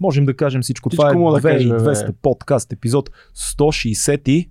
Можем да кажем всичко. Всичко Това е да кажем, бе. 2200 подкаст, епизод 165.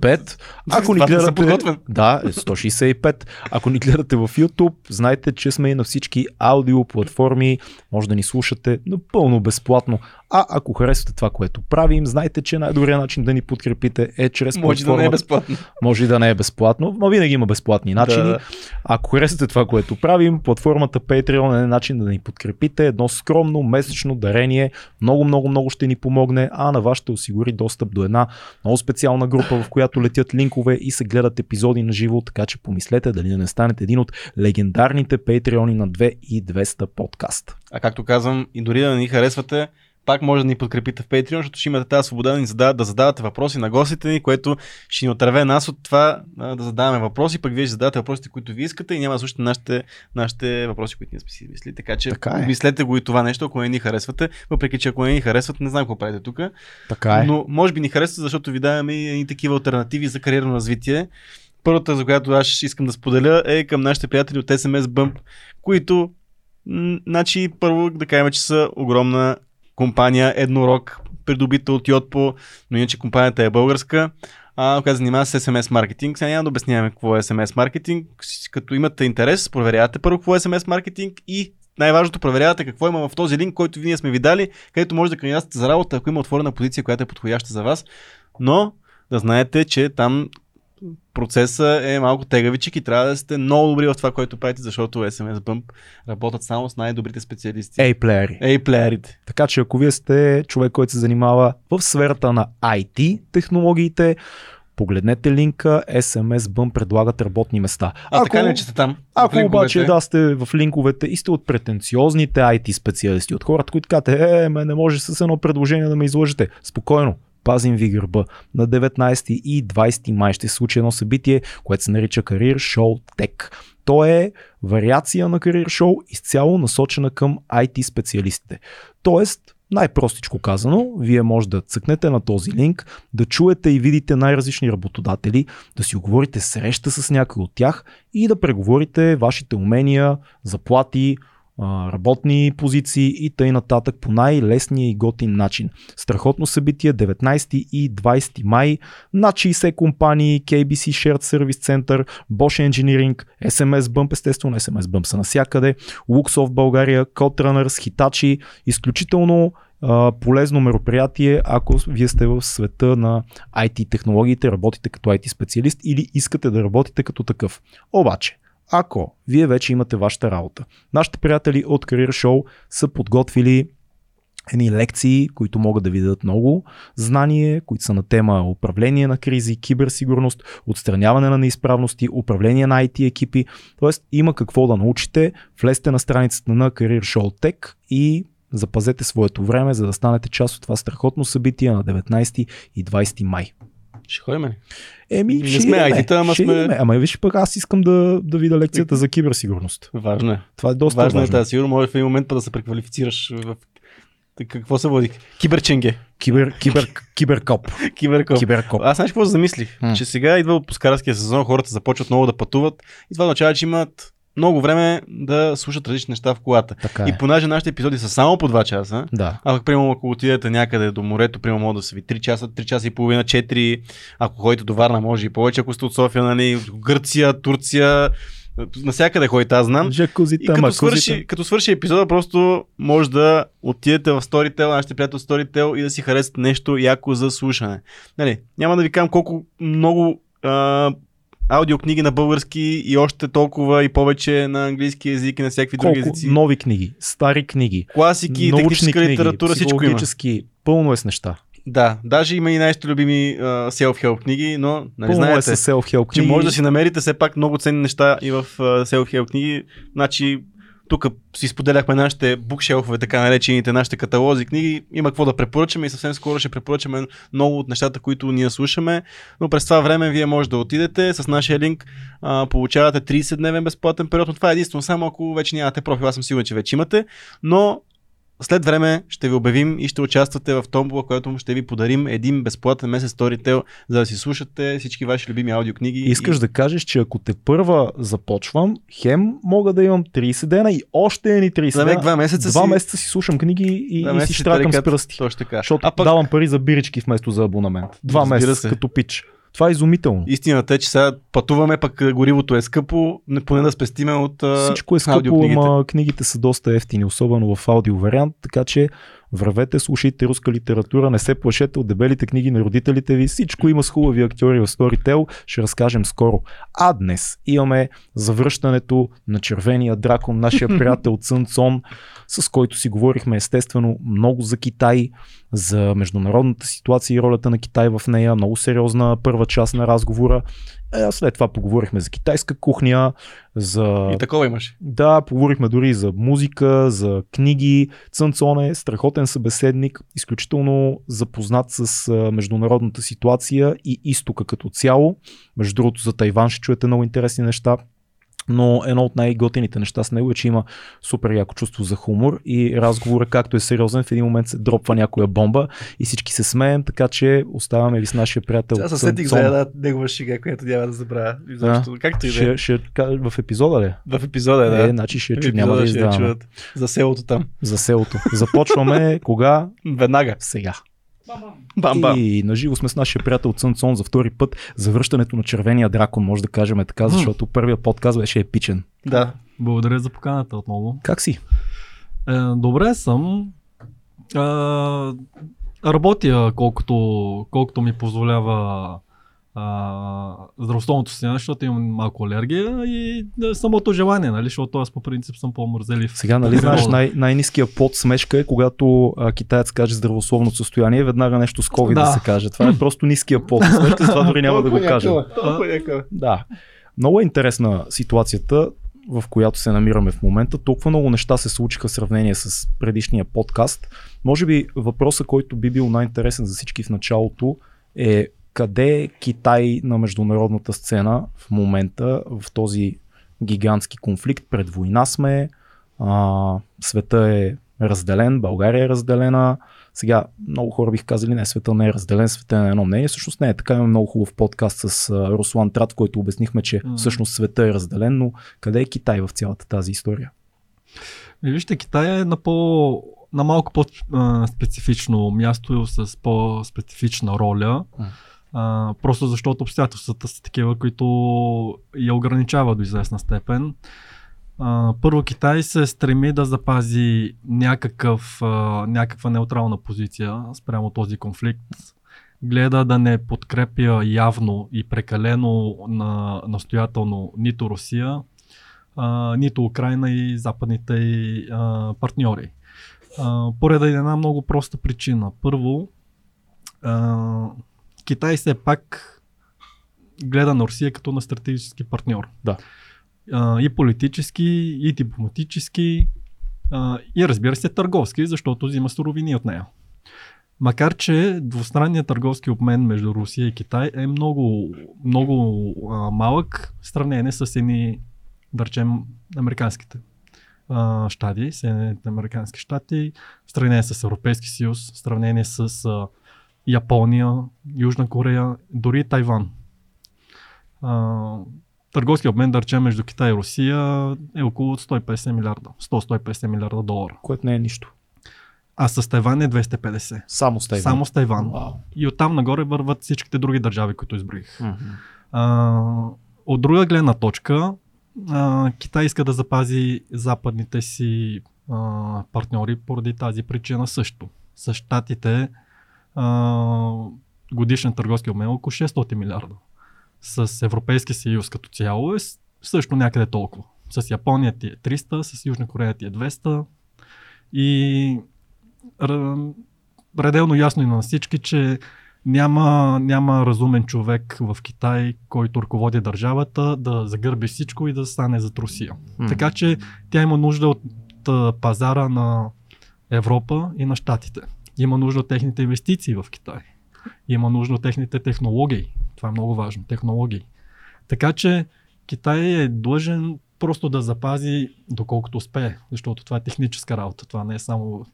Пет. Ако ни гледате, да, е 165. Ако ни гледате в YouTube, знайте, че сме и на всички аудио платформи. Може да ни слушате напълно безплатно. А ако харесвате това, което правим, знайте, че най-добрият начин да ни подкрепите е чрез Може да не е безплатно. може и да не е безплатно, но винаги има безплатни начини. Да. Ако харесате това, което правим, платформата Patreon е начин да ни подкрепите. Едно скромно месечно дарение много, много, много ще ни помогне, а на вас ще осигури достъп до една много специална група, в която летят линкове и се гледат епизоди на живо, така че помислете дали да не станете един от легендарните Patreoni на 2200 подкаст. А както казвам, и дори да не ни харесвате, пак може да ни подкрепите в Patreon, защото ще имате тази свобода да, ни задават, да задавате въпроси на гостите ни, което ще ни отърве нас от това да задаваме въпроси, пък вие ще задавате въпросите, които ви искате и няма да слушате нашите, нашите въпроси, които ние сме си измислили. Така че Така е. мислете го и това нещо, ако не ни харесвате, въпреки че ако не ни харесвате, не знам какво правите тук. Така е. Но може би ни харесва, защото ви даваме и едни такива альтернативи за кариерно развитие. Първата, за която аз искам да споделя, е към нашите приятели от SMS Bump, които, значи, първо да кажем, че са огромна компания, еднорог, придобита от Йотпо, но иначе компанията е българска, а, която занимава с SMS маркетинг. Сега няма да обясняваме какво е SMS маркетинг. Като имате интерес, проверявате първо какво е SMS маркетинг и най-важното проверявате какво има в този линк, който ние сме ви дали, където може да кандидатствате за работа, ако има отворена позиция, която е подходяща за вас. Но да знаете, че там процесът е малко тегавичък и трябва да сте много добри в това, което правите, защото SMS Bump работят само с най-добрите специалисти. Ей, плеери. Ей, плеерите. Така че ако вие сте човек, който се занимава в сферата на IT технологиите, погледнете линка, SMS Bump предлагат работни места. А, така ли, че сте там? Ако обаче да сте в линковете и сте от претенциозните IT специалисти, от хората, които казвате, е, ме не може с едно предложение да ме излъжете. Спокойно, пазим ви гърба. На 19 и 20 май ще се случи едно събитие, което се нарича Career Show Tech. То е вариация на Career Show, изцяло насочена към IT специалистите. Тоест, най-простичко казано, вие може да цъкнете на този линк, да чуете и видите най-различни работодатели, да си оговорите среща с някой от тях и да преговорите вашите умения, заплати, работни позиции и тъй нататък по най-лесния и готин начин. Страхотно събитие 19 и 20 май. Над 60 компании, KBC Shared Service Center, Bosch Engineering, SMS Bump, естествено SMS Bump са навсякъде, Luxoft България, Coderunners, Hitachi, изключително полезно мероприятие, ако вие сте в света на IT технологиите, работите като IT специалист или искате да работите като такъв. Обаче, ако вие вече имате вашата работа, нашите приятели от Career Show са подготвили едни лекции, които могат да ви дадат много знание, които са на тема управление на кризи, киберсигурност, отстраняване на неизправности, управление на IT екипи. Тоест има какво да научите. Влезте на страницата на Career Show Tech и запазете своето време, за да станете част от това страхотно събитие на 19 и 20 май. Ще ходим ли? Еми, Не ще сме IT-та, ама ще сме- идеме. Ама виж пък аз искам да, да видя лекцията за киберсигурност. Важно е. Това е доста Важно, важно. е тази сигурно. Може в един момент па да се преквалифицираш в какво се води? Киберченге. Кибер, кибер, киберкоп. Киберкоп. Киберкоп. Аз знаеш какво замислих? Че сега идва отпускарския сезон, хората започват много да пътуват и това означава, че имат много време да слушат различни неща в колата. Така И е. понеже нашите епизоди са само по 2 часа, Да. а примерно, ако отидете някъде до морето, примерно, може да са ви 3 часа, 3 часа и половина, 4. Ако ходите до Варна, може и повече, ако сте от София, нали, Гърция, Турция, насякъде ходите, аз знам. И Жакузите, като свърши, като свърши епизода, просто може да отидете в Storytel, нашите приятели от Storytel и да си харесате нещо яко за слушане. Нали, няма да ви кажам колко много а, аудиокниги на български и още толкова и повече на английски язик и на всякакви други Колко езици. нови книги, стари книги, Класики, научни книги, литература, всичко има. пълно е с неща. Да, даже има и нашите любими а, self-help книги, но нали, Пълно е знаете, с self-help че книги. може да си намерите все пак много ценни неща и в а, self-help книги. Значи, тук си споделяхме нашите букшелфове, така наречените нашите каталози книги. Има какво да препоръчаме и съвсем скоро ще препоръчаме много от нещата, които ние слушаме. Но през това време вие може да отидете с нашия линк, а, получавате 30-дневен безплатен период, но това е единствено само ако вече нямате профил. Аз съм сигурен, че вече имате. Но след време ще ви обявим и ще участвате в томбола, която ще ви подарим един безплатен месец Storytel, за да си слушате всички ваши любими аудиокниги. Искаш и... да кажеш, че ако те първа започвам, хем мога да имам 30 дена и още едни 30 За мен дена. два месеца Два си- месеца си слушам книги и, и си штракам с пръсти. Точно така. Защото а пък давам пари за бирички вместо за абонамент. Два Разбира месеца се. като пич. Това е изумително. истината е, че сега пътуваме, пък горивото е скъпо, не поне да спестиме от Всичко е скъпо, ама книгите са доста ефтини, особено в аудио вариант, така че вървете, слушайте руска литература, не се плашете от дебелите книги на родителите ви, всичко има с хубави актьори в Storytel, ще разкажем скоро. А днес имаме завръщането на червения дракон, нашия приятел Цън Цон, с който си говорихме естествено много за Китай, за международната ситуация и ролята на Китай в нея, много сериозна първа част на разговора. Е, след това поговорихме за китайска кухня, за... И такова имаше. Да, поговорихме дори за музика, за книги. Цънцон е страхотен събеседник, изключително запознат с международната ситуация и изтока като цяло. Между другото за Тайван ще чуете много интересни неща. Но едно от най-готените неща с него е, че има супер яко чувство за хумор и разговора, както е сериозен, в един момент се дропва някоя бомба и всички се смеем, така че оставаме ви с нашия приятел. Аз сетих за една негова шега, която няма да забравя. Изобщо. Както и да е. Ще, ще, кажа в епизода ли? В епизода, да. Е, значи ще чу, няма да ще издаваме. За селото там. За селото. Започваме кога? Веднага. Сега. Бам, бам. И наживо сме с нашия приятел Цън Цон за втори път за връщането на червения дракон, може да кажем така, защото първия подкаст беше епичен. Да. Благодаря за поканата отново. Как си? Е, добре съм. Е, работя колкото, колкото ми позволява а, здравословното си, защото имам малко алергия и самото желание, нали, защото аз по принцип съм по-мързелив. Сега, нали знаеш, най- най-низкия под смешка е, когато а, китаец каже здравословно състояние, веднага нещо с COVID да. Да. се каже. Това е просто ниския под смешка, затова дори няма да го кажа. Да. Много е интересна ситуацията, в която се намираме в момента. Толкова много неща се случиха в сравнение с предишния подкаст. Може би въпросът, който би бил най-интересен за всички в началото е къде е Китай на международната сцена в момента в този гигантски конфликт. Пред война сме, а, света е разделен, България е разделена. Сега много хора бих казали, не, света не е разделен, света е на едно мнение. Всъщност не е така. Имаме много хубав подкаст с Руслан Трат, в който обяснихме, че всъщност света е разделен, но къде е Китай в цялата тази история? Вижте, Китай е на, по, на малко по-специфично място с по-специфична роля. А, просто защото обстоятелствата са такива, които я ограничава до известна степен. А, първо Китай се стреми да запази някакъв, а, някаква неутрална позиция спрямо този конфликт. Гледа да не подкрепя явно и прекалено на, настоятелно нито Русия, а, нито Украина и западните й, а, партньори. А, поради една много проста причина. Първо, а, Китай все пак гледа на Русия като на стратегически партньор. Да. А, и политически, и дипломатически, а, и разбира се търговски, защото взима суровини от нея. Макар, че двустранният търговски обмен между Русия и Китай е много, много а, малък в сравнение с едни, да речем, американските а, щати, Съединените американски щати, в сравнение с Европейски съюз, в сравнение с а, Япония, Южна Корея, дори Тайван. А, търговски обмен, да речем, между Китай и Русия е около 150 милиарда. 100-150 милиарда долара. Което не е нищо. А с Тайван е 250. Само с Тайван. Само с Тайван. Вау. И оттам нагоре върват всичките други държави, които изброих. А, от друга гледна точка, а, Китай иска да запази западните си а, партньори поради тази причина също. С щатите а, годишен търговски обмен е около 600 милиарда. С Европейския съюз като цяло е също някъде толкова. С Япония ти е 300, с Южна Корея ти е 200 и пределно ясно и на всички, че няма, няма разумен човек в Китай, който ръководи държавата, да загърби всичко и да стане зад Русия. Така че тя има нужда от пазара на Европа и на Штатите. Има нужда от техните инвестиции в Китай. Има нужда от техните технологии. Това е много важно. Технологии. Така че Китай е длъжен просто да запази доколкото успее, защото това е техническа работа. Това не е само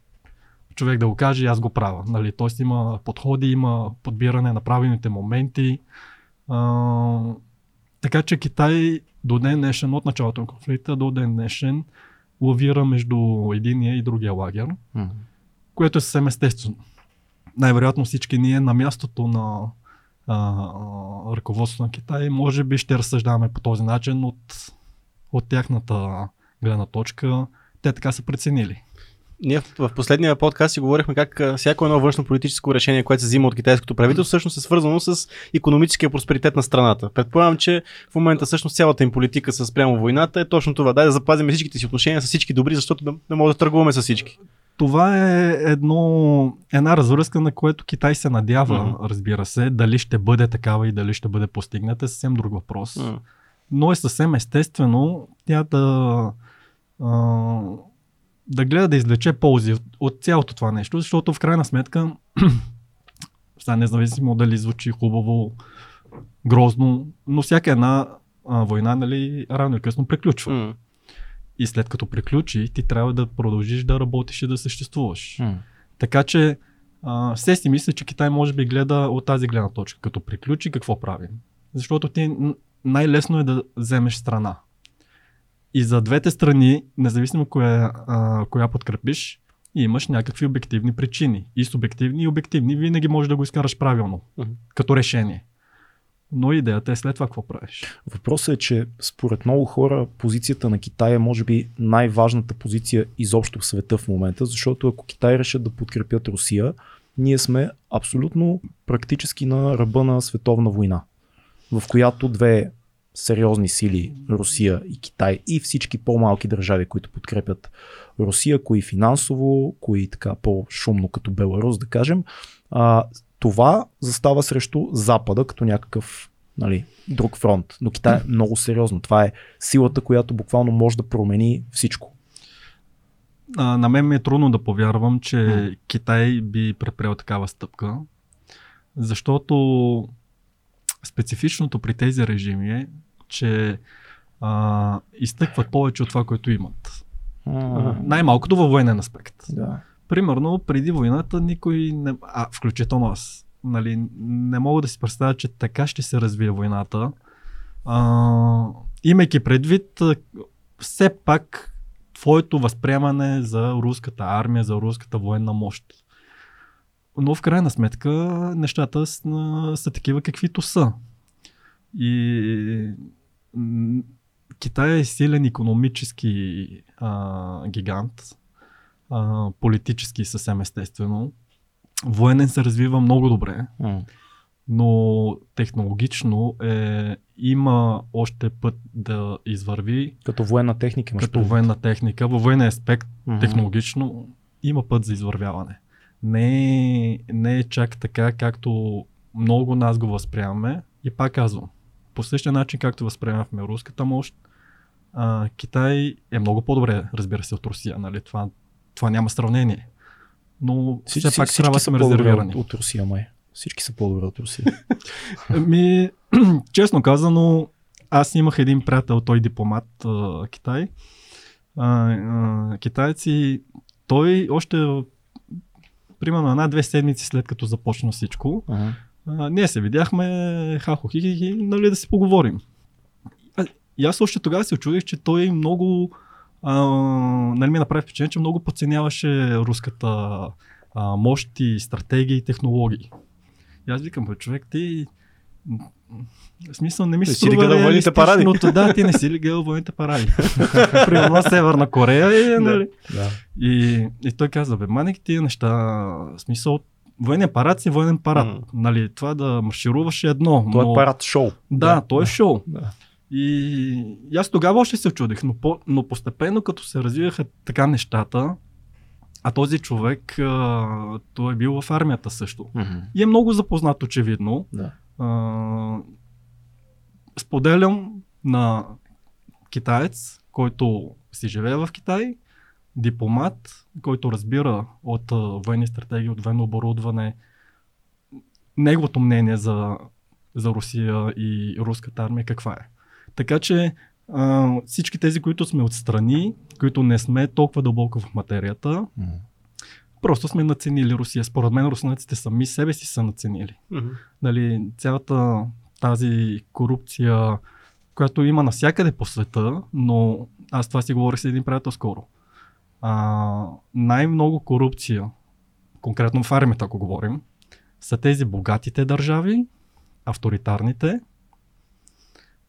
човек да го каже, аз го правя. Нали? Тоест има подходи, има подбиране на правилните моменти. А, така че Китай до ден днешен, от началото на конфликта до ден днешен, лавира между единия и другия лагер, М. което е съвсем естествено. Най-вероятно всички ние на мястото на а, а, ръководството на Китай, може би ще разсъждаваме по този начин от, от тяхната гледна точка. Те така са преценили. Ние в, последния подкаст си говорихме как всяко едно външно политическо решение, което се взима от китайското правителство, всъщност е свързано с економическия просперитет на страната. Предполагам, че в момента всъщност цялата им политика с прямо войната е точно това. Дай да запазим всичките си отношения с всички добри, защото да може да търгуваме с всички. Това е едно, една развръзка, на което Китай се надява, Мгм. разбира се. Дали ще бъде такава и дали ще бъде постигната е съвсем друг въпрос. М. но е съвсем естествено тя да, а, да гледа да извлече ползи от, от цялото това нещо, защото в крайна сметка, сега независимо дали звучи хубаво, грозно, но всяка една а, война, нали, рано или късно приключва. М. И след като приключи, ти трябва да продължиш да работиш и да съществуваш. М. Така че а, все си мисля, че Китай може би гледа от тази гледна точка. Като приключи, какво правим? Защото ти най-лесно е да вземеш страна. И за двете страни, независимо коя, а, коя подкрепиш, имаш някакви обективни причини. И субективни, и обективни. Винаги можеш да го изкараш правилно. Мгм. Като решение. Но идеята е след това какво правиш. Въпросът е, че според много хора позицията на Китай е може би най-важната позиция изобщо в света в момента, защото ако Китай решат да подкрепят Русия, ние сме абсолютно практически на ръба на световна война, в която две сериозни сили, Русия и Китай и всички по-малки държави, които подкрепят Русия, кои финансово, кои така по-шумно като Беларус, да кажем, а, това застава срещу Запада като някакъв нали, друг фронт. Но Китай е много сериозно. Това е силата, която буквално може да промени всичко. А, на мен ми е трудно да повярвам, че М. Китай би препрел такава стъпка, защото специфичното при тези режими е, че а, изтъкват повече от това, което имат. А, Най-малкото във военен аспект. да. Примерно, преди войната никой, не, а включително аз, нали, не мога да си представя, че така ще се развие войната. А, имайки предвид, все пак твоето възприемане за руската армия, за руската военна мощ. Но в крайна сметка нещата са, са такива каквито са. И Китай е силен економически а, гигант, а, политически съвсем естествено. Военен се развива много добре, но технологично е, има още път да извърви Като военна техника. като предвид. военна техника. Във военен аспект Мгм. технологично има път за извървяване. Не не е чак така, както много нас го възприемаме. И пак казвам, по същия начин, както възприемахме руската мощ, а, Китай е много по-добре, разбира се, от Русия. Нали? Това, това няма сравнение. Но все пак всички трябва да сме резервирани. от, от Русия, май. Всички са по-добре от Русия. Ми, честно казано, аз имах един приятел, той дипломат а, Китай. А, а, китаец и той още примерно една-две седмици след като започна всичко, Ага. а, ние се видяхме, хахо, хи, хи, хи, нали да си поговорим. А, и аз още тогава се очудих, че той много а, нали ми направи впечатление, че много подценяваше руската а, мощ и стратегии и технологии. И аз викам, бе, човек, ти в смисъл не ми се струва гледал военните паради? Да, ти не си ли гледал военните паради. Примерно на Северна Корея и, нали, Да. и, и той каза, бе, манек тия неща, в смисъл, военен парад си военен парад. М. Нали, това да маршируваш е едно. Той но... е парад шоу. Да, то е шоу. Да. И, и аз тогава още се чудех, но, по, но постепенно като се развиваха така нещата, а този човек, а, той е бил в армията също. Мгм. И е много запознат очевидно. Да. А, споделям на китаец, който си живее в Китай, дипломат, който разбира от а, военни стратегии, от военно оборудване, неговото мнение за, за Русия и руската армия каква е. Така че а, всички тези, които сме отстрани, които не сме толкова дълбоко в материята, М. просто сме наценили Русия. Според мен руснаците сами себе си са наценили. Мгм. Нали, цялата тази корупция, която има навсякъде по света, но аз това си говорих с един приятел скоро. А, най-много корупция, конкретно в армията, ако говорим, са тези богатите държави, авторитарните,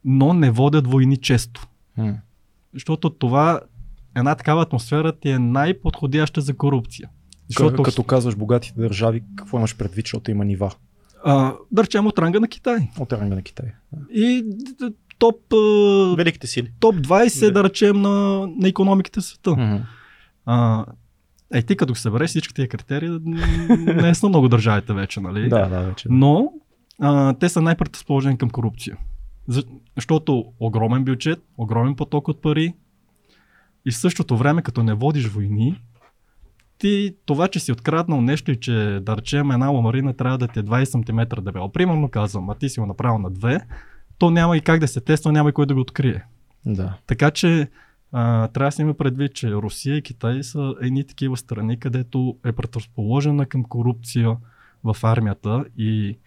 но не водят войни често. М. Защото това, една такава атмосфера ти е най-подходяща за корупция. Защото... Като казваш богатите държави, какво имаш предвид, защото има нива а, да речем от ранга на Китай. от ранга на Китай? И топ, Великите сили. топ 20, Да. да речем, на, на економиките в света. Мгм. А, е, ти като събереш всички тия критерии, не са много държавите вече, нали? Да, да, вече. да. Но а, те са най-предразположени към корупция. За- Защото огромен бюджет, огромен поток от пари и в същото време, като не водиш войни, ти това, че си откраднал нещо и че да речем една ламарина трябва да ти е 20 см дебело. Примерно казвам, а ти си го направил на 2, то няма и как да се тества, няма и кой да го открие. Да. Така че а, трябва да се има предвид, че Русия и Китай са едни такива страни, където е предразположена към корупция в армията и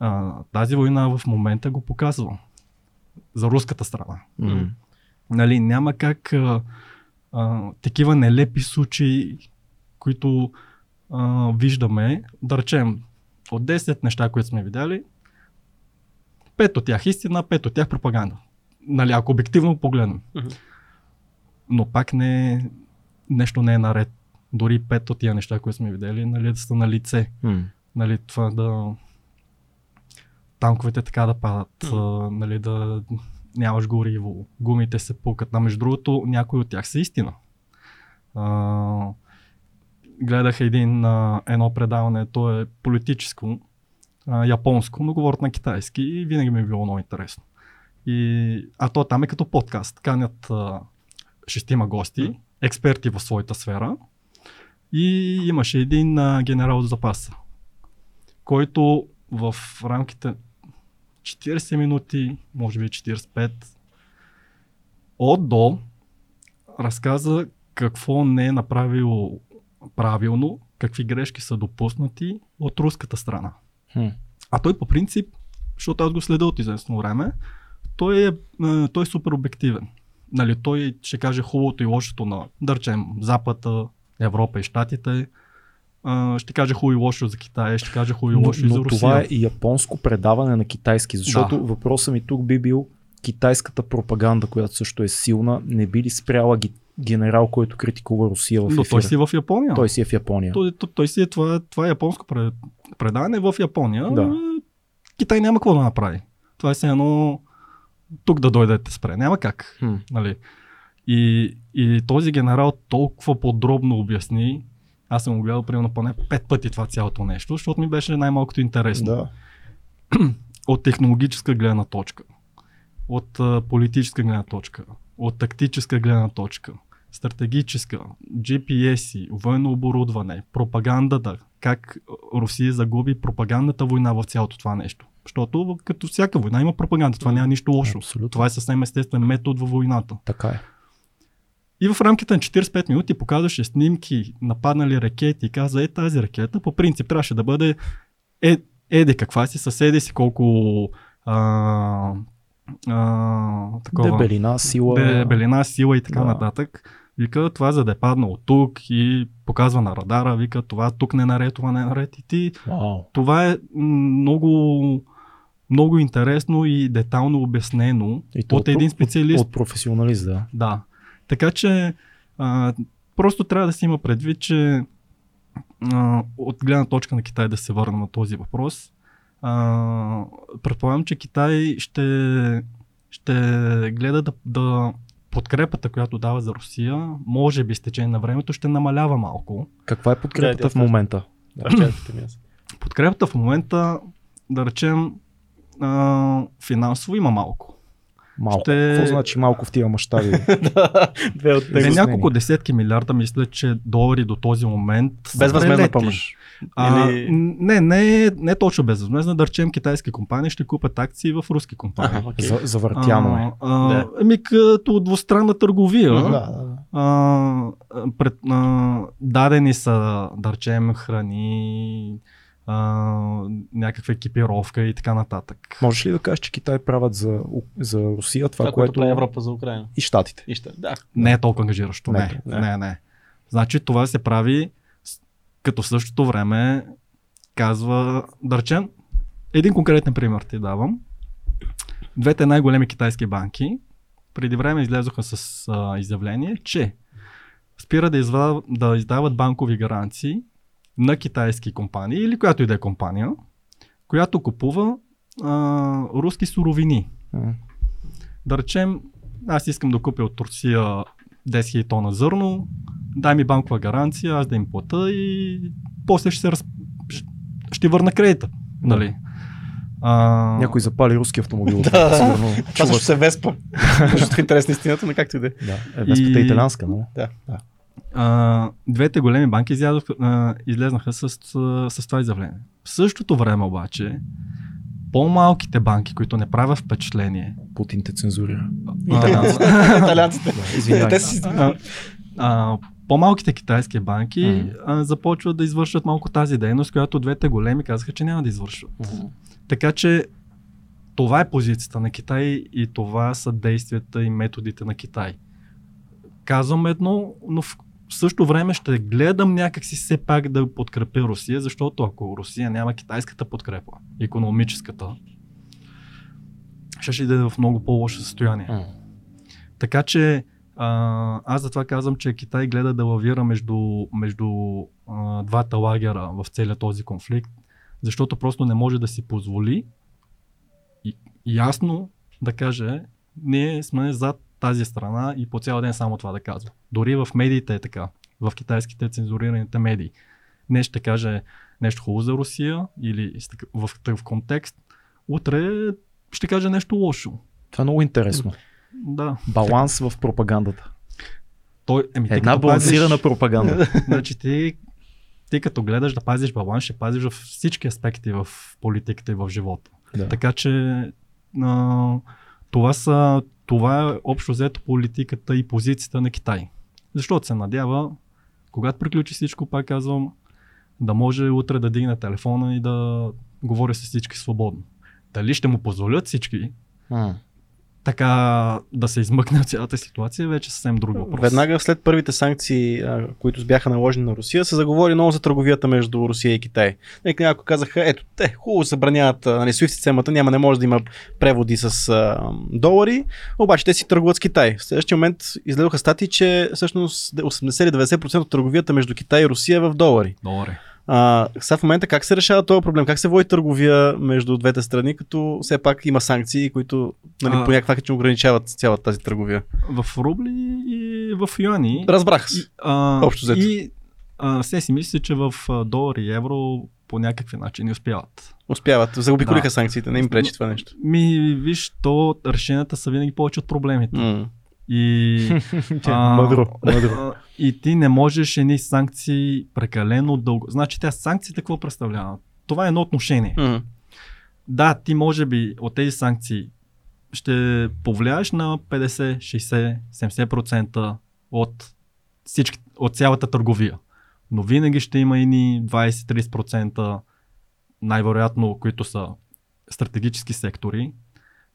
а, тази война в момента го показва. За руската страна. М. Нали, няма как а, а, такива нелепи случаи, които а, виждаме, да речем, от 10 неща, които сме видяли, 5 от тях истина, 5 от тях пропаганда. Нали, ако обективно погледнем. Мгм. Но пак не, нещо не е наред. Дори 5 от тия неща, които сме видели, нали, да са на лице. М. Нали, това да танковете така да падат, М. а, нали, да нямаш гориво, гумите се пукат. А между другото, някои от тях са истина. А, гледах един, а, едно предаване, то е политическо, а, японско, но говорят на китайски и винаги ми е било много интересно. И, а то там е като подкаст. Канят а, шестима гости, експерти в своята сфера и имаше един а, генерал от запаса, който в рамките 40 минути, може би 45, от до разказа какво не е направил правилно, какви грешки са допуснати от руската страна. Хм. А той по принцип, защото аз го следя от известно време, той е, е, той е супер обективен. Нали, той ще каже хубавото и лошото на, да речем, Запада, Европа и Штатите. Ще каже хубаво и лошо за Китай, ще каже хубаво и Но, лошо и за но Русия. това е и японско предаване на китайски, защото Да. въпросът ми тук би бил китайската пропаганда, която също е силна, не би ли спряла ги, генерал, който критикува Русия в Но ефира? той си е в Япония. той си е в Япония. Той, той, той си е това, това е японско пред- предаване в Япония. Да. Е, Китай няма какво да направи. Това е все едно тук да дойде да те спре. Няма как. Хм. Нали? И, и този генерал толкова подробно обясни, аз съм го гледал примерно поне пет пъти това цялото нещо, защото ми беше най-малкото интересно. Да. От технологическа гледна точка, от политическа гледна точка, от тактическа гледна точка, стратегическа, GPS, военно оборудване, пропагандата, как Русия загуби пропагандната война в цялото това нещо. Защото като всяка война има пропаганда, това няма нищо лошо. Абсолютно. Това е съвсем естествен метод във войната. Така е. И в рамките на 45 минути показваше снимки, нападнали ракети и каза, е тази ракета по принцип трябваше да бъде е, еде каква си, съседи си колко а, а, такова, Дебелина, сила. дебелина, сила и така Да. нататък. Вика, това за да е паднал от тук и показва на радара, вика, това тук не е наред, това не е наред. И ти, Вау. това е много, много интересно и детално обяснено И от един специалист. От, от професионалист, да. Да. Така че а, просто трябва да се има предвид, че а, от гледна точка на Китай да се върна на този въпрос. А, предполагам, че Китай ще, ще гледа да, да подкрепата, която дава за Русия, може би с течение на времето ще намалява малко. Каква е Да, подкрепата тя в момента? Да. Подкрепата в момента, да речем, а, финансово има малко. Малко. Ще- Какво значи малко в тия мащаби? Две от Не, него. няколко десетки милиарда, мисля, че долари до този момент. Безвъзмезна помощ. А, Или- Не, не, не точно безвъзмезна. Да речем, китайски компании ще купят акции в руски компании. Аха, окей. За, завъртяно е. А, Да. Ами като двустранна търговия. Да, да. а, пред, а, дадени са, да речем, храни, а, някаква екипировка и така нататък. Можеш ли да кажеш, че Китай правят за, за Русия това, Това, което което... прави Европа за Украина. И Штатите. И ще. Да. Не е толкова ангажиращо. Не, Не, не. не. Значи това се прави като в същото време казва, да речем, един конкретен пример ти давам. Двете най-големи китайски банки преди време излезоха с а, изявление, че спира да, изва, да издават банкови гаранции на китайски компании или която и да е компания, която купува а, руски суровини. М. Да речем, аз искам да купя от Турция 10 000 тона зърно, дай ми банкова гаранция, аз да им плата и после ще се раз... ще- върна кредита. Нали? А... Някой запали руски автомобил. Да. сигурно. Това също се Веспа. Защото интересна истината, но както и да е. Да. Е, Веспата е италянска, но. Да. А, двете големи банки излязоха, а, излезнаха с, с, това изявление. В същото време обаче, по-малките банки, които не правят впечатление, Путин те цензурира. Да, извинявай. По-малките китайски банки Мгм. а, започват да извършват малко тази дейност, която двете големи казаха, че няма да извършват. Така че това е позицията на Китай и това са действията и методите на Китай. Казвам едно, но в същото време ще гледам някакси все пак да подкрепя Русия, защото ако Русия няма китайската подкрепа, економическата, ще ще да е в много по-лошо състояние. М. Така че а, аз затова казвам, че Китай гледа да лавира между, между а, двата лагера в целия този конфликт, защото просто не може да си позволи и, ясно да каже, ние сме зад тази страна и по цял ден само това да казва. Дори в медиите е така, в китайските цензурираните медии. Не ще каже нещо хубаво за Русия или в такъв контекст, утре ще каже нещо лошо. Това е много интересно. Да. Баланс в пропагандата. Той, еми, Една като балансирана пазиш- пропаганда. Значи ти, ти като гледаш да пазиш баланс, ще пазиш във всички аспекти в политиката и в живота. Да. Така че а, това, са, това е общо взето политиката и позицията на Китай. Защото се надява, когато приключи всичко, пак казвам, да може утре да дигне телефона и да говори с всички свободно. Дали ще му позволят всички М. така да се измъкне от цялата ситуация, вече е съвсем друг въпрос. Веднага след първите санкции, които бяха наложени на Русия, се заговори много за търговията между Русия и Китай. Нека някои казаха, ето, те хубаво забраняват нали, SWIFT системата, няма, не може да има преводи с а, долари, обаче те си търгуват с Китай. В следващия момент изледоха статии, че всъщност 80-90% от търговията между Китай и Русия е в долари. Добре. А, сега в момента как се решава този проблем? Как се води търговия между двете страни, като все пак има санкции, които нали, А. по някакъв начин ограничават цялата тази търговия? В рубли и в юани. Разбрах се. И, а, Общо взето. И а, все си мисли, че в а, долари и евро по някакви начини успяват. Успяват. Заобиколиха Да. санкциите, не им пречи това нещо. Ми, виж, то решенията са винаги повече от проблемите. М. И, Мъдро, мъдро. И ти не можеш едни санкции прекалено дълго. Значи тя санкциите какво представляват? Това е едно отношение. М. Да, ти може би от тези санкции ще повлияеш на 50, 60, 70% от, всички, от цялата търговия. Но винаги ще има ини 20-30% най-вероятно, които са стратегически сектори,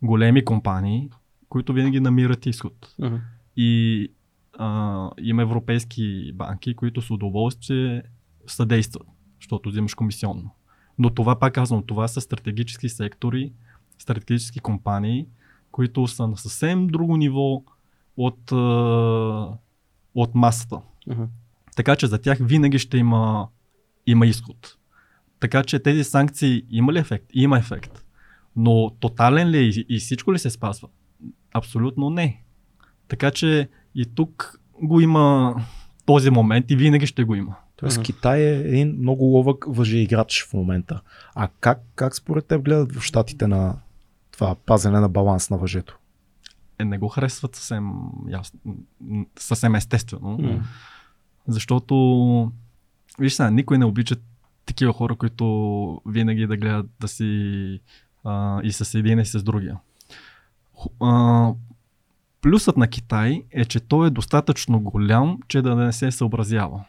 големи компании, които винаги намират изход. Мгм. И а, има европейски банки, които с удоволствие съдействат, защото взимаш комисионно. Но това, пак казвам, това са стратегически сектори, стратегически компании, които са на съвсем друго ниво от, от масата. Мгм. Така че за тях винаги ще има, има изход. Така че тези санкции има ли ефект? Има ефект. Но тотален ли е и, и всичко ли се спазва? Абсолютно не. Така че и тук го има този момент и винаги ще го има. Тоест. Китай е един много ловък въжеиграч в момента. А как, как според теб гледат в щатите на това пазене на баланс на въжето? е, не го харесват съвсем, ясно, съвсем естествено. М. Защото, виж сега, никой не обича такива хора, които винаги да гледат да си а, и с един и с другия. Ху- А, плюсът на Китай е, че той е достатъчно голям, че да не се съобразява.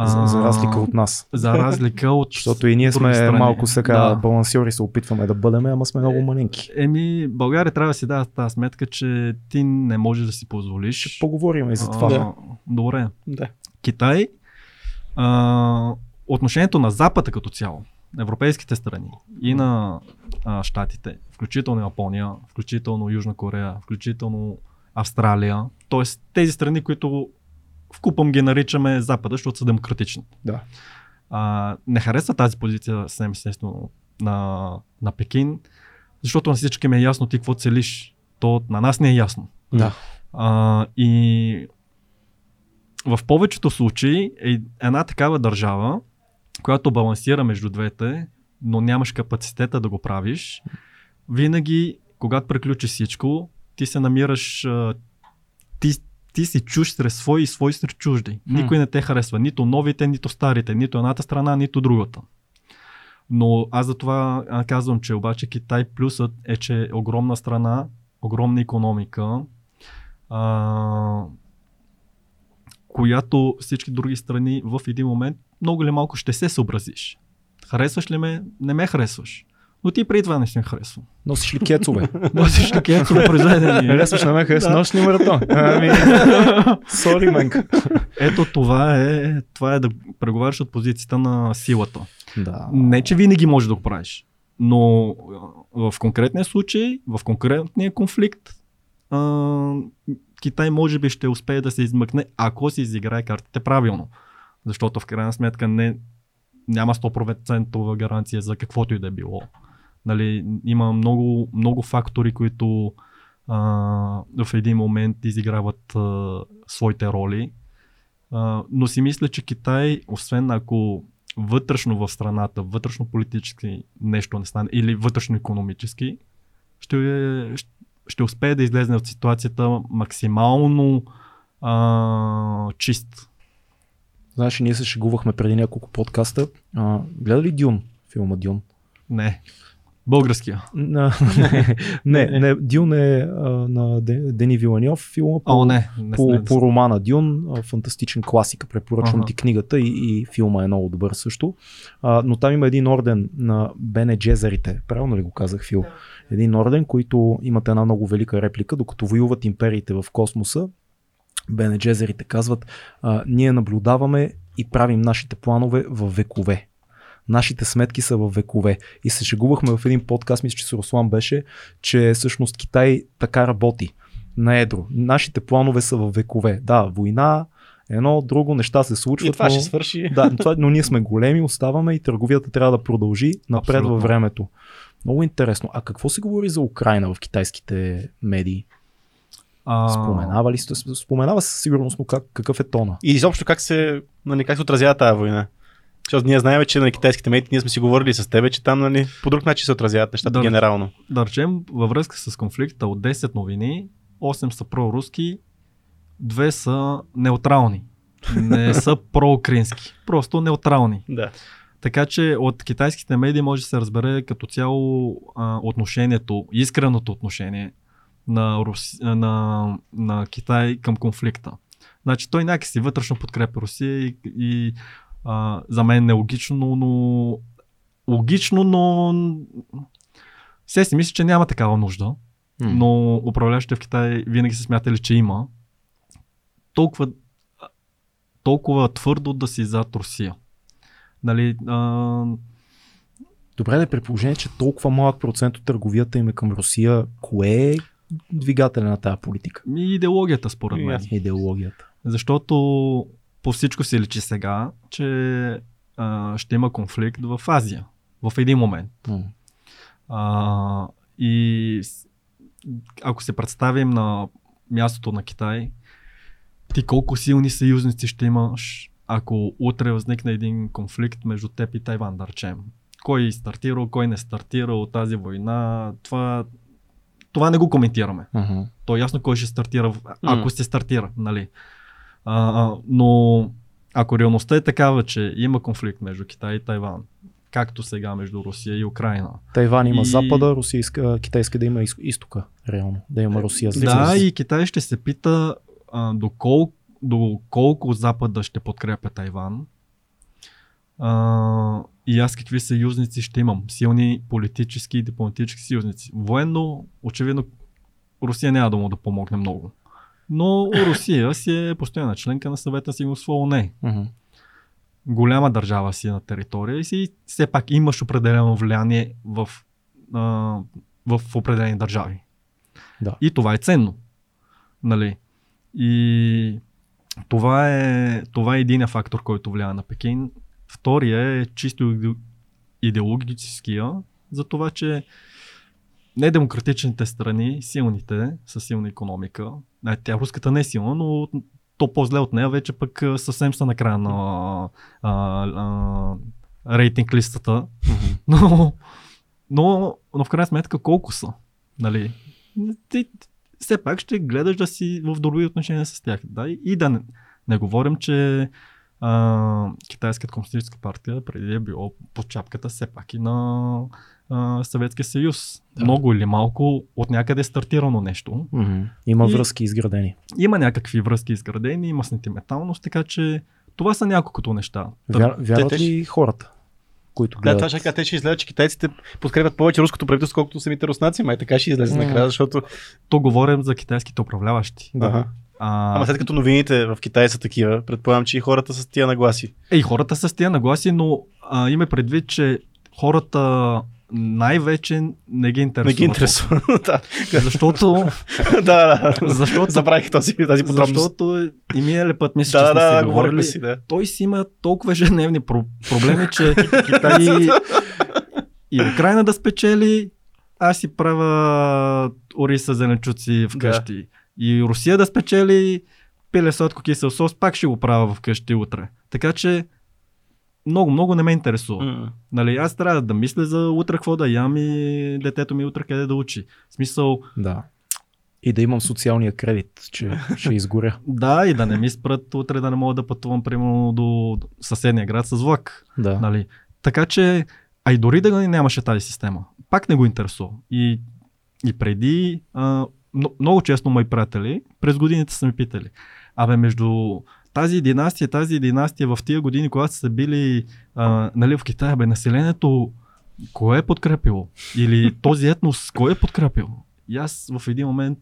За, за разлика от нас. За разлика от. Защото и ние сме страни. малко сега Да. балансиори се опитваме да бъдем, ама сме много маненки. Еми, България трябва да си дава тази сметка, че ти не можеш да си позволиш. Ще поговорим и за А, това. Да. Добре. Да. Китай, а, отношението на Запада като цяло, на европейските страни и на а, щатите, включително Япония, включително Южна Корея, включително Австралия, т.е. тези страни, които в купъм ги наричаме Запада, защото са демократични. Да. А, не харесва тази позиция съвсем естествено на, на Пекин, защото на всички ми е ясно ти какво целиш. То на нас не е ясно. Да. А, и в повечето случаи е една такава държава, която балансира между двете, но нямаш капацитета да го правиш, винаги, когато приключи всичко, ти се намираш, ти, ти си чужд сред свои и свои сред чужди. Никой не те харесва, нито новите, нито старите, нито едната страна, нито другата. Но аз за това казвам, че обаче Китай плюсът е, че е огромна страна, огромна економика, а, която всички други страни в един момент много или малко ще се съобразиш. Харесваш ли ме? Не ме харесваш. Но ти преди това не си харесва. Носиш ли кецове? Носиш такива произведения. Харесваш на мен, харесваш Да. нощни маратон. Ами, сори, менка. Ето това е, това е да преговаряш от позицията на силата. Да. Не, че винаги можеш да го правиш. Но в конкретния случай, в конкретния конфликт, а, Китай може би ще успее да се измъкне, ако си изиграе картите правилно. Защото в крайна сметка не, няма 100% гаранция за каквото и да е било. Нали, има много, много фактори, които а, в един момент изиграват а, своите роли. А, но си мисля, че Китай, освен ако вътрешно в страната, вътрешно политически нещо не стане или вътрешно економически, ще, ще, успее да излезе от ситуацията максимално а, чист. Знаеш, ние се шегувахме преди няколко подкаста. А, гледа ли Дюн? Филма Дюн? Не. Българския. Не, не, Дюн е а, на Де- Дени Виланьов, филма по, О, не. не, по, не, по романа Дюн, а, фантастичен класика, препоръчвам Аха. ти книгата и, и филма е много добър също. А, но там има един орден на Бене Джезерите, правилно ли го казах Фил? Един орден, които имат една много велика реплика, докато воюват империите в космоса, Бене Джезерите казват, а, ние наблюдаваме и правим нашите планове в векове. Нашите сметки са в векове. И се шегувахме в един подкаст, мисля, че с Руслан беше, че всъщност Китай така работи на едро. Нашите планове са в векове. Да, война, едно, друго, неща се случват. И това но... ще свърши. Да, това, но ние сме големи, оставаме и търговията трябва да продължи напред Абсолютно. във времето. Много интересно. А какво се говори за Украина в китайските медии? а, Споменава ли се? Споменава се със сигурност, но как, какъв е тона? И изобщо как се, нали, как се отразява тази война? Защото ние знаем, че на китайските медии, ние сме си говорили с тебе, че там нали, по друг начин се отразяват нещата Да. генерално. Да речем, във връзка с конфликта от 10 новини, 8 са проруски, 2 са неутрални. Не са проукраински. Просто неутрални. Да. Така че от китайските медии може да се разбере като цяло а, отношението, искреното отношение на, Руси, на, на Китай към конфликта. Значи той някакси вътрешно подкрепя Русия и, и а, за мен нелогично, но логично, но все си мисля, че няма такава нужда, но управляващите в Китай винаги са смятали, че има. Толкова, толкова твърдо да си зад Русия. Нали, а, Добре, да при положение, че толкова малък процент от търговията им е към Русия, кое е двигателя на тази политика? и идеологията според мен. Идеологията. Защото по всичко се личи сега, че а, ще има конфликт в Азия. В един момент. М. А, и ако се представим на мястото на Китай, ти колко силни съюзници ще имаш, ако утре възникне един конфликт между теб и Тайван, да речем. Кой стартирал, кой не стартирал тази война, това това не го коментираме. Мгм. То е ясно кой ще стартира, ако М. се стартира, нали. А, но ако реалността е такава, че има конфликт между Китай и Тайван, както сега между Русия и Украина. Тайван има И- запада, Русия иска, Китай иска да има из- изтока, реално. Да има Русия. Да, с- и Китай ще се пита а, доколко, доколко Запада ще подкрепя Тайван. А, и аз какви съюзници ще имам. Силни политически и дипломатически съюзници. Военно, очевидно, Русия няма да му да помогне много. Но Русия си е постоянна членка на съвета сигурност в ООН. Голяма държава си е на територия и си все пак имаш определено влияние в, а, в определени държави. Да. И това е ценно. Нали? И това е, това е един фактор, който влияе на Пекин. Втория е чисто иде- идеологическия, за това, че недемократичните страни, силните, с силна економика, не, тя руската не е силна, но то по-зле от нея вече пък а, съвсем са накрая на а, а, рейтинг листата. Но, но, но в крайна сметка колко са? Нали? Ти все пак ще гледаш да си в добри отношения с тях. Да? И да не, не говорим, че а, Китайската комунистическа партия преди е било под чапката все пак и на а, Съветския съюз. Да. Много или малко от някъде е стартирано нещо. Мгм. Има И- връзки изградени. Има някакви връзки изградени, има сентименталност, така че това са няколкото неща. Вяр, вярват те- ли хората, които Да, гледат? това ще кажа, те ще излезе, че китайците подкрепят повече руското правителство, колкото самите руснаци. Май така ще излезе М. накрая, защото... То говорим за китайските управляващи. Да. Ага. А, Ама след като новините в Китай са такива, предполагам, че и хората са с тия нагласи. Ей, хората са с тия нагласи, но а, има предвид, че хората най-вече не ги интересува. Не ги интересува. да, Защото, да, да. защото, Забравих този, тази подробност. защото и миналия път мисля, Да, че да, сме да, си говорили, си, да. той си има толкова ежедневни про- проблеми, че и, и Украина да спечели, аз си правя ориса зеленчуци вкъщи. И Русия да спечели, пиле сладко кисел сос, пак ще го правя вкъщи утре. Така че много, много не ме интересува. М. Нали, аз трябва да мисля за утре какво да ям и детето ми утре къде да учи. В смисъл, Да. И да имам социалния кредит, че ще изгоря. да, и да не ми спрат утре да не мога да пътувам примерно до съседния град с влак. Да. Нали? Така че, а и дори да нямаше тази система, пак не го интересува. И, и преди, а, но, много често мои приятели през годините са ми питали, абе между тази династия, тази династия в тия години, когато са били а, нали, в Китай, бе, населението кое е подкрепило? Или този етнос, кой е подкрепил? И аз в един момент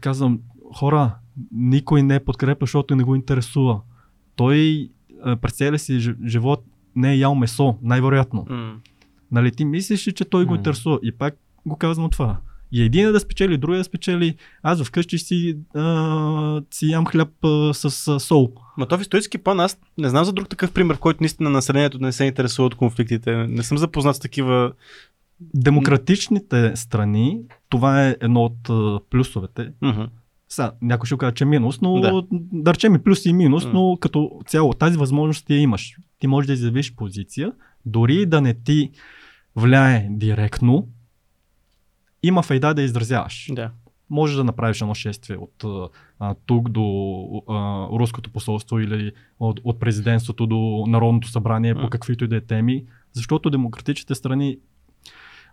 казвам, хора, никой не е подкрепя, защото не го интересува. Той а, през целия си жи- живот не е ял месо, най-вероятно. М. Нали, ти мислиш, ли, че той го М. интересува. И пак го казвам това. И един е да спечели, другия да спечели. Аз вкъщи си, а, си ям хляб а, с а, сол. Ма то в исторически план аз не знам за друг такъв пример, който наистина населението не се интересува от конфликтите. Не съм запознат с такива. Демократичните страни, това е едно от а, плюсовете. Мгм. Сега, някой ще каже, че е минус, но да, Да. речем и плюс и минус, М. но като цяло тази възможност ти я имаш. Ти можеш да изявиш позиция, дори да не ти влияе директно, има файда да изразяваш. Да. Можеш да направиш едно шествие от а, тук до а, руското посолство или от, от президентството до Народното събрание М. по каквито и да е теми, защото демократичните страни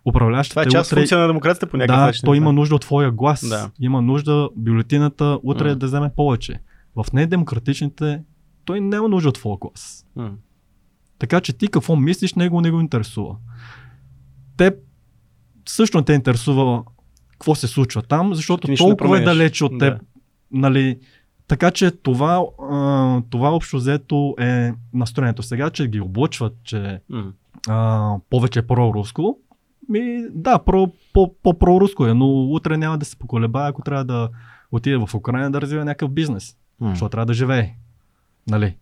управляващите Това е част утре- функция на демокрацията по някакъв да, начин. той има нужда от твоя глас. Да. Има нужда бюлетината утре М. да вземе повече. В недемократичните той няма нужда от твоя глас. М. Така че ти какво мислиш, него не го интересува. Те също не те интересува какво се случва там, защото нищо толкова е далече от теб. Да. Нали, така че това, а, това общо взето е настроението. Сега, че ги облъчват, че М. а, повече е проруско, ми, да, про, по, по-проруско е, но утре няма да се поколебая, ако трябва да отиде в Украина да развива някакъв бизнес, М. защото трябва да живее. Нали?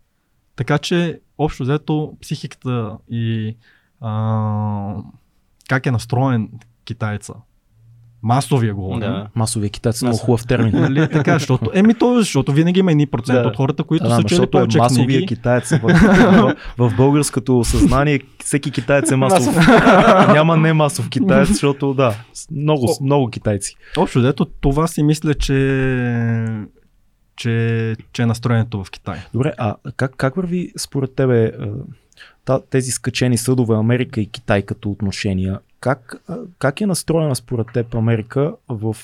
Така че, общо взето, психиката и а, как е настроен китайца масовия говорим. Да. Масовия китаец е много Масов. хубав термин. Нали, така, защото, еми то, защото винаги има едни процент Да. от хората, които Да, са чели защото е повече масовия книги. китаец. В, в, в българското съзнание всеки китаец е масов. Няма не масов китаец, защото да, много, О. много китайци. Общо дето, това си мисля, че, че, че е настроението в Китай. Добре, а как, как върви според тебе тези скачени съдове Америка и Китай като отношения? Как, как е настроена според теб Америка в,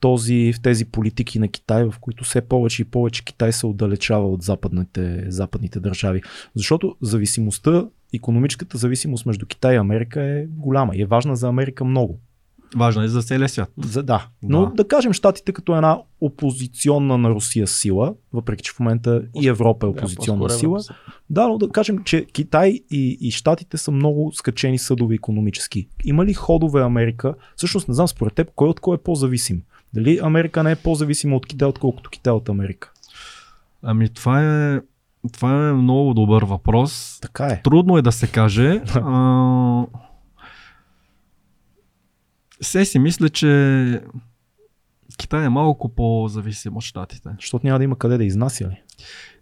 този, в тези политики на Китай, в които все повече и повече Китай се отдалечава от западните, западните държави? Защото зависимостта, економическата зависимост между Китай и Америка е голяма и е важна за Америка много. Важно е за целия свят. За, да. Но Да. да. кажем щатите като една опозиционна на Русия сила, въпреки че в момента и Европа е опозиционна по-скоро сила. Европа. Да, но да кажем, че Китай и, и Штатите са много скачени съдове економически. Има ли ходове Америка? Всъщност не знам според теб кой от кой е по-зависим. Дали Америка не е по-зависима от Китай, отколкото Китай от Америка? Ами това е, това е много добър въпрос. Така е. Трудно е да се каже. А, все си мисля, че Китай е малко по-зависим от щатите. Защото няма да има къде да изнася ли?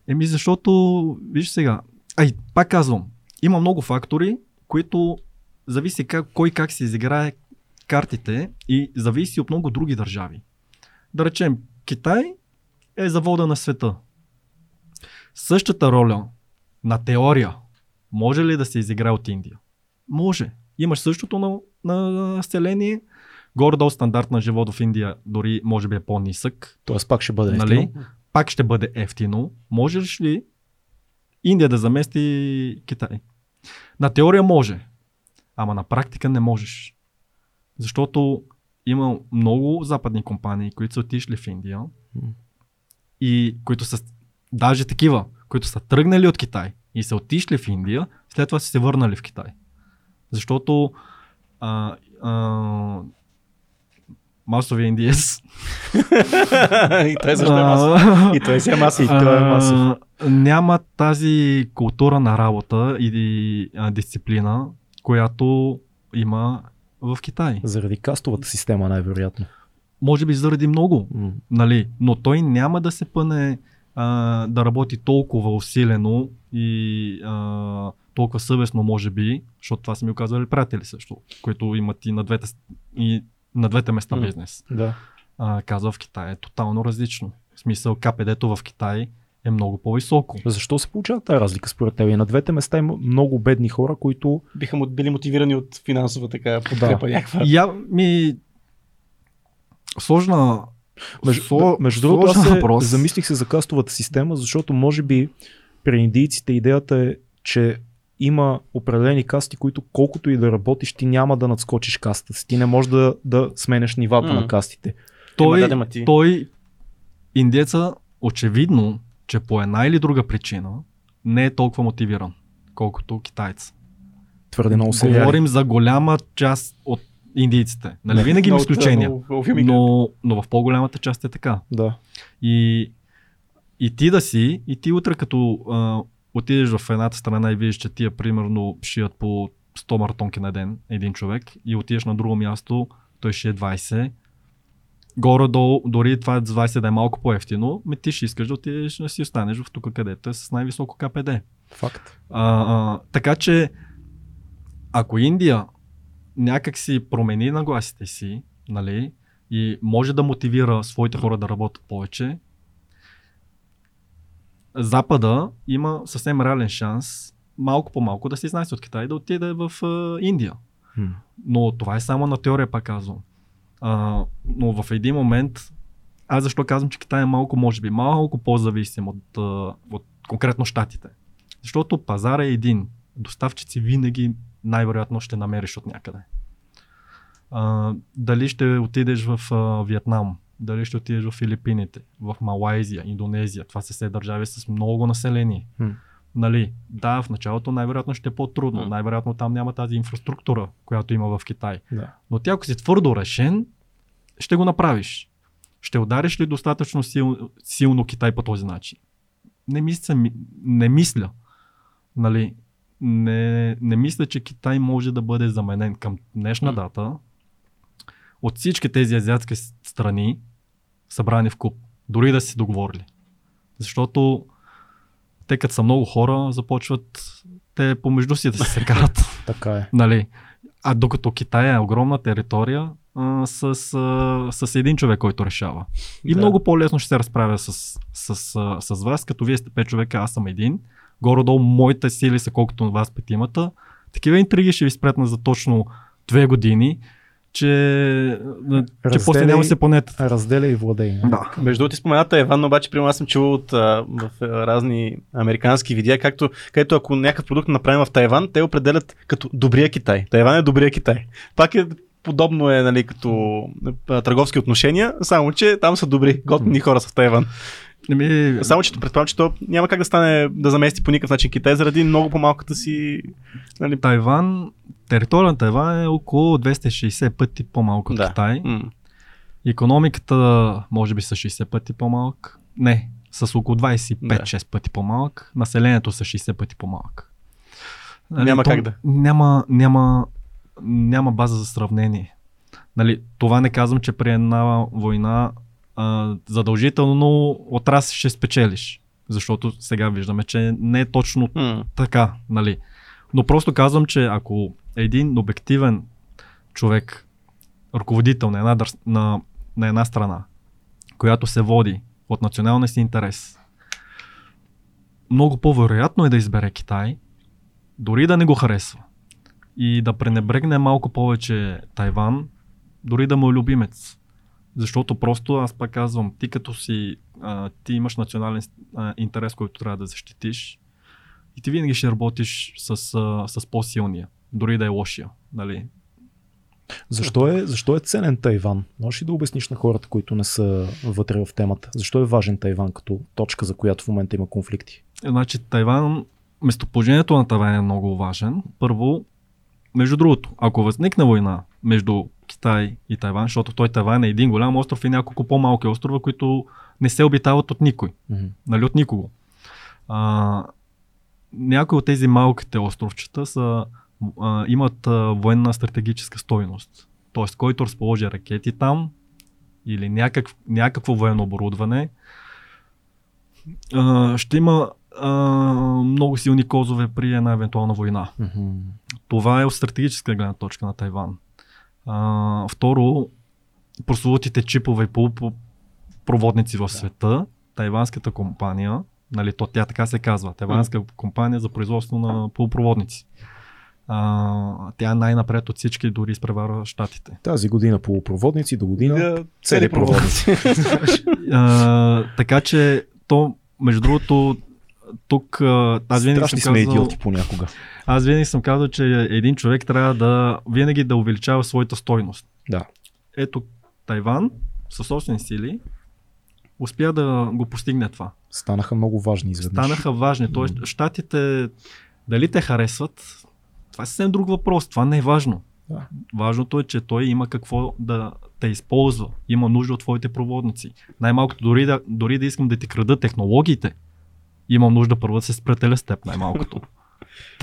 Еми защото, виж сега, ай, пак казвам, има много фактори, които зависи как, кой как се изиграе картите и зависи от много други държави. Да речем, Китай е завода на света. Същата роля на теория може ли да се изиграе от Индия? Може. Имаш същото на, на население, горе-долу стандарт на живот в Индия дори може би е по-нисък, Тоест пак ще бъде нали? ефтино. пак ще бъде ефтино. Можеш ли Индия да замести Китай? На теория може, ама на практика не можеш. Защото има много западни компании, които са отишли в Индия и които са даже такива, които са тръгнали от Китай и са отишли в Индия, след това са се върнали в Китай. Защото а, а, масовия индиец и той също е масов. И той си е масов. И той е масов. Няма тази култура на работа и дисциплина, която има в Китай. Заради кастовата система най-вероятно. Може би заради много, нали? но той няма да се пъне а, да работи толкова усилено и а, толкова съвестно, може би, защото това са ми оказвали приятели също, които имат и на двете, и на двете места М. бизнес. Да. А, казва в Китай е тотално различно. В смисъл КПД-то в Китай е много по-високо. Защо се получава тази разлика според теб? И на двете места има много бедни хора, които Биха му били мотивирани от финансова така подкрепа някаква. Я ми... Сложна... Между, Сло- между другото, аз се въпрос. замислих се за кастовата система, защото може би при индийците идеята е, че има определени касти, които колкото и да работиш, ти няма да надскочиш кастата си. Ти не можеш да, да сменеш нивата М. на кастите. Той, да, ти. той, индеца, очевидно, че по една или друга причина не е толкова мотивиран, колкото китайец. Твърде много се. Говорим за голяма част от индийците. Нали, Не, винаги има изключения, но, но в по-голямата част е така. Да. И, и ти да си, и ти утре като а, отидеш в едната страна и видиш, че тия примерно шият по 100 маратонки на ден един човек и отидеш на друго място, той шие 20. Горе-долу, дори това 20 да е малко по-ефтино, ми ти ще искаш да отидеш да си останеш в тук където е с най-високо КПД. Факт. А, а, така че, ако Индия някак си промени нагласите си, нали, и може да мотивира своите хора да работят повече, Запада има съвсем реален шанс малко по малко да се изнася от Китай и да отиде в а, Индия. М. Но това е само на теория, пак казвам. А, но в един момент, аз защо казвам, че Китай е малко, може би, малко по-зависим от, от конкретно щатите. Защото пазар е един. Доставчици винаги най-вероятно ще намериш от някъде. А, дали ще отидеш в а, Виетнам, дали ще отидеш в Филипините, в Малайзия, Индонезия. Това са все държави с много население. М. Нали, да, в началото най-вероятно ще е по-трудно. М. Най-вероятно там няма тази инфраструктура, която има в Китай. Да. Но ти ако си твърдо решен, ще го направиш. Ще удариш ли достатъчно сил, силно Китай по този начин? Не мисля, ми- не мисля. Нали, не, не мисля, че Китай може да бъде заменен към днешна дата от всички тези азиатски страни, събрани в куп, дори да си договорили. Защото те като са много хора, започват те помежду си да се карат. Така е. нали? А докато Китай е огромна територия а, с, а, с един човек, който решава. И Да. много по-лесно ще се разправя с, с, с, с вас, като вие сте пет човека, аз съм един. Горе-долу моите сили са колкото на вас петимата. Такива интриги ще ви спретна за точно две години, че, а, че после няма се понете. Разделя и владей. Да. Между другото, ти спомена Тайван, но обаче, примерно, аз съм чувал от, а, в разни американски видеа, както, където ако някакъв продукт е направен в Тайван, те определят като добрия Китай. Тайван е добрия Китай. Пак е подобно е, нали, като а, търговски отношения, само че там са добри, готини хора са в Тайван. Еми, Само, че предполагам, че то няма как да стане да замести по никакъв начин Китай, заради много по-малката си... Нали, Тайван, територия на Тайван е около 260 пъти по-малко от Да. Китай. м, Економиката може би са 60 пъти по-малък. Не, с около 25-6 пъти по-малък. Населението са 60 пъти по-малък. Нали, Няма то как да. Няма, няма, няма база за сравнение. Нали, това не казвам, че при една война а, задължително от раз ще спечелиш. Защото сега виждаме, че не е точно м, така, нали. Но просто казвам, че ако един обективен човек, ръководител на една, дърс... на, на една страна, която се води от националния си интерес, много по-вероятно е да избере Китай, дори да не го харесва. И да пренебрегне малко повече Тайван, дори да му е любимец. Защото просто, аз пак казвам, ти като си, а, ти имаш национален а, интерес, който трябва да защитиш, и ти винаги ще работиш с, а, с по-силния, дори да е лошия. Нали? Защо е, защо е ценен Тайван? Можеш ли да обясниш на хората, които не са вътре в темата? Защо е важен Тайван като точка, за която в момента има конфликти? Значи Тайван, местоположението на Тайван е много важен. Първо, между другото, ако възникне война между Китай и Тайван, защото той Тайван е един голям остров и няколко по-малки острова, които не се обитават от никой. Мгм. нали, от никого. А, някои от тези малките островчета са, а, имат а, военна стратегическа стойност. Тоест, който разположи ракети там или някакв, някакво военно оборудване, а, ще има а, много силни козове при една евентуална война. Мгм. Това е от стратегическа гледна точка на Тайван. А, второ, прословутите чипове и полупроводници в света, тайванската компания, нали, то тя така се казва, тайванска компания за производство на полупроводници. А, тя е най-напред от всички, дори изпреварва щатите. Тази година полупроводници, до година да, цели проводници. А, така че, то, между другото, тук аз винаги Страшни съм сме казал, идиоти понякога. аз винаги съм казал, че един човек трябва да винаги да увеличава своята стойност. Да. Ето Тайван със собствени сили успя да го постигне това. Станаха много важни изведнъж. Станаха важни. Тоест, щатите, дали те харесват, това е съвсем друг въпрос. Това не е важно. Да. Важното е, че той има какво да те използва. Има нужда от твоите проводници. Най-малкото, дори да, дори да искам да ти крада технологиите, имам нужда първо да се спретеля с теб, най-малкото.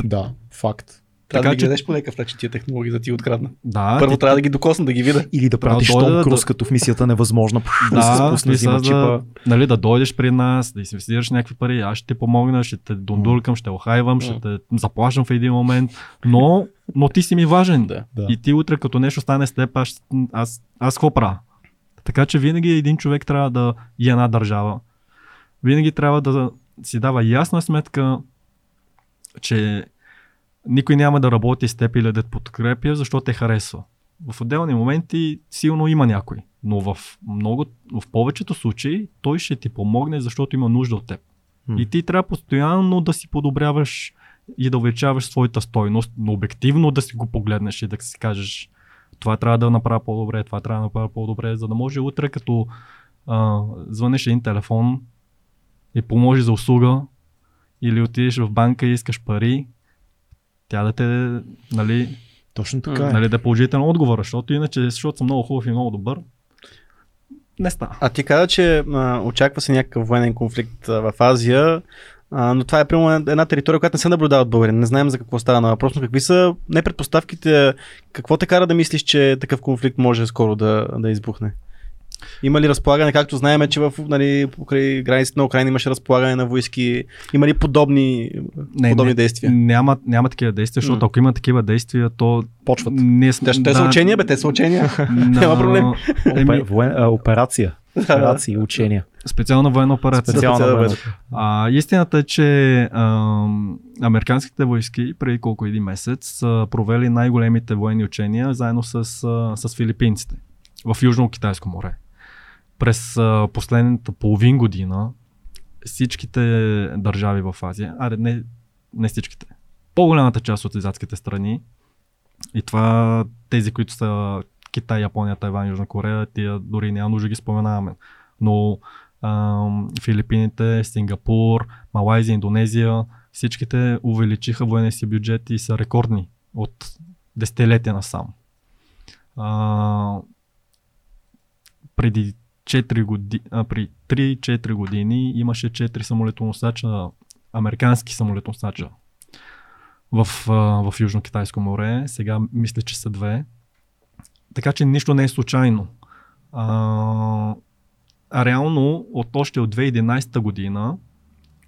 Да, факт. Трябва Така да ги че- дадеш по някакъв начин тия технологии да ти открадна. Да, Първо ти- трябва да ги докосна, да ги видя. Или да пратиш да Том да- Круз, като в мисията невъзможна. Да, се Да, спусне, смисъл взима чипа. нали, да дойдеш при нас, да инвестираш някакви пари, аз ще ти помогна, ще те дундулкам, ще охайвам, ще те заплашвам в един момент, но, но ти си ми важен. Да. Да. И ти утре, като нещо стане с теб, аз, аз, аз какво правя? Така че винаги един човек трябва да и една държава. Винаги трябва да си дава ясна сметка, че никой няма да работи с теб или да те подкрепя, защото те харесва. В отделни моменти силно има някой, но в, много, в повечето случаи той ще ти помогне, защото има нужда от теб. И ти трябва постоянно да си подобряваш и да увеличаваш своята стойност, но обективно да си го погледнеш и да си кажеш това трябва да направя по-добре, това трябва да направя по-добре, за да може утре като а, звънеш един телефон и поможе за услуга или отидеш в банка и искаш пари, тя да те, нали, Точно така е. нали да е положителен отговор, защото иначе, защото съм много хубав и много добър, не става. А ти каза, че а, очаква се някакъв военен конфликт а, в Азия. А, но това е прямо една територия, която не се наблюдава от българин. Не знаем за какво става на въпрос, но какви са не предпоставките, какво те кара да мислиш, че такъв конфликт може скоро да, да избухне? Има ли разполагане, както знаем, че в нали, покрай границите на Украина имаше разполагане на войски? Има ли подобни, Не, подобни не, действия? Няма, няма такива действия, защото М. ако има такива действия, то Почват. ние сме... Те, те са учения, бе, те са учения. на- Няма проблем. Еми, Опе, воен, а, операция. Операции, учения. специална военна операция. Специална военна. А, истината е, че ам, американските войски преди колко един месец са провели най-големите военни учения заедно с, а, с филипинците в Южно-Китайско море. През а, последната половин година всичките държави в Азия, аре не, не всичките, по-голямата част от азиатските страни и това тези, които са Китай, Япония, Тайван, Южна Корея, тия дори няма нужда да ги споменаваме. Но ам, Филипините, Сингапур, Малайзия, Индонезия, всичките увеличиха военния си бюджет и са рекордни от десетилетия насам. А, преди 4 години, а, при 3-4 години имаше 4 самолетоносача, американски самолетоносача в, а, в Южно-Китайско море. Сега мисля, че са две. Така че нищо не е случайно. А, а реално от още от 2011 година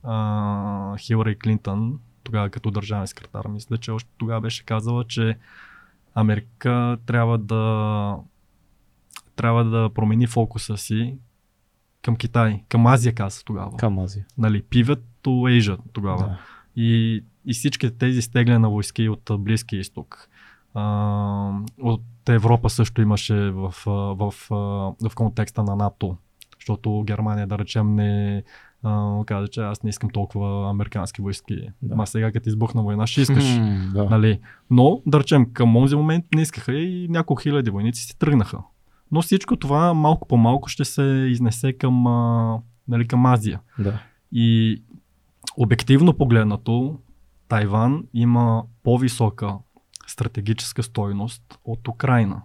а, Хилари Клинтън, тогава като държавен секретар, мисля, че още тогава беше казала, че Америка трябва да трябва да промени фокуса си към Китай, към Азия каза тогава. Към Азия. Нали, pivot to Asia тогава. Да. И, и всички тези стегляне на войски от Близкия изток. А, от Европа също имаше в, в, а, в контекста на НАТО, защото Германия, да речем, не а, каза, че аз не искам толкова американски войски. Да. Ма сега, като избухна война, ще искаш. М, да. Нали? Но, да речем, към този момент не искаха и няколко хиляди войници си тръгнаха. Но всичко това малко по малко ще се изнесе към, а, нали, към Азия. да. И обективно погледнато, Тайван има по-висока стратегическа стойност от Украина.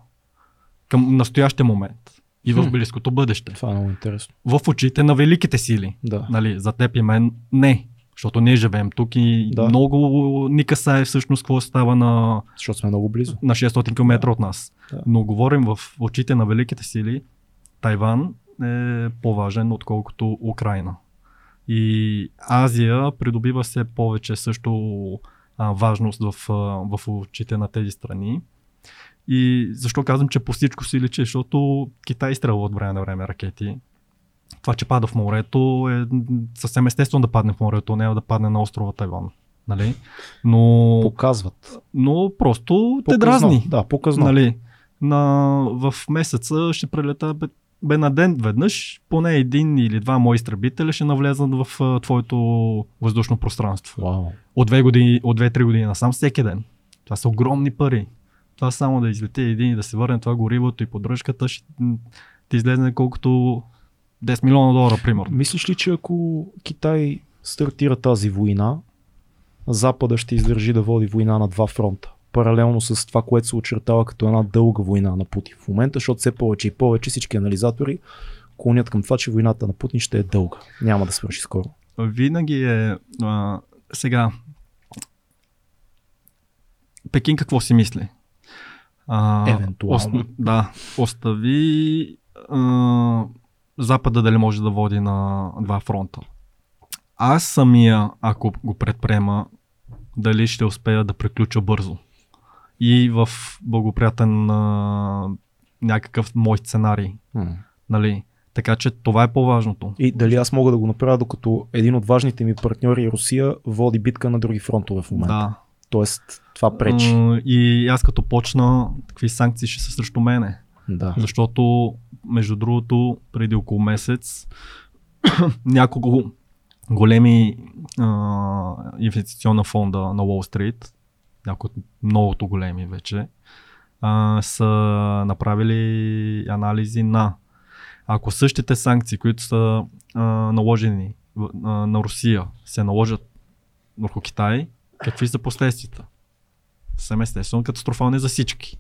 Към настоящия момент и в близкото бъдеще. Това е много интересно. В очите на великите сили. Да. Нали, за теб и мен не. Защото ние живеем тук и Да. да. много ни касае всъщност какво става на, Защото сме много близо. на 600 км от нас. Да. Но говорим в очите на великите сили, Тайван е по-важен отколкото Украина. И Азия придобива все повече също а, важност в, а, в очите на тези страни. И защо казвам, че по всичко си личи, защото Китай изстрелва от време на време ракети. Това, че пада в морето е съвсем естествено да падне в морето, не да падне на острова Тайван. Нали? Но, Показват. но просто те Показно. дразни. Да, показно. Нали, на, в месеца ще прелета бе, бе на ден веднъж, поне един или два мои изтребителя ще навлезат в а, твоето въздушно пространство. Вау. От две години, от две-три години насам всеки ден. Това са огромни пари. Това само да излети един и да се върне това горивото и поддръжката ще ти излезе колкото 10 милиона долара, примерно. Мислиш ли, че ако Китай стартира тази война, Запада ще издържи да води война на два фронта? Паралелно с това, което се очертава като една дълга война на Путин в момента, защото все повече и повече всички анализатори клонят към това, че войната на Путин ще е дълга. Няма да свърши скоро. Винаги е а, сега. Пекин какво си мисли? А, Евентуално. ост- да, остави а, Запада дали може да води на два фронта. Аз самия, ако го предприема, дали ще успея да приключа бързо. И в благоприятен а, някакъв мой сценарий. М. Нали? Така че това е по-важното. И дали аз мога да го направя, докато един от важните ми партньори Русия води битка на други фронтове в момента. Да. Тоест, това пречи. И аз като почна, какви санкции ще са срещу мене. Да. Защото, между другото, преди около месец, няколко големи а, инвестиционна фонда на Уолл Стрит, някои от многото големи вече, а, са направили анализи на ако същите санкции, които са а, наложени а, на Русия, се наложат върху Китай, какви са последствията? Съвсем естествено катастрофални за всички.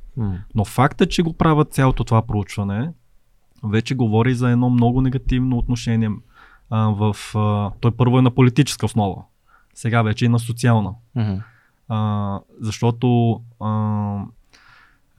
Но факта, че го правят цялото това проучване, вече говори за едно много негативно отношение а, в, а, той първо е на политическа основа, сега вече е на социална. А, защото а,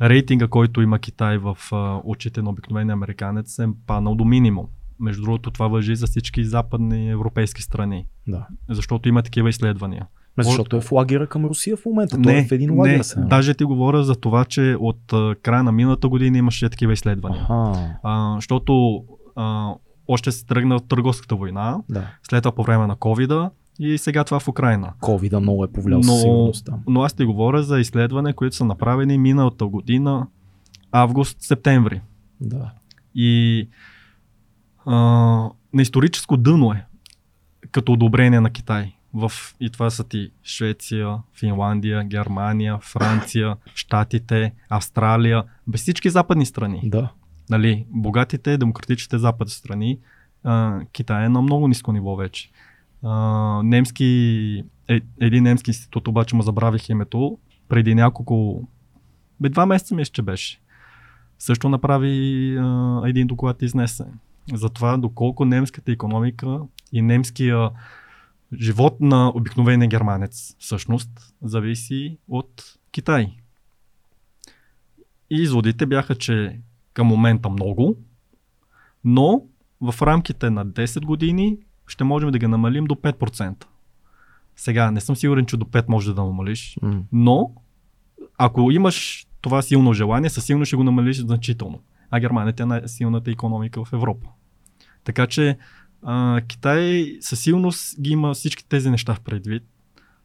рейтинга, който има Китай в а, очите на обикновения американец е паднал до минимум. Между другото, това въжи за всички западни европейски страни, Да. защото има такива изследвания. Защото е в лагера към Русия в момента. Той е в един лагер. не, се. даже ти говоря за това, че от а, края на миналата година имаше такива изследвания. Аха, А, защото а, още се тръгна от търговската война, да. след това по време на ковида и сега това в Украина. Ковида много е повлиял Но- със сигурност там. Но аз ти говоря за изследвания, които са направени миналата година, август-септември. Да. И а, на историческо дъно е като одобрение на Китай. В, и това са ти Швеция, Финландия, Германия, Франция, Штатите, Австралия, без всички западни страни. Да. Нали, богатите, демократичните западни страни, а, Китай е на много ниско ниво вече. А, немски, е, един немски институт, обаче му забравих името, преди няколко, бе два месеца мисля, че беше. Също направи а, един доклад и изнесе. За това доколко немската економика и немския живот на обикновения германец всъщност зависи от Китай. И изводите бяха, че към момента много, но в рамките на 10 години ще можем да ги намалим до 5%. Сега не съм сигурен, че до 5 може да намалиш, М. но ако имаш това силно желание, със сигурно ще го намалиш значително. А Германия е най-силната економика в Европа. Така че а, Китай със сигурност ги има всички тези неща в предвид.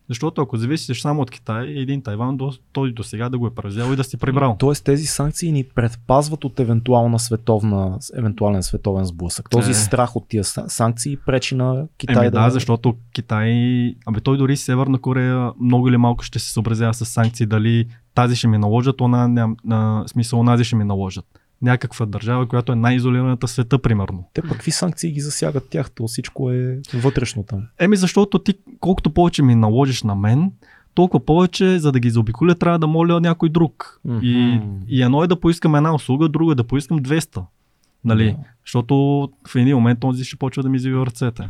Защото ако зависиш само от Китай, един Тайван до, той до сега да го е превзел и да си прибрал. Тоест тези санкции ни предпазват от евентуална световна, евентуален световен сблъсък. Този Е. страх от тия са- санкции пречи на Китай Еми да... да, защото Китай, абе той дори Северна Корея много или малко ще се съобразява с санкции, дали тази ще ми наложат, она, ням, на, смисъл, онази ще ми наложат. Някаква държава, която е най-изолираната в света, примерно. Те пък какви санкции ги засягат тях? То всичко е вътрешно там. Еми защото ти колкото повече ми наложиш на мен, толкова повече, за да ги заобиколя, трябва да моля някой друг. Мгм. И, и едно е да поискам една услуга, друго е да поискам 200. Нали? Да. Защото в един момент този ще почва да ми извива ръцете.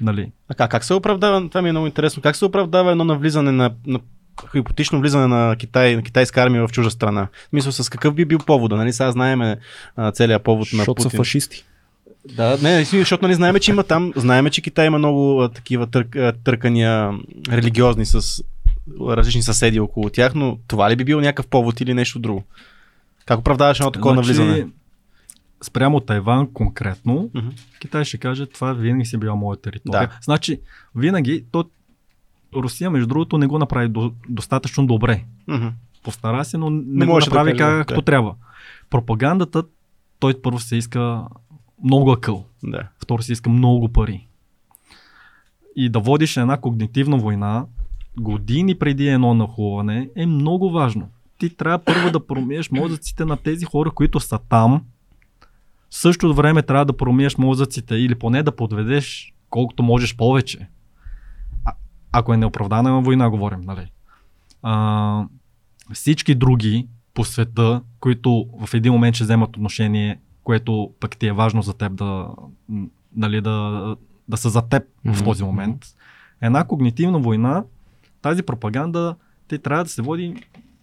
Нали? А как, как се оправдава, това ми е много интересно, как се оправдава едно навлизане на, на хипотетично влизане на, Китай, на китайска армия в чужа страна? Мисля, с какъв би бил повода? Нали? Сега знаеме целият повод на Защото са Путин. фашисти. Да, не, защото нали знаеме, че има там, знаеме, че Китай има много а, такива търк, а, търкания религиозни с различни съседи около тях, но това ли би бил някакъв повод или нещо друго? Как оправдаваш едно такова навлизане? Спрямо Тайван конкретно, Мгм. Китай ще каже, това винаги си била моя територия. Да. Значи, винаги, то, Русия, между другото, не го направи до, достатъчно добре. Мгм. Постара се, но не, го можеше да направи каже, както да. трябва. Пропагандата, той първо се иска много акъл. Да. Второ се иска много пари. И да водиш една когнитивна война години преди едно нахлуване е много важно. Ти трябва първо да промиеш мозъците на тези хора, които са там. Същото време трябва да промиеш мозъците или поне да подведеш колкото можеш повече. Ако е неоправдана война, говорим, нали? А, всички други по света, които в един момент ще вземат отношение, което пък ти е важно за теб да, нали, да, да са за теб в Мгм. този момент. Една когнитивна война, тази пропаганда, те трябва да се води,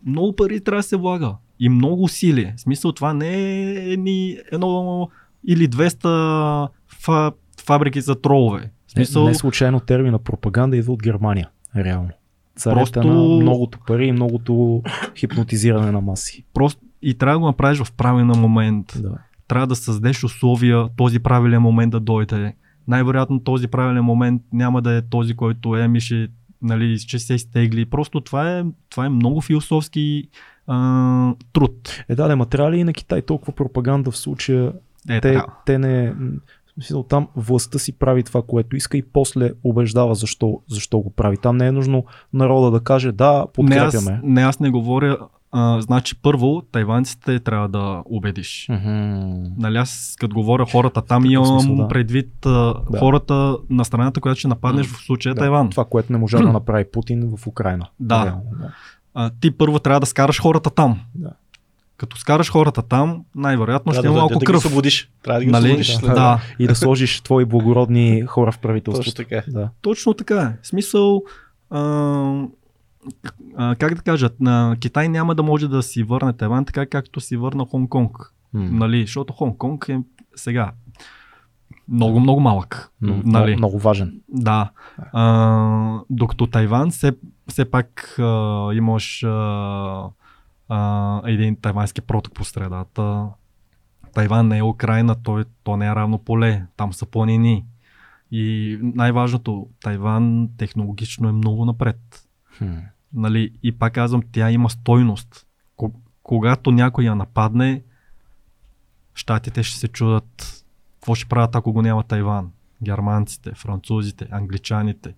много пари трябва да се влага и много усилие. В смисъл това не е едни, едно или 200 фа, фабрики за тролове. Смисъл, Не, не случайно термина пропаганда идва от Германия. Реално. Царете Просто- на многото пари и многото хипнотизиране на маси. просто и трябва да го направиш в правилен момент. Да. трябва да създадеш условия този правилен момент да дойде. Най-вероятно този правилен момент няма да е този, който е, ми ще, нали, ще се изтегли. Просто това е, това е много философски а, труд. Е, да, да, ма трябва ли и на Китай толкова пропаганда в случая? Е, те, трябва. те не... смисъл, там властта си прави това, което иска и после убеждава защо, защо го прави. Там не е нужно народа да каже да, Не аз, подкрепяме. не, аз не говоря. А, значи, първо, тайванците трябва да убедиш. Мгм. Нали, аз като говоря хората там имам смисъл, да. предвид а, Да. хората на страната, която ще нападнеш в случая Да, Тайван. Това, което не можа да направи Путин в Украина. Да. Реално, да. а, ти първо трябва да скараш хората там. Да. Като скараш хората там, най-вероятно ще има да, малко да, да ги кръв. освободиш. Трябва да ги Нали? освободиш. след- Да, И да сложиш твои благородни хора в Точно правителството. така. Да. точно така е. В смисъл, а, а, как да кажа, на Китай няма да може да си върне Тайван така както си върна Хонг-Конг. Нали, защото Хонг-Конг е сега много, много малък. М, нали? много, много важен. Да. А, докато Тайван все, все пак а, имаш а, а, един тайвански проток по средата. Тайван не е Украина, той, то не е равно поле. Там са планини. И най-важното, Тайван технологично е много напред. Хм. Нали, и пак казвам, тя има стойност. Ко- Когато някой я нападне, щатите ще се чудат какво ще правят, ако го няма Тайван. Германците, французите, англичаните,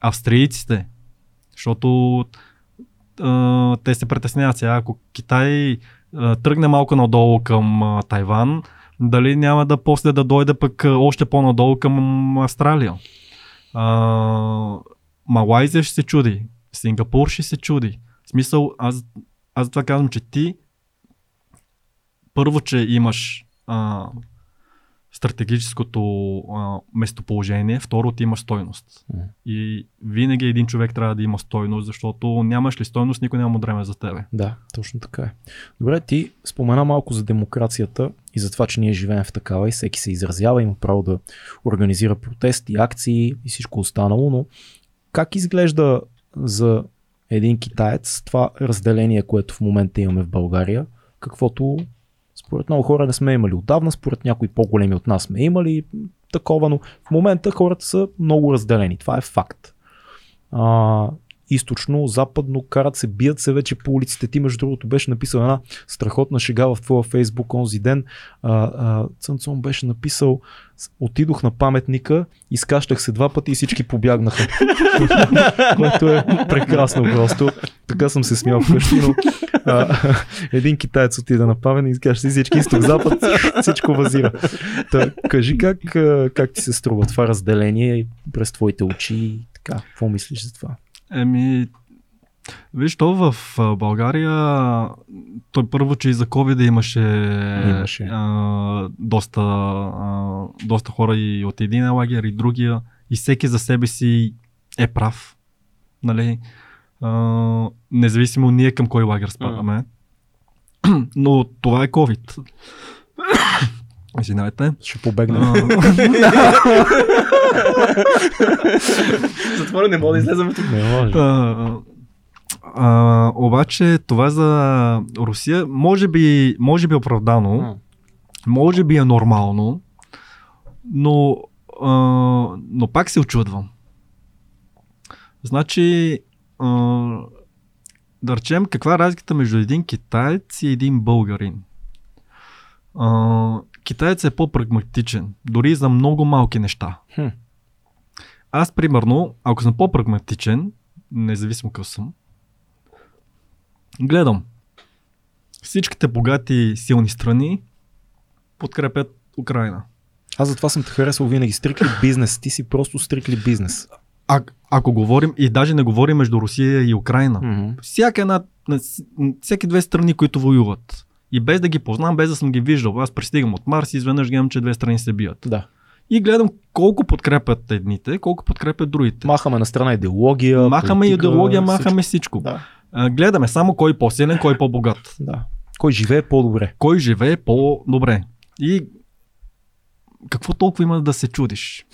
австрийците. Защото те се притесняват сега, ако Китай тръгне малко надолу към Тайван, дали няма да после да дойде пък още по-надолу към Австралия. А, Малайзия ще се чуди, Сингапур ще се чуди. В смисъл, аз, аз това казвам, че ти първо, че имаш а, стратегическото а, местоположение, второ, ти имаш стойност. М. И винаги един човек трябва да има стойност, защото нямаш ли стойност, никой няма време за тебе. Да, точно така е. Добре, ти спомена малко за демокрацията и за това, че ние живеем в такава и всеки се изразява, има право да организира протести, акции и всичко останало, но как изглежда за един китаец това разделение, което в момента имаме в България, каквото според много хора не сме имали отдавна, според някои по-големи от нас сме имали такова, но в момента хората са много разделени. Това е факт. А, източно, западно, карат се, бият се вече по улиците. Ти, между другото, беше написал една страхотна шега в твоя фейсбук онзи ден. А, а, Цънцон беше написал отидох на паметника, изкащах се два пъти и всички побягнаха. Което е прекрасно просто. Така съм се смял вкъщи, но а, един китаец отида на паметник, изкаща се всички изток-запад, всичко базира. Та, кажи как, как ти се струва това разделение през твоите очи и така, какво мислиш за това? Еми, виж, то в България, той първо, че и за COVID имаше, Имаше. А, доста, а, доста хора и от един лагер и другия, и всеки за себе си е прав. Нали? А, независимо ние към кой лагер спадаме. Но това е COVID. Извинявайте. Ще побегнем. Затвора не мога да излезем тук. Не може. А, а, обаче това за Русия може би, може би е оправдано, може би е нормално, но, а, но пак се очудвам. Значи, а, да речем, каква е разликата между един китаец и един българин? А, китаец е по-прагматичен, дори за много малки неща. Хм. Аз, примерно, ако съм по-прагматичен, независимо какъв съм, гледам всичките богати силни страни подкрепят Украина. Аз затова съм те харесал винаги. Стрикли бизнес. Ти си просто стрикли бизнес. А, ако говорим, и даже не говорим между Русия и Украина, Мгм. всяка една, всеки две страни, които воюват, и без да ги познавам, без да съм ги виждал, аз пристигам от Марс и изведнъж гледам, че две страни се бият. Да. И гледам колко подкрепят едните, колко подкрепят другите. Махаме на страна идеология. махаме политика, идеология, всичко. махаме всичко. Да. А, гледаме само кой е по-силен, кой е по-богат. да. Кой живее по-добре. Кой живее по-добре. И какво толкова има да се чудиш?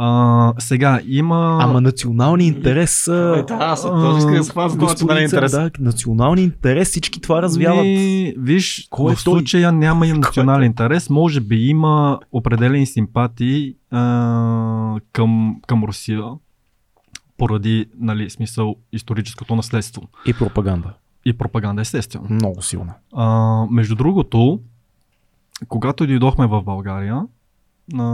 А, сега има... Ама национални интерес са... Е, да, аз този искам да този национален интерес. Да, национални интерес, всички това развяват. Ми, виж, Кой е в той? случая няма и е национален той? интерес. Може би има определени симпатии а, към, към Русия поради, нали, смисъл, историческото наследство И пропаганда. и пропаганда, естествено. Много силна. А, между другото, когато дойдохме в България, а,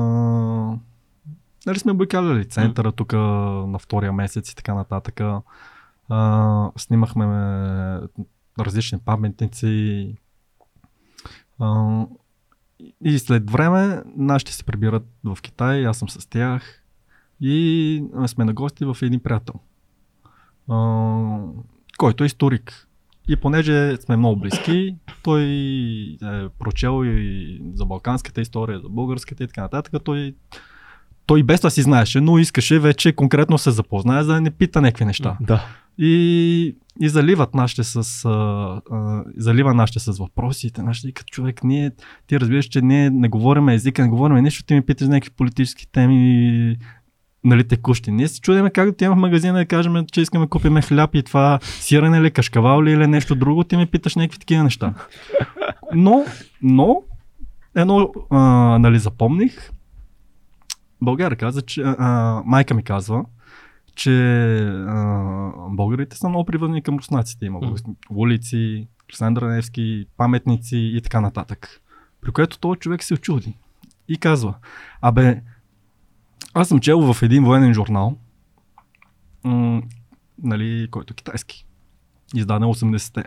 нали сме обикаляли центъра тук на втория месец и така нататък. А, снимахме различни паметници. А, и след време нашите се прибират в Китай, аз съм с тях и сме на гости в един приятел, а, който е историк. И понеже сме много близки, той е прочел и за балканската история, за българската и така нататък. Той, той без това си знаеше, но искаше вече конкретно се запознае, за да не пита някакви неща. Да. И, и заливат нашите с, а, а, залива нашите с въпросите. Нашите като човек, ние, ти разбираш, че ние не говорим езика, не говорим нищо, ти ми питаш някакви политически теми, нали, текущи. Ние се чудиме как да отиваме в магазина и кажем, че искаме да купим хляб и това сирене ли, кашкавал ли или нещо друго, ти ми питаш някакви такива неща. Но, но, едно, а, нали, запомних, България каза, че, а, майка ми казва, че а, българите са много привързани към руснаците. Има български улици, Александър Невски, паметници и така нататък. При което този човек се очуди и казва, абе, аз съм чел в един военен журнал, м- нали, който е китайски, издаден 80-те.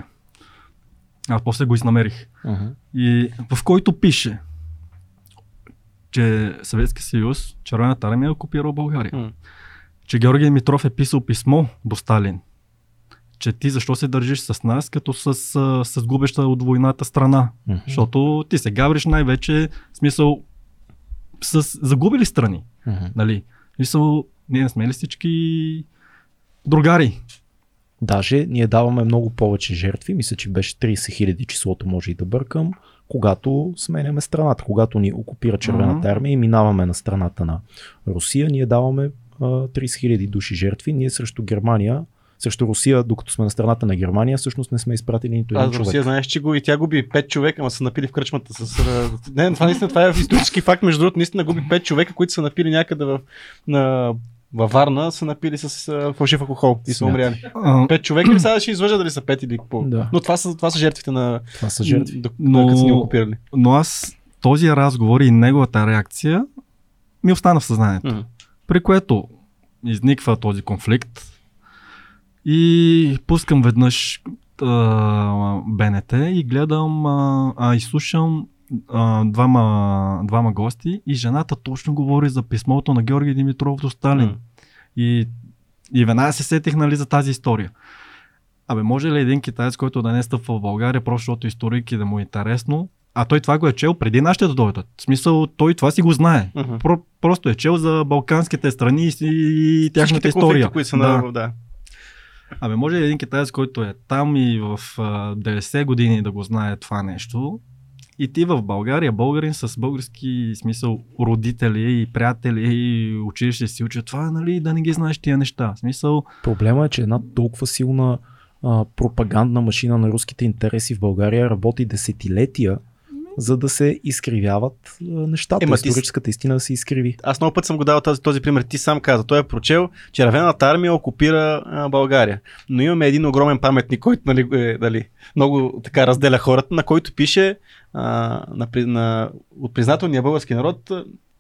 Аз после го изнамерих. Uh-huh. И в който пише, че Съветския съюз, Червената армия е окупирал България. М. Че Георги Димитров е писал писмо до Сталин. Че ти защо се държиш с нас, като с, а, с губеща от войната страна. Мгм. Защото ти се гавриш най-вече, в смисъл, с загубили страни. Мгм. Нали? В Смисъл, ние не сме ли всички другари? Даже ние даваме много повече жертви, мисля, че беше 30 хиляди числото, може и да бъркам, когато сменяме страната. Когато ни окупира Червената армия и минаваме на страната на Русия, ние даваме а, 30 хиляди души жертви. Ние срещу Германия, срещу Русия, докато сме на страната на Германия, всъщност не сме изпратили нито един човек. Русия знаеш, че го и тя губи 5 човека, ама са напили в кръчмата с... Не, това наистина това е исторически факт, между другото, наистина губи 5 човека, които са напили някъде в, на, във Варна, са напили с а, фалшив алкохол и са умряли. А, 5 човека ли сега ще излъжа дали са 5 или по. Да. Но това са, това са жертвите на... Това са жертви. До, Но- са ни окупирали. но аз този разговор и неговата реакция ми остана в съзнанието. Мгм. При което изниква този конфликт и пускам веднъж а, БНТ и гледам а, а, и слушам а, двама, двама гости и жената точно говори за писмото на Георги Димитров до Сталин. М. И, и веднага се сетих нали, за тази история. Абе, може ли един китаец, който да не стъпва в България, просто защото историк и да му е интересно, а той това го е чел преди нашите да дойдат. В смисъл, той това си го знае. Мгм. Про, просто е чел за балканските страни и, и тяхната история. конфликти, които са да. на... Да. Абе, може ли един китаец, който е там и в а, 90 години да го знае това нещо, и ти в България, българин с български смисъл, родители и приятели и училище си учат това, нали, да не ги знаеш тия неща. Смисъл, Проблема е, че една толкова силна а, пропагандна машина на руските интереси в България работи десетилетия, за да се изкривяват нещата. Ема ти Историческата истина да се изкриви. Аз много път съм го дал този, този пример. Ти сам каза. Той е прочел, че Равената армия окупира а, България. Но имаме един огромен паметник, който нали, е, нали, много така разделя хората, на който пише а, на, на, от признателния български народ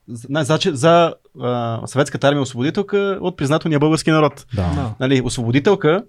за, за, за а, съветската армия освободителка от признателния български народ. Да. да. Нали, освободителка,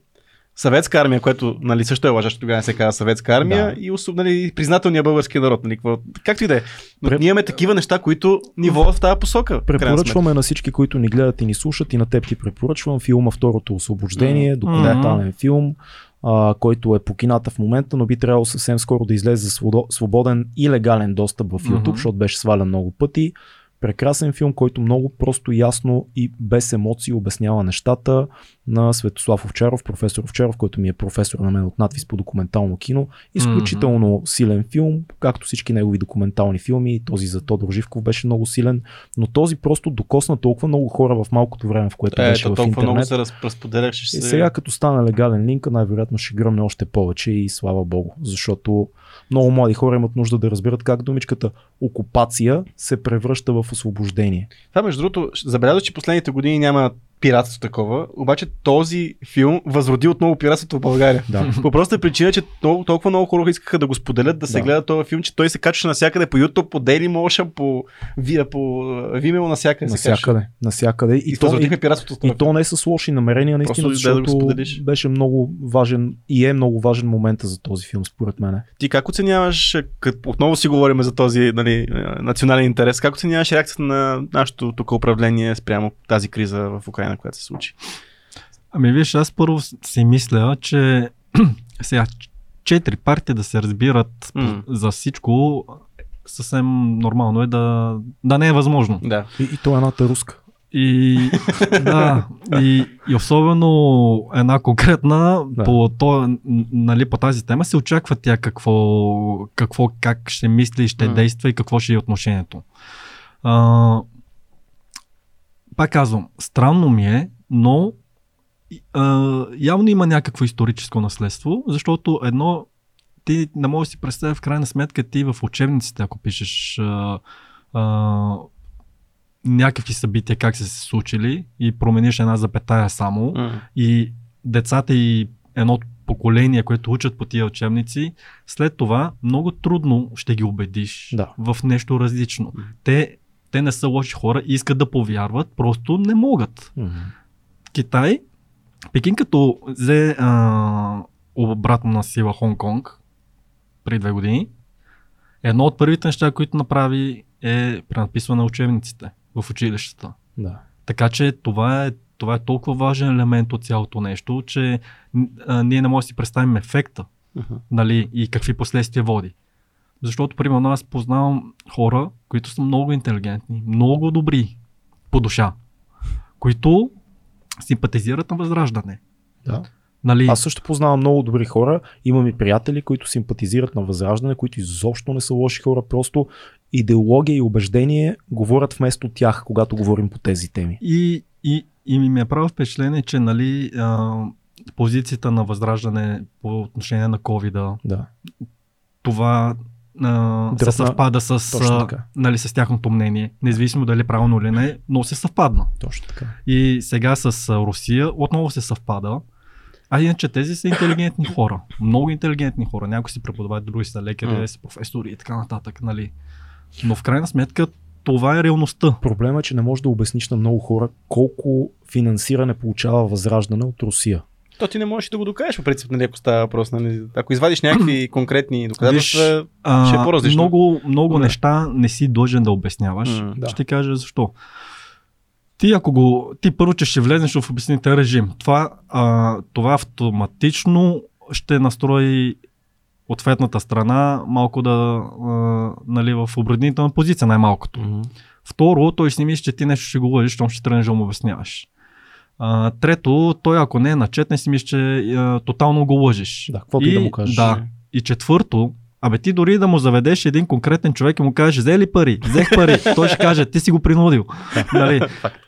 съветска армия, което нали, също е лъжа, защото тогава не се казва съветска армия Да. и особ, нали, признателния български народ. Нали, какво, както и да е. Но Преп- ние имаме такива неща, които ни водят в тази посока. Препоръчваме на всички, които ни гледат и ни слушат и на теб ти препоръчвам филма Второто освобождение, документален филм, а, който е по кината в момента, но би трябвало съвсем скоро да излезе за свободен и легален достъп в YouTube, Мгм. защото беше свален много пъти. Прекрасен филм, който много просто, ясно и без емоции обяснява нещата на Светослав Овчаров, професор Овчаров, който ми е професор на мен от надвис по документално кино. Изключително силен филм, както всички негови документални филми. Този за Тодор Живков беше много силен, но този просто докосна толкова много хора в малкото време, в което Е, беше то в толкова много интернет. се раз, разподелях, ще И се... сега като стане легален линк, най-вероятно ще гръмне още повече и слава богу, защото много млади хора имат нужда да разберат как думичката окупация се превръща в освобождение. Това между другото, забелязваш, че последните години няма пиратство такова, обаче този филм възроди отново пиратството в България. Да. По простата причина, че толкова, толкова много хора искаха да го споделят, да се Да. гледа този филм, че той се качваше навсякъде по YouTube, по Dailymotion, по, Via, по uh, Vimeo, навсякъде. Насякъде. Насякъде. И, И, то, и, пиратството. и то не с лоши намерения, наистина, Просто да го защото споделиш. беше много важен и е много важен момент за този филм, според мен. Ти как оценяваш, отново си говорим за този нали, е, национален интерес, как оценяваш реакцията на нашето тук управление спрямо тази криза в Украина, която се случи? Ами виж, аз първо си мисля, че сега четири партии да се разбират М. за всичко, съвсем нормално е да, да не е възможно. Да. И, и то е едната руска. И, да, и, и особено една конкретна Да. по, то, нали, по тази тема се очаква тя какво, какво как ще мисли и ще М. действа и какво ще е отношението. А, пак казвам, странно ми е, но а, явно има някакво историческо наследство, защото едно ти не можеш да си представя в крайна сметка ти в учебниците, ако пишеш а, а, някакви събития, как са се случили и промениш една запетая само М. и децата и едно поколение, което учат по тия учебници, след това много трудно ще ги убедиш Да. в нещо различно. Те, те не са лоши хора, искат да повярват, просто не могат. Мгм. Китай, Пекин като взе а, обратно на сила Хонг-Конг преди две години, едно от първите неща, които направи е пренаписване на учебниците в училищата. Да. Така че това е, това е толкова важен елемент от цялото нещо, че а, ние не можем да си представим ефекта Мгм. нали, и какви последствия води. Защото, примерно, аз познавам хора, които са много интелигентни, много добри по душа, които симпатизират на възраждане. Да. Нали, Аз също познавам много добри хора. Имам и приятели, които симпатизират на Възраждане, които изобщо не са лоши хора. Просто идеология и убеждение говорят вместо тях, когато говорим по тези теми. И, и, и ми е право впечатление, че нали, а, позицията на възраждане по отношение на covid Да. това а, се съвпада с, а, нали, с тяхното мнение, независимо дали е правилно или не, но се съвпадна. Точно така. И сега с Русия отново се съвпада. А иначе тези са интелигентни хора. Много интелигентни хора. Някои си преподават, други са лекари, mm. са професори и така нататък. Нали. Но в крайна сметка това е реалността. Проблема е, че не можеш да обясниш на много хора колко финансиране получава Възраждане от Русия. То ти не можеш да го докажеш, по принцип, нали, ако става въпрос. Нали. Ако извадиш някакви конкретни доказателства, Ще е по-различно. Много, много Да. неща не си длъжен да обясняваш. М, да. Ще кажа защо. Ти ако го, ти първо, че ще влезеш в обяснителен режим, това, а, това автоматично ще настрои ответната страна малко да, а, нали, в обреднителна позиция най-малкото. Второ, той си мисли, че ти нещо ще го лъжиш, щом ще тръгнеш да му обясняваш. А, трето, той ако не е начетен, си мисли, че а, тотално го лъжиш. Да, каквото и да му кажеш. Да. И четвърто, абе ти дори да му заведеш един конкретен човек и му кажеш, взе ли пари? Взех пари. той ще каже, ти си го принудил. нали?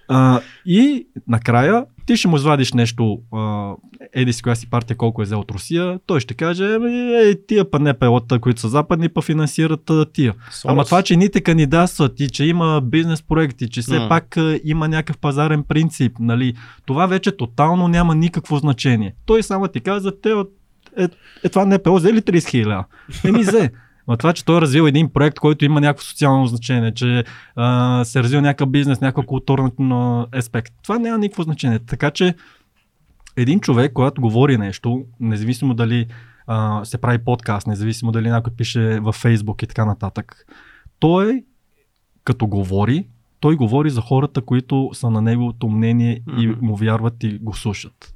а, и накрая ти ще му извадиш нещо, а, еди си коя си партия колко е взел от Русия, той ще каже, еми, е, тия па не пелата, които са западни, па финансират а, тия. Ама това, че ните кандидатстват и че има бизнес проекти, че все М. пак а, има някакъв пазарен принцип, нали, това вече тотално няма никакво значение. Той само ти каза, те от е, е това НПО взе ли 30 хиляди? Еми взе. Но това, че той е развил един проект, който има някакво социално значение, че а, се е развил някакъв бизнес, някакъв културен аспект, това няма никакво значение. Така че един човек, когато говори нещо, независимо дали а, се прави подкаст, независимо дали някой пише във Фейсбук и така нататък, той като говори, той говори за хората, които са на неговото мнение и му вярват и го слушат.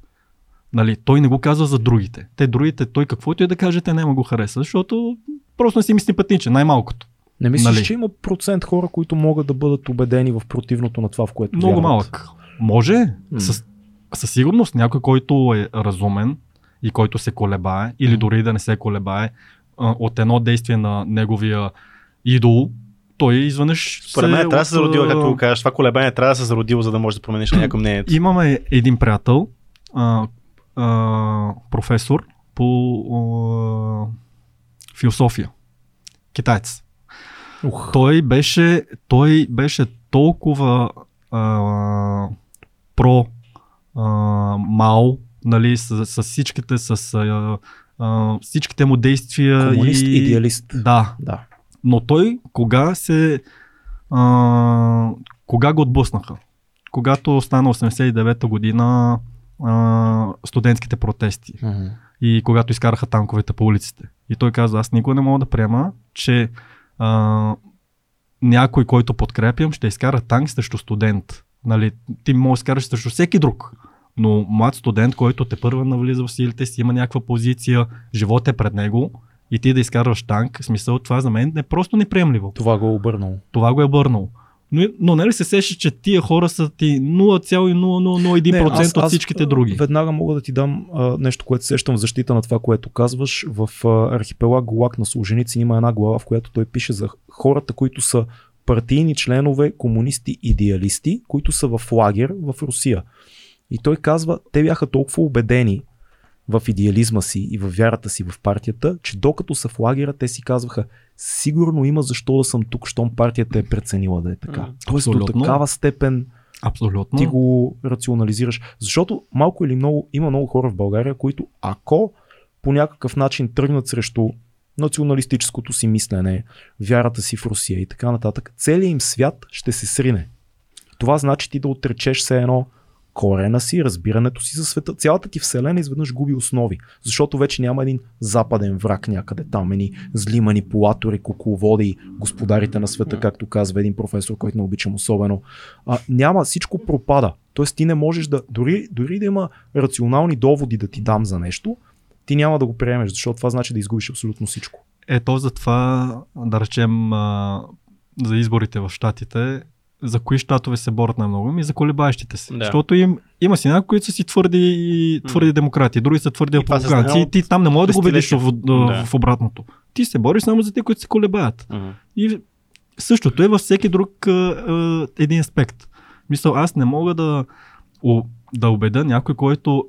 Нали, той не го казва за другите. Те другите, той каквото и да каже, те няма го хареса, защото просто не си ми симпатичен, най-малкото. Не мислиш, Нали? че има процент хора, които могат да бъдат убедени в противното на това, в което Много вярват? малък. Може, М. с, със сигурност някой, който е разумен и който се колебае, или дори да не се колебае, от едно действие на неговия идол, той изведнъж Според мен се трябва да се от, зародило, а, както го кажеш. Това колебание трябва да се зародило, за да може да промениш някакво мнението. Имаме един приятел, а, а, професор по а, философия. Китаец. Ух, Той беше, той беше толкова а, про а, Мао, нали, с, с всичките, с а, а, всичките му действия. комунист, и... идеалист. Да, Да. но той кога се. А, кога го отблъснаха? Когато стана 89-та година а, студентските протести Мгм. и когато изкараха танковете по улиците. И той каза, аз никога не мога да приема, че а, някой, който подкрепям, ще изкара танк срещу студент. Нали, ти можеш да изкараш срещу всеки друг. Но млад студент, който те първа навлиза в силите си, има някаква позиция, живот е пред него и ти да изкарваш танк, смисъл това за мен е просто неприемливо. Това го е обърнало. Това го е бърнало. Но, но нали се сещаш, че тия хора са ти 0,0001% Не, аз- от аз, всичките а, други. Веднага мога да ти дам а, нещо, което сещам в защита на това, което казваш. В а, архипелаг Голак на Солженицин има една глава, в която той пише за хората, които са партийни членове, комунисти, идеалисти, които са в лагер в Русия. И той казва, те бяха толкова убедени в идеализма си и в вярата си в партията, че докато са в лагера, те си казваха, сигурно има защо да съм тук, щом партията е преценила да е така. М, Тоест до абсолютно. такава степен Абсолютно. ти го рационализираш. Защото малко или много има много хора в България, които ако по някакъв начин тръгнат срещу националистическото си мислене, вярата си в Русия и така нататък, целият им свят ще се срине. Това значи ти да отречеш се едно корена си, разбирането си за света. Цялата ти вселена изведнъж губи основи, защото вече няма един западен враг някъде там, едни зли манипулатори, кукловоди, господарите на света, както казва един професор, който не обичам особено. А, няма, всичко пропада. Тоест ти не можеш да, дори, дори да има рационални доводи да ти дам за нещо, ти няма да го приемеш, защото това значи да изгубиш абсолютно всичко. Ето затова, да речем, за изборите в Штатите, за кои щатове се борят най-много? Ми за колебаещите се. Да. Защото им, има си някои, които са си твърди, твърди демократи, други са твърди републиканци. И ти там не можеш да го убедиш в, Да. в обратното. Ти се бориш само за те, които се колебаят. Мгм. И същото е във всеки друг а, а, един аспект. Мисъл, аз не мога да, о, да убеда някой, който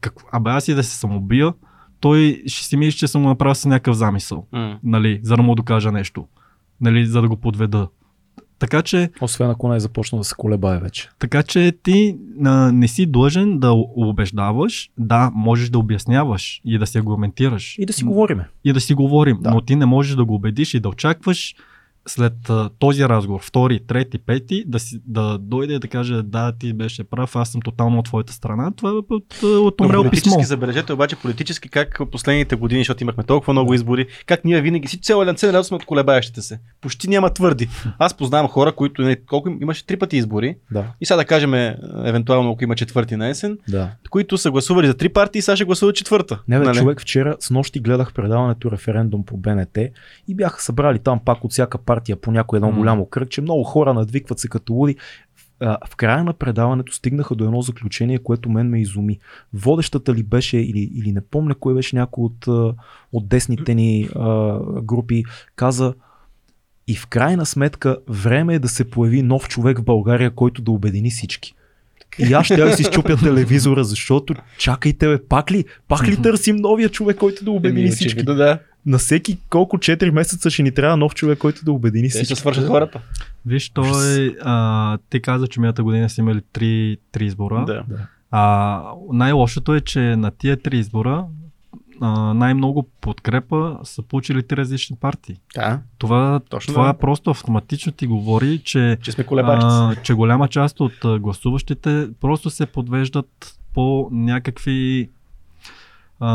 как, абе аз и да се самоубия, той ще си мисли, че съм го направил с някакъв замисъл, М. нали, за да му докажа нещо, нали, за да го подведа. Така че, Освен ако не е започнал да се колебае вече. така че ти а, не си длъжен да убеждаваш, да, можеш да обясняваш и да се аргументираш. И да си говориме. и да си говорим, Да. да. но ти не можеш да го убедиш и да очакваш след а, този разговор, втори, трети, пети, да, си, да дойде и да каже да, ти беше прав, аз съм тотално от твоята страна. Това е от, от, умрел политически писмо. забележете, обаче политически как последните години, защото имахме толкова много избори, как ние винаги си цяло лянце лято сме от колебаещите се. Почти няма твърди. Аз познавам хора, които не, колко им- имаше три пъти избори Да. и сега да кажем, е, евентуално ако има четвърти на есен, да. които са гласували за три партии и сега ще гласуват четвърта. Не, бе, Нали? човек, вчера с нощи гледах предаването референдум по БНТ и бяха събрали там пак от всяка партия по някое едно голямо кръгче. Много хора надвикват се като луди. В края на предаването стигнаха до едно заключение, което мен ме изуми. Водещата ли беше, или, или не помня кой беше някой от, от десните ни а, групи, каза и в крайна сметка време е да се появи нов човек в България, който да обедини всички. И аз ще да си изчупя телевизора, защото чакайте, бе, пак ли, пак ли търсим новия човек, който да обедини всички? очевидно, да. На всеки колко 4 месеца ще ни трябва нов човек, който да обедини Те ще всички. свършат хората. Виж, той, а, ти каза, че миналата година са имали три, три избора. Да. А, най-лошото е, че на тия три избора най-много подкрепа са получили три различни партии. да. Това, Точно това да. просто автоматично ти говори, че Че сме а, че голяма част от гласуващите просто се подвеждат по някакви а,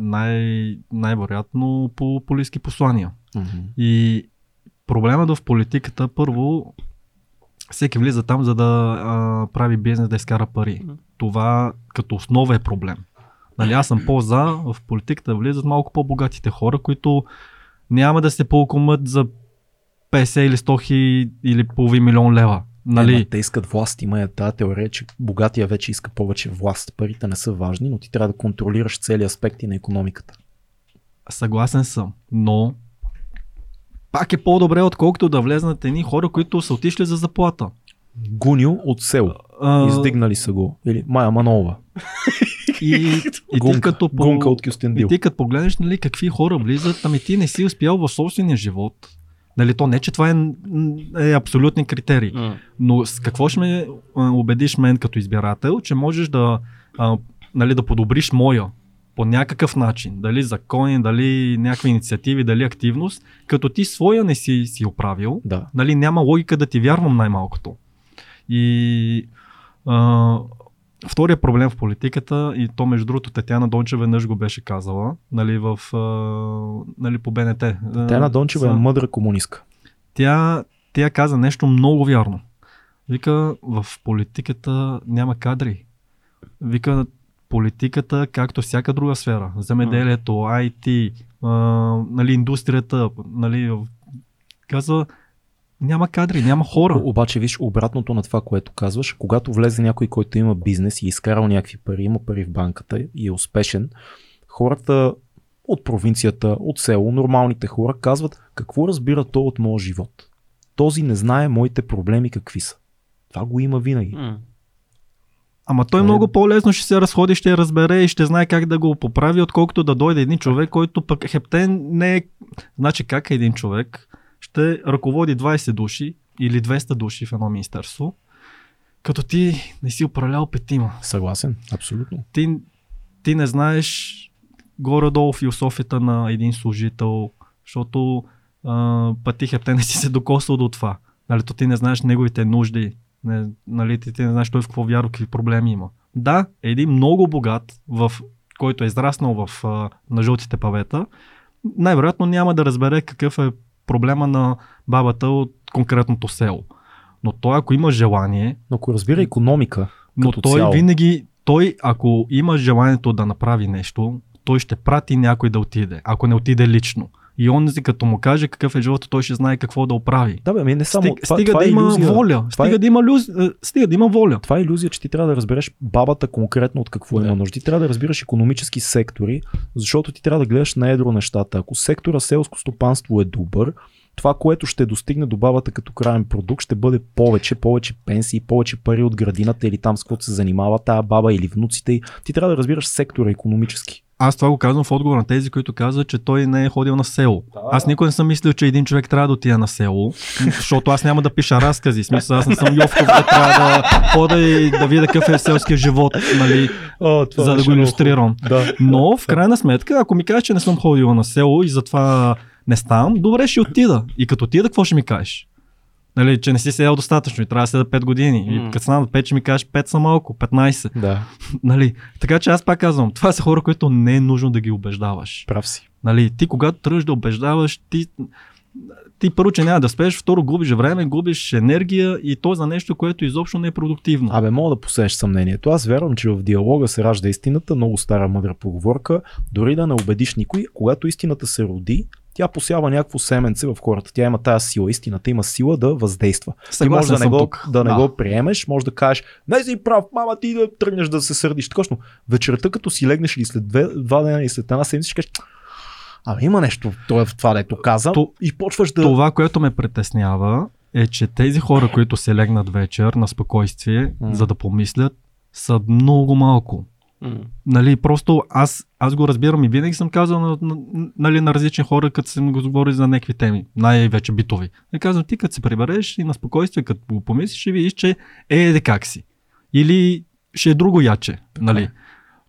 най- най-вероятно по полиски послания. Мгм. И проблемът в политиката, първо, всеки влиза там, за да а, прави бизнес, да изкара пари. Мгм. Това като основа е проблем. Нали, аз съм по-за в политиката да влизат малко по-богатите хора, които няма да се полкомат за 50 или 100 хиляди или половин милион лева. Нали? Нали? те искат власт. Има е тази теория, че богатия вече иска повече власт. Парите не са важни, но ти трябва да контролираш цели аспекти на економиката. Съгласен съм, но пак е по-добре, отколкото да влезнат едни хора, които са отишли за заплата. Гунил от село. А, Издигнали са го. Или Майя Манова. И, и ти Гунка, като по, гунка от и Кюстендил. ти като погледнеш нали, какви хора влизат, ами ти не си успял в собствения живот. Нали, то не, че това е, е абсолютни критерий. М. Но с какво ще ме убедиш мен като избирател, че можеш да, а, нали, да подобриш моя по някакъв начин, дали закони, дали някакви инициативи, дали активност, като ти своя не си си оправил, Да. нали, няма логика да ти вярвам най-малкото. И а, втория проблем в политиката, и то между другото Татяна Дончева веднъж го беше казала, нали, в, а, нали, по БНТ. Тяна Дончева е За- мъдра комунистка. тя, тя каза нещо много вярно. Вика, в политиката няма кадри. вика политиката, както всяка друга сфера, земеделието, IT, а, нали, индустрията, нали, казва, няма кадри, няма хора. Обаче, виж, обратното на това, което казваш, когато влезе някой, който има бизнес и е изкарал някакви пари, има пари в банката и е успешен, хората от провинцията, от село, нормалните хора казват какво разбира то от моят живот. Този не знае моите проблеми какви са. Това го има винаги. М. Ама той Е. много по-лесно ще се разходи, ще разбере и ще знае как да го поправи, отколкото да дойде един човек, който пък хептен не е... Значи как един човек ще ръководи 20 души или 200 души в едно министерство, като ти не си управлял петима. Съгласен, абсолютно. Ти, ти не знаеш горе-долу философията на един служител, защото а, хептен не си се докосвал до това. Нали, то ти не знаеш неговите нужди, не, нали, ти, ти не знаеш той в какво вярва, какви проблеми има. Да, един много богат, в, който е израснал в, а, на жълтите павета, най-вероятно няма да разбере какъв е проблема на бабата от конкретното село. Но той, ако има желание, Но ако разбира економика, но той цяло. винаги, той ако има желанието да направи нещо, той ще прати някой да отиде, ако не отиде лично. И он, като му каже какъв е живота, той ще знае какво да оправи. Да, бе, ами не само. Стига, това, стига това да е има воля. Това Стига, е- да има люз... е, стига да има воля. Това е иллюзия, че ти трябва да разбереш бабата конкретно от какво Да. има нужда. Ти трябва да разбираш економически сектори, защото ти трябва да гледаш на едро нещата. Ако сектора селско стопанство е добър, това, което ще достигне до бабата като крайен продукт, ще бъде повече, повече пенсии, повече пари от градината или там с каквото се занимава тая баба или внуците. Ти трябва да разбираш сектора економически. Аз това го казвам в отговор на тези, които казват, че той не е ходил на село. Да. Аз никога не съм мислил, че един човек трябва да отиде на село, защото аз няма да пиша разкази. Смисъл, аз не съм Йовков, да трябва да хода и да видя какъв е селския живот, нали, О, за да го иллюстрирам. Да. Но в крайна сметка, ако ми кажеш, че не съм ходил на село и затова не ставам, добре ще отида. И като отида, какво ще ми кажеш? Нали, че не си седял достатъчно и трябва да седа 5 години. И М. като станат 5, ще ми кажеш 5 са малко, 15. Да, Нали? Така че аз пак казвам, това са хора, които не е нужно да ги убеждаваш. прав си. Нали? Ти когато тръгнеш да убеждаваш, ти, ти първо, че няма да спеш, второ губиш време, губиш енергия и то за нещо, което изобщо не е продуктивно. Абе, мога да посееш съмнението. Аз вярвам, че в диалога се ражда истината, много стара мъдра поговорка. Дори да не убедиш никой, когато истината се роди, тя посява някакво семенце в хората. Тя има тази сила. Истината има сила да въздейства. Ти може да не, го, тук. да не го приемеш, може да кажеш, не си прав, мама ти да тръгнеш да се сърдиш. Точно, вечерта като си легнеш или след две, два дена и след една седмица, ще кажеш, Абе, има нещо това, в това дето каза. То- и почваш да. Това, което ме притеснява, е, че тези хора, които се легнат вечер на спокойствие, М. за да помислят, са много малко. М. Нали, просто аз, аз го разбирам и винаги съм казал на, на, нали, на различни хора, като съм го говори за някакви теми, най-вече битови. И казвам, ти като се прибереш и на спокойствие, като го помислиш, ще видиш, че е, еде как си. Или ще е друго яче. Нали? е.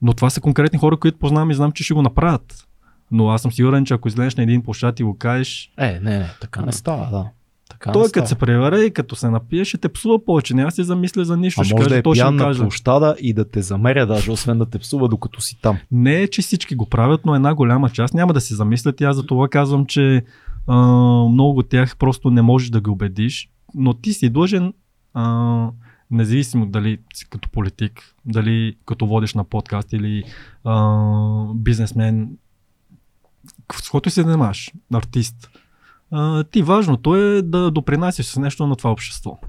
Но това са конкретни хора, които познавам и знам, че ще го направят. Но аз съм сигурен, че ако излезеш на един площад и го кажеш, Е, не, не, така не става, да. Така той като се преваре и като се напие, ще те псува повече. Няма се замисля за нищо. А ще може каже, да е пиян на площада и да те замеря даже, освен да те псува докато си там. Не е, че всички го правят, но една голяма част няма да се замислят. И аз за това казвам, че а, много от тях просто не можеш да ги убедиш, но ти си длъжен, а, независимо дали си като политик, дали като водиш на подкаст или а, бизнесмен, с който се занимаваш, артист. А, ти важното е да допринасяш с нещо на това общество.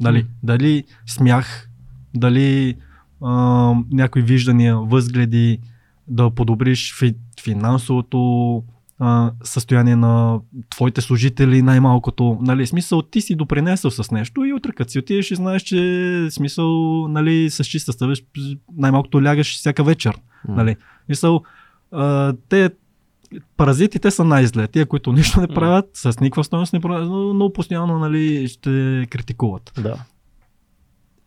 Дали, М. дали смях, дали а, някои виждания, възгледи, да подобриш фи, финансовото а, състояние на твоите служители най-малкото. Нали, смисъл, ти си допринесъл с нещо и утре като си отидеш и знаеш, че смисъл, нали, с чиста съвест най-малкото лягаш всяка вечер. Нали. Мисъл, а, те паразитите са най-зле. Тия, които нищо не правят, с никаква стоеност не правят, но, но постоянно нали, ще критикуват. Да.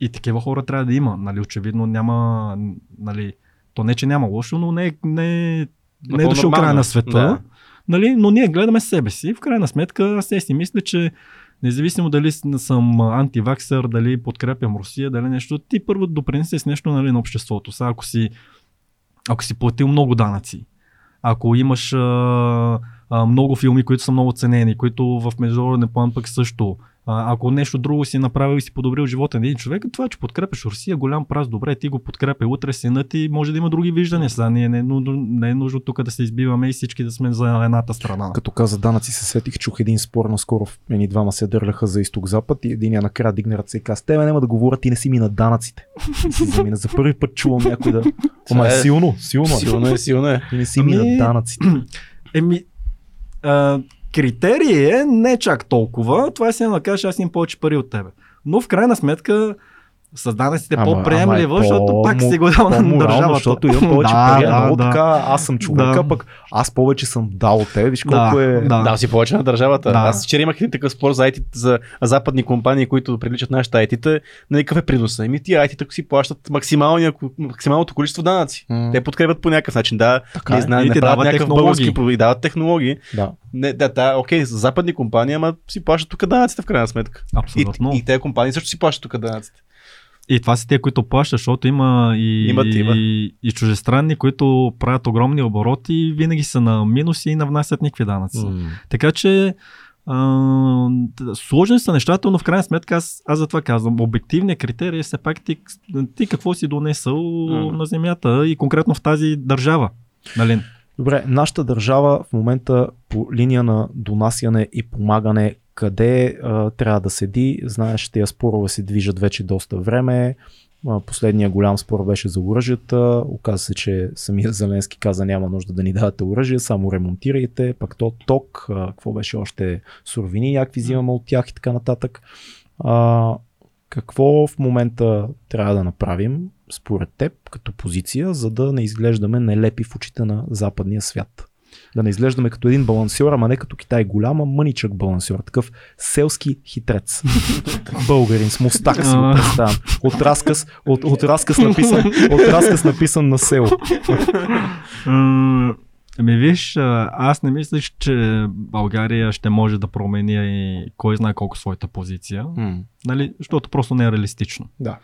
И такива хора трябва да има. Нали, очевидно няма, нали, то не, че няма лошо, но не, не, не е дошъл края на света. Да. Нали, но ние гледаме себе си. В крайна сметка, аз си мисля, че независимо дали съм антиваксър, дали подкрепям Русия, дали нещо, ти първо допринесе с нещо нали, на обществото. Сега, ако си, ако си платил много данъци, ако имаш а, а, много филми, които са много ценени, които в международен план пък също, А, ако нещо друго си направил и си подобрил живота на един човек, това, че подкрепяш Русия, голям праз, добре, ти го подкрепя. Утре синът ти може да има други виждания. Сега ние не, е нужно- не е нужно тук да се избиваме и всички да сме за едната страна. Като каза данъци се сетих, чух един спор наскоро, едни двама се дърляха за изток-запад и един накрая дигна ръце и каза, тебе няма да говоря, ти не си ми на данъците. Замина. За първи път чувам някой да... Ама е Това е- силно, силно. е. Силно е, силно е. Ти не си ми Ами- на данъците. Еми, а, критерий е не чак толкова. Това е си да кажеш, аз имам повече пари от тебе. Но в крайна сметка, с данъците по-приемливо, е защото пак си го дал на държавата. защото имам повече Да, пари, да, много да. така, аз съм човека, Да. пък аз повече съм дал от тебе, виж Да, колко е... да. Да, си повече на държавата. Да. Аз вчера имах един такъв спор за, IT, за западни компании, които приличат нашите IT-та. Нали, какъв е приноса? Еми тия IT-та си плащат максималното количество данъци. М, Те подкрепят по някакъв начин. Да, Така не е. знаят, И не ти правят дават някакъв български продукт, дават технологии. Да. Не, да, да, окей, за западни компании, ама си плащат тук данъците в крайна сметка. И, Абсолютно. и, тези компании също си плащат тук данъците. И това са те, които плащат, защото има и, Имат, има. и, и чужестранни, които правят огромни обороти и винаги са на минуси и не внасят никакви данъци. М. Така че а, сложни са нещата, но в крайна сметка аз, аз затова казвам. Обективният критерий е все пак ти, ти какво си донесъл Мгм. на земята и конкретно в тази държава. Нали? Добре, нашата държава в момента по линия на донасяне и помагане, къде а, трябва да седи, знаеш, тези спорове се движат вече доста време. А, Последния голям спор беше за оръжията. Оказа се, че самия Зеленски каза няма нужда да ни давате оръжие, само ремонтирайте, пак то ток, а, какво беше още суровини, някакви взимаме от тях и така нататък. А, какво в момента трябва да направим, според теб, като позиция, за да не изглеждаме нелепи в очите на западния свят? Да не изглеждаме като един балансьор, ама не като Китай голям, а мъничък балансьор. Такъв селски хитрец. Българин с мустак си го представям. От разказ, от, от разказ, написан, от разказ написан на село. Ами виж, аз не мислиш, че България ще може да промени и кой знае колко своята позиция, нали? защото просто не е реалистично. Да.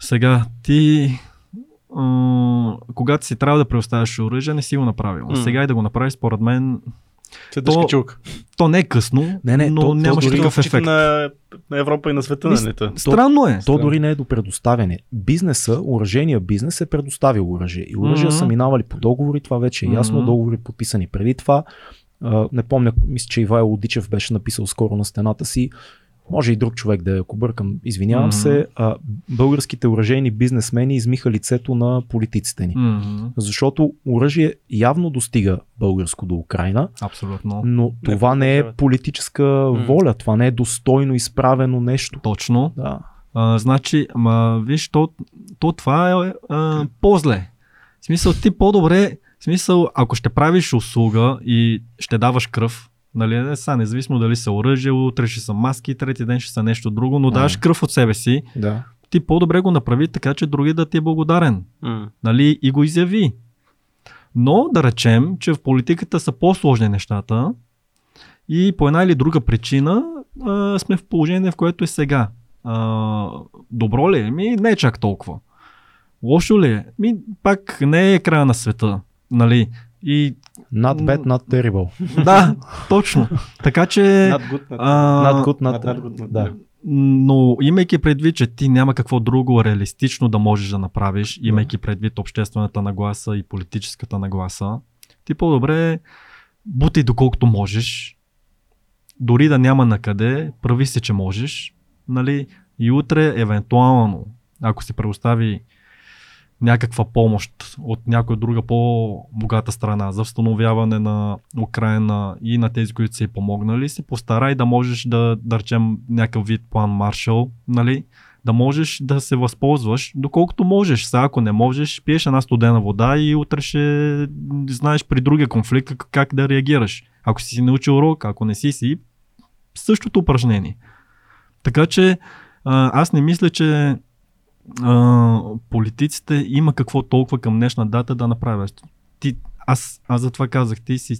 Сега, ти м- когато си трябва да предоставяш оръжие, не си го направил. М. Сега и да го направиш, според мен, Се То- чук. то не е късно, Не, не, но то- то нямаше такъв ефект. на, на Европа и на света, нали? та? Странно е. То дори не е до предоставяне. Бизнеса, оръжения бизнес е предоставил оръжие. И оръжия Мгм. са минавали по договори, това вече е ясно. Мгм. Договори подписани преди това. А, не помня, мисля, че Ивайло Лудичев беше написал скоро на стената си. Може и друг човек да е, ако бъркам, извинявам Мгм. се. А, българските оръжейни бизнесмени измиха лицето на политиците ни. Мгм. Защото оръжие явно достига българско до Украина, Абсолютно. но това не е продължават. политическа воля, това не е достойно изправено нещо. Точно. Да. А, значи, ама виж, то, то това е а, по-зле. В смисъл, ти по-добре, в смисъл, ако ще правиш услуга и ще даваш кръв, нали, не са, независимо дали са оръжие, утре ще са маски, трети ден ще са нещо друго, но даваш кръв от себе си, да. ти по-добре го направи така, че други да ти е благодарен. М. Нали, и го изяви. Но да речем, че в политиката са по-сложни нещата и по една или друга причина а, сме в положение, в което е сега. А, добро ли е? Ми не е чак толкова. Лошо ли е? Ми пак не е края на света. Нали? И Not bad, not terrible. да, точно. Така че... Not good, not, а, Not good, not, not, not good, not да. но имайки предвид, че ти няма какво друго реалистично да можеш да направиш, имайки предвид обществената нагласа и политическата нагласа, ти по-добре бути доколкото можеш, дори да няма на къде, прави се, че можеш, нали, и утре, евентуално, ако се предостави някаква помощ от някоя друга по-богата страна за възстановяване на Украина и на тези, които са й помогнали, се постарай да можеш да, да речем някакъв вид план Маршал, нали? да можеш да се възползваш, доколкото можеш. Сега, ако не можеш, пиеш една студена вода и утре ще знаеш при другия конфликт как, как да реагираш. Ако си си научил урок, ако не си си, същото упражнение. Така че аз не мисля, че а, политиците има какво толкова към днешна дата да направят. Ти, аз, аз затова казах, ти си...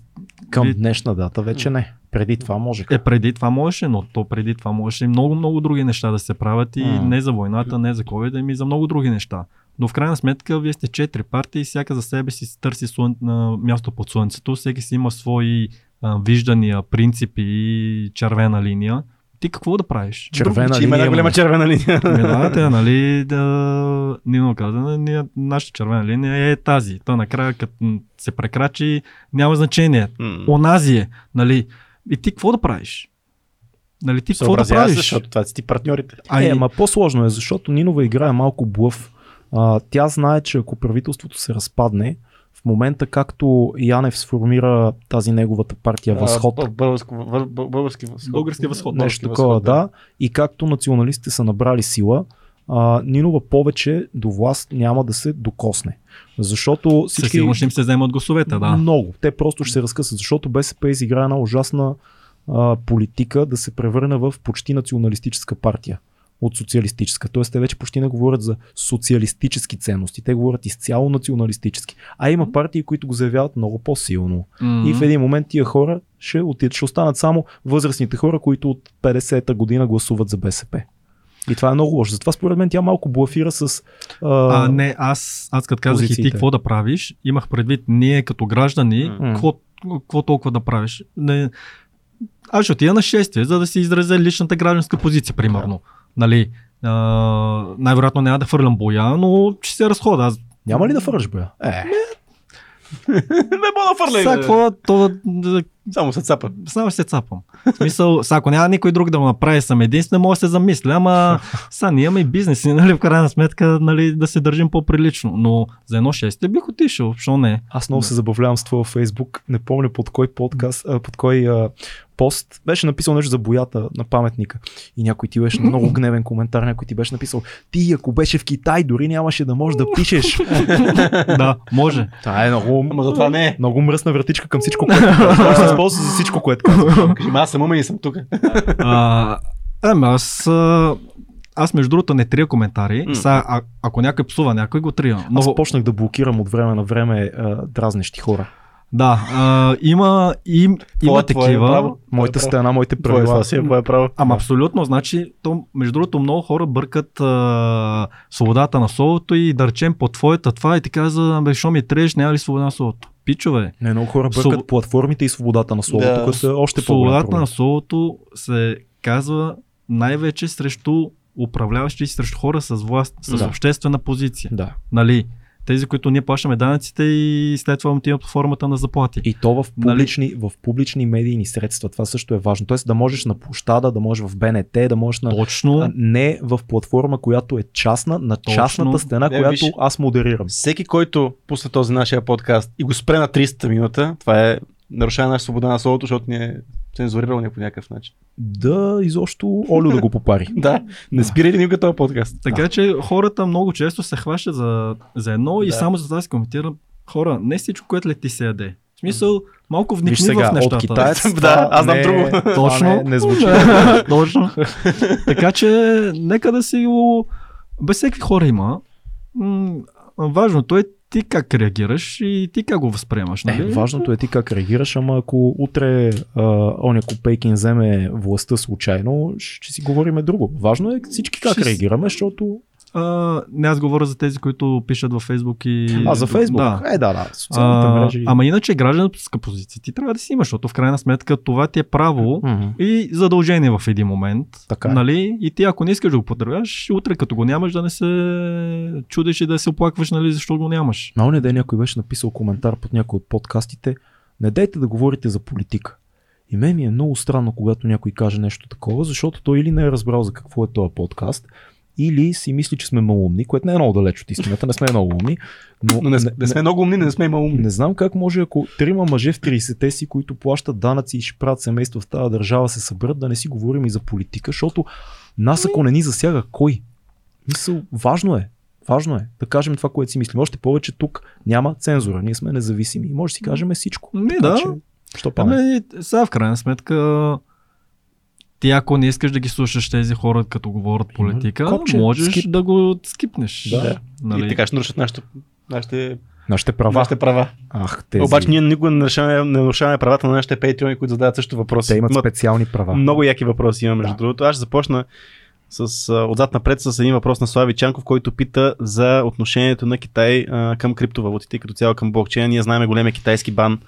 Към днешна дата вече не. Преди това може. Е, преди това можеше, но то преди това можеше и много, много други неща да се правят и М. не за войната, не за COVID, ами за много други неща. Но в крайна сметка, вие сте четири партии, всяка за себе си търси слън... място под слънцето, всеки си има свои а, виждания, принципи и червена линия. Ти какво да правиш? Червена Че има една линия. голяма червена линия. Да, те, нали, да, Нино каза, ние, нашата червена линия е тази. Та накрая, като се прекрачи, няма значение. М. Онази е, нали. И ти какво да правиш? Нали, ти какво да се, правиш? защото това са ти партньорите. А, Е, ама по-сложно е, защото Нинова играе малко блъв. А, тя знае, че ако правителството се разпадне, в момента както Янев сформира тази неговата партия Възход, Български, български възход. Български възход. нещо такова, да, и както националистите са набрали сила, а, Нинова повече до власт няма да се докосне. Защото Със всички... сигурност ще им се вземат гласовете, да. Много. Те просто ще се разкъсат, защото БСП изигра една ужасна а, политика да се превърне в почти националистическа партия от социалистическа. Тоест те вече почти не говорят за социалистически ценности, те говорят изцяло националистически. А има партии, които го заявяват много по-силно. М. И в един момент тия хора ще, отидат, ще останат само възрастните хора, които от 50-та година гласуват за БСП. И това е много лошо. Затова според мен тя малко блафира с... А, А, не, аз, аз като казах и ти позициите. какво да правиш, имах предвид ние като граждани, какво, какво толкова да правиш. Не, аз ще отида на шествие, за да си изразя личната гражданска позиция, примерно. Нали, най-вероятно няма да хвърлям боя, но ще се разхода. Аз Няма ли да фърляш, бе? Е, Не мога да фърля. сега какво, то, да, Само се цапа. само се цапам. В смисъл, сега, ако няма никой друг да го направи, съм единствен, мога да се замисля, ама сега ние имаме и бизнес, нали, в крайна сметка нали, да се държим по-прилично. Но за едно шествие бих отишъл, защо не? Аз много се забавлявам с това във Фейсбук. Не помня под кой подкаст, под кой а, пост. Беше написал нещо за боята на паметника. И някой ти беше много гневен коментар. Някой ти беше написал, ти ако беше в Китай, дори нямаше да можеш да пишеш. да, може. Това е много, Ама затова не е. много мръсна вратичка към всичко, което се използва за всичко, което казва. Кажи, аз съм умен и съм тук. А, ами аз, аз между другото не трия коментари. М. Сега, а, ако някой псува някой, го трия. Но, Аз почнах да блокирам от време на време а, дразнещи хора. Да, а, има, им, Това има е твое такива. право. Моята Твое стена, моите право. Твое правила. си е твое право. Ама абсолютно, значи, то, между другото, много хора бъркат а, свободата на словото и да речем по твоята това и ти каза, бе, що ми треш, няма ли свобода на словото? Пичове, Не, много хора бъркат Своб- платформите и свободата на словото, Да. което е още по свободата на словото се казва най-вече срещу управляващи и срещу хора с власт, с Да. обществена позиция. Да. Нали? Тези, които ние плащаме данъците и след това отиват по формата на заплати. И то в Нали? публични, в публични медийни средства. Това също е важно. Тоест да можеш на площада, да можеш в БНТ, да можеш на... Точно. а, Не в платформа, която е частна, на Точно. частната стена, Не, която виж. аз модерирам. Всеки, който пусне този нашия подкаст и го спре на 300 минута, това е нарушава наша свобода на словото, защото ни е цензурирал ни по някакъв начин. Да, изобщо Олю да го попари. Да, не спирай ли никога този подкаст. Така че хората много често се хващат за, за едно и Да. само за това си коментирам. Хора, не всичко, което лети се яде. В смисъл, малко Виж вникни сега, в нещата. от китаец. Да, аз знам друго. това Точно. Не, не звучи. Точно. така че, нека да си го... Без всеки хора има. М- важното е ти как реагираш и ти как го възприемаш. Е, Нали? важното е ти как реагираш, ама ако утре а, оня Копейкин вземе властта случайно, ще си говориме друго. Важно е всички как Ще реагираме, защото... А, не, аз говоря за тези, които пишат във Фейсбук и... А, за Фейсбук? Да. Е, да, да. Социалните А, мрежи. ама иначе гражданска позиция ти трябва да си имаш, защото в крайна сметка това ти е право Мгм. и задължение в един момент. Така е. Нали? И ти ако не искаш да го потребяваш, утре като го нямаш да не се чудиш и да се оплакваш, нали, защо го нямаш. На оня ден някой беше написал коментар под някой от подкастите. Не дайте да говорите за политика. И мен ми е много странно, когато някой каже нещо такова, защото той или не е разбрал за какво е този подкаст, или си мисли, че сме малумни, което не е много далеч от истината, не сме много умни. Но, Но не, не, сме много умни, не сме има умни. не знам как може, ако трима мъже в 30-те си, които плащат данъци и ще правят семейство в тази държава, се съберат, да не си говорим и за политика, защото нас, ако не ни засяга, кой? Мисъл, важно е. Важно е да кажем това, което си мислим. Още повече тук няма цензура. Ние сме независими и може да си кажем всичко. Не, Така да. че, Що па не? Ами, сега в крайна сметка, ти ако не искаш да ги слушаш тези хора, като говорят Има политика, копче, можеш скип. да го скипнеш. Да. Нали? И така ще нарушат нашите, нашите, Нашите права. нашите права. Ах, тези. Обаче ние никога не нарушаваме, не нарушаваме правата на нашите патреони, които задават също въпроси. Те имат специални права. Много яки въпроси има, между Да. другото. Аз ще започна с, а, отзад напред с един въпрос на Слави Чанков, който пита за отношението на Китай а, към криптовалутите и като цяло към блокчейна. Ние знаем големия китайски бан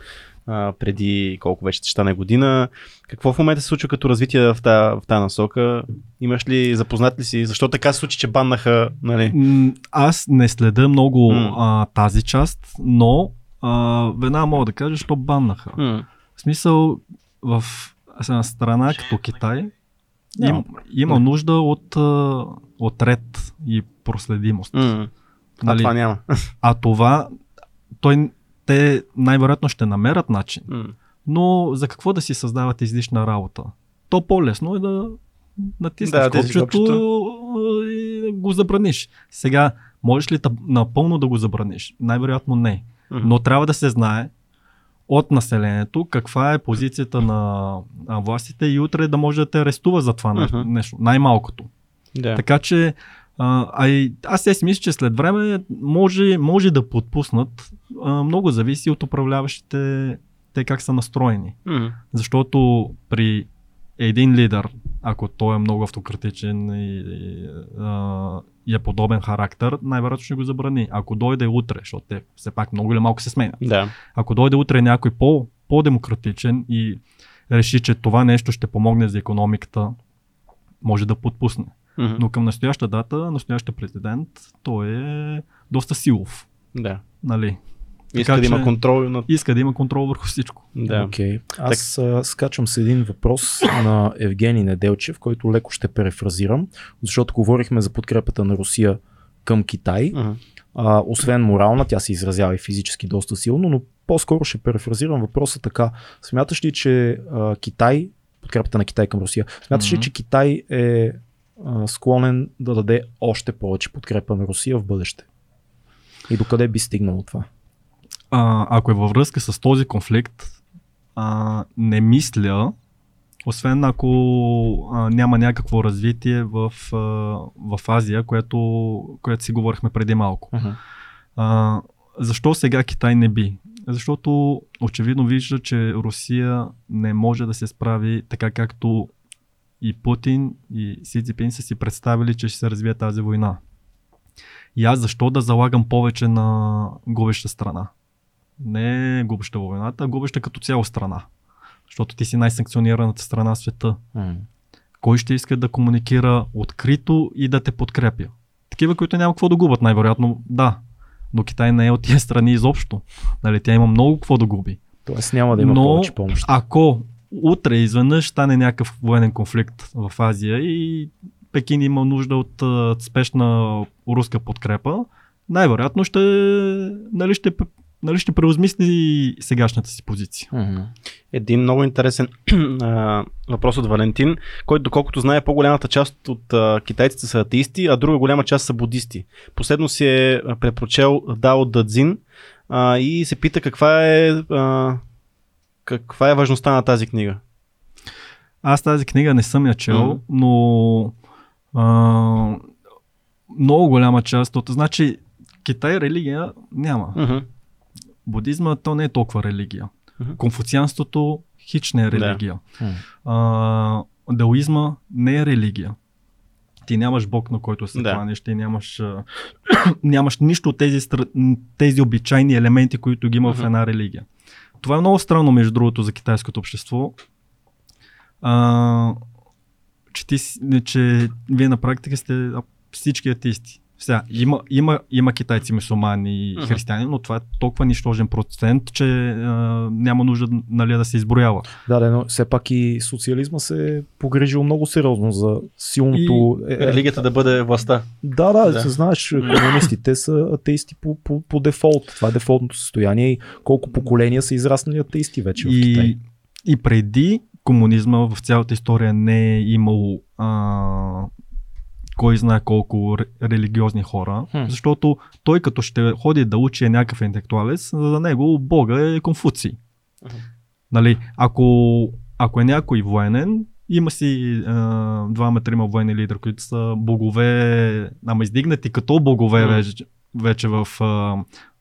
а, преди колко вече ще стане година. Какво в момента се случва като развитие в тази, в тази насока? Имаш ли, запознат ли си? Защо така се случи, че баннаха, нали? Аз не следа много М. а, тази част, но а, веднага мога да кажа, що баннаха. М. В смисъл, в една страна като Китай им, има нужда от, от ред и проследимост. М. А Нали? това няма. А това, той, те най-вероятно ще намерят начин. М. Но за какво да си създават излишна работа? То по-лесно е да натиснеш Да, копчето и го забраниш. Сега, можеш ли напълно да го забраниш? Най-вероятно не. М. Но трябва да се знае от населението каква е позицията на властите и утре да може да те арестува за това. Мгм. нещо най-малкото. Да. Така че а, а аз сега си мисля, че след време може, може да подпуснат. А, много зависи от управляващите те как са настроени. М. Защото при един лидер, ако той е много автократичен и, и, а, и е подобен характер, най-вероятно ще го забрани. Ако дойде утре, защото те все пак много или малко се сменят. Да. Ако дойде утре някой по, по-демократичен и реши, че това нещо ще помогне за економиката, може да подпусне. М. Но към настояща дата, настоящия президент, той е доста силов. Да. Нали? Иска Така да има контрол над... Иска да има контрол върху всичко. Да. Окей. Аз а, скачам с един въпрос на Евгений Неделчев, който леко ще перефразирам, защото говорихме за подкрепата на Русия към Китай. Мгм. А, освен морална, тя се изразява и физически доста силно, но по-скоро ще перефразирам въпроса така. Смяташ ли, че а, Китай, подкрепата на Китай към Русия, смяташ ли, Мгм. че Китай е склонен да даде още повече подкрепа на Русия в бъдеще? И докъде би стигнало това? А, ако е във връзка с този конфликт, а, не мисля, освен ако а, няма някакво развитие в, а, в Азия, което, което си говорихме преди малко. Uh-huh. А, защо сега Китай не би? Защото очевидно вижда, че Русия не може да се справи така както и Путин и Си Цзипин са си представили, че ще се развие тази война. И аз защо да залагам повече на губеща страна? Не губеща войната, а губеща като цяло страна. Защото ти си най-санкционираната страна в света. Uh-huh. Кой ще иска да комуникира открито и да те подкрепя? Такива, които няма какво да губят, най-вероятно да. Но Китай не е от тия страни изобщо. Нали, тя има много какво да губи. Тоест няма да има Но- повече помощ. Ако утре изведнъж стане някакъв военен конфликт в Азия и Пекин има нужда от спешна руска подкрепа, най-вероятно ще, нали, ще, нали, ще преосмисли сегашната си позиция. Един много интересен а, въпрос от Валентин, който доколкото знае по-голямата част от а, китайците са атеисти, а друга голяма част са будисти. Последно си е препрочел Дао Дадзин а, и се пита каква е, а, каква е важността на тази книга. Аз тази книга не съм я чел, Мгм. но а, много голяма част от... Значи, Китай религия няма. Мгм. Будизма то не е толкова религия. Мгм. Конфуцианството хич не е Да. религия. Мгм. А, даоизма не е религия. Ти нямаш Бог, на който се Да. кланиш, ти нямаш, нямаш нищо от тези, тези обичайни елементи, които ги има в Мгм. една религия. Това е много странно, между другото, за китайското общество. А, че, ти, че вие на практика сте всички атеисти. Сега, има, има, има китайци, мусулмани и християни, но това е толкова нищожен процент, че а, няма нужда нали, да се изброява. Да, да, но все пак и социализма се е погрижил много сериозно за силното... е, е, Религията да бъде властта. Да, да, Да. да. знаеш, комунистите са атеисти по, по, по дефолт. Това е дефолтното състояние и колко поколения са израснали атеисти вече в Китай. И, и преди комунизма в цялата история не е имало а, кой знае колко ре- религиозни хора, Хм. защото той като ще ходи да учи е някакъв интелектуалец, за него Бога е Конфуций. Нали, ако, ако е някой военен, има си двама-трима военни лидери, които са богове, ама издигнати като богове Мгм. вече, вече в, а,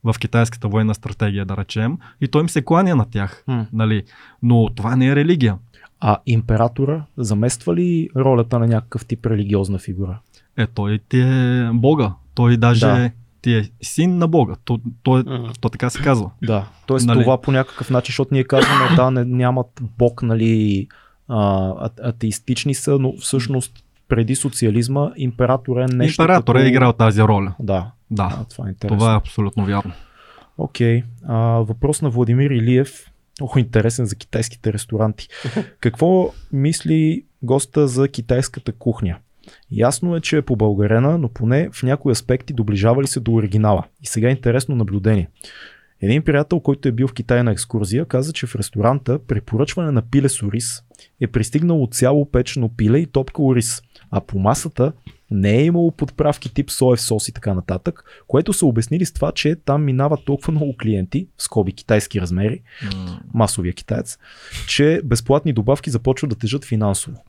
в китайската военна стратегия, да речем, и той им се кланя на тях. Хм. Нали? Но това не е религия. А императора замества ли ролята на някакъв тип религиозна фигура? Е, той ти е Бога. Той даже Да. ти е син на Бога. То, то, е, Мгм. то така се казва. Да, т.е. Нали? това по някакъв начин, защото ние казваме, да, не, нямат Бог, нали, а, а- атеистични са, но всъщност преди социализма император е нещо Император като... е играл тази роля. Да, Да, а, това е интересно. това е абсолютно вярно. Окей, а, въпрос на Владимир Илиев. Много интересен за китайските ресторанти. Какво мисли госта за китайската кухня? Ясно е, че е по българена, но поне в някои аспекти доближава ли се до оригинала. И сега е интересно наблюдение. Един приятел, който е бил в Китай на екскурзия, каза, че в ресторанта при поръчване на пиле с ориз е пристигнало цяло печено пиле и топка ориз. А по масата не е имало подправки тип соев сос и така нататък, което са обяснили с това, че там минават толкова много клиенти, в скоби китайски размери, масовия китаец, че безплатни добавки започват да тежат финансово.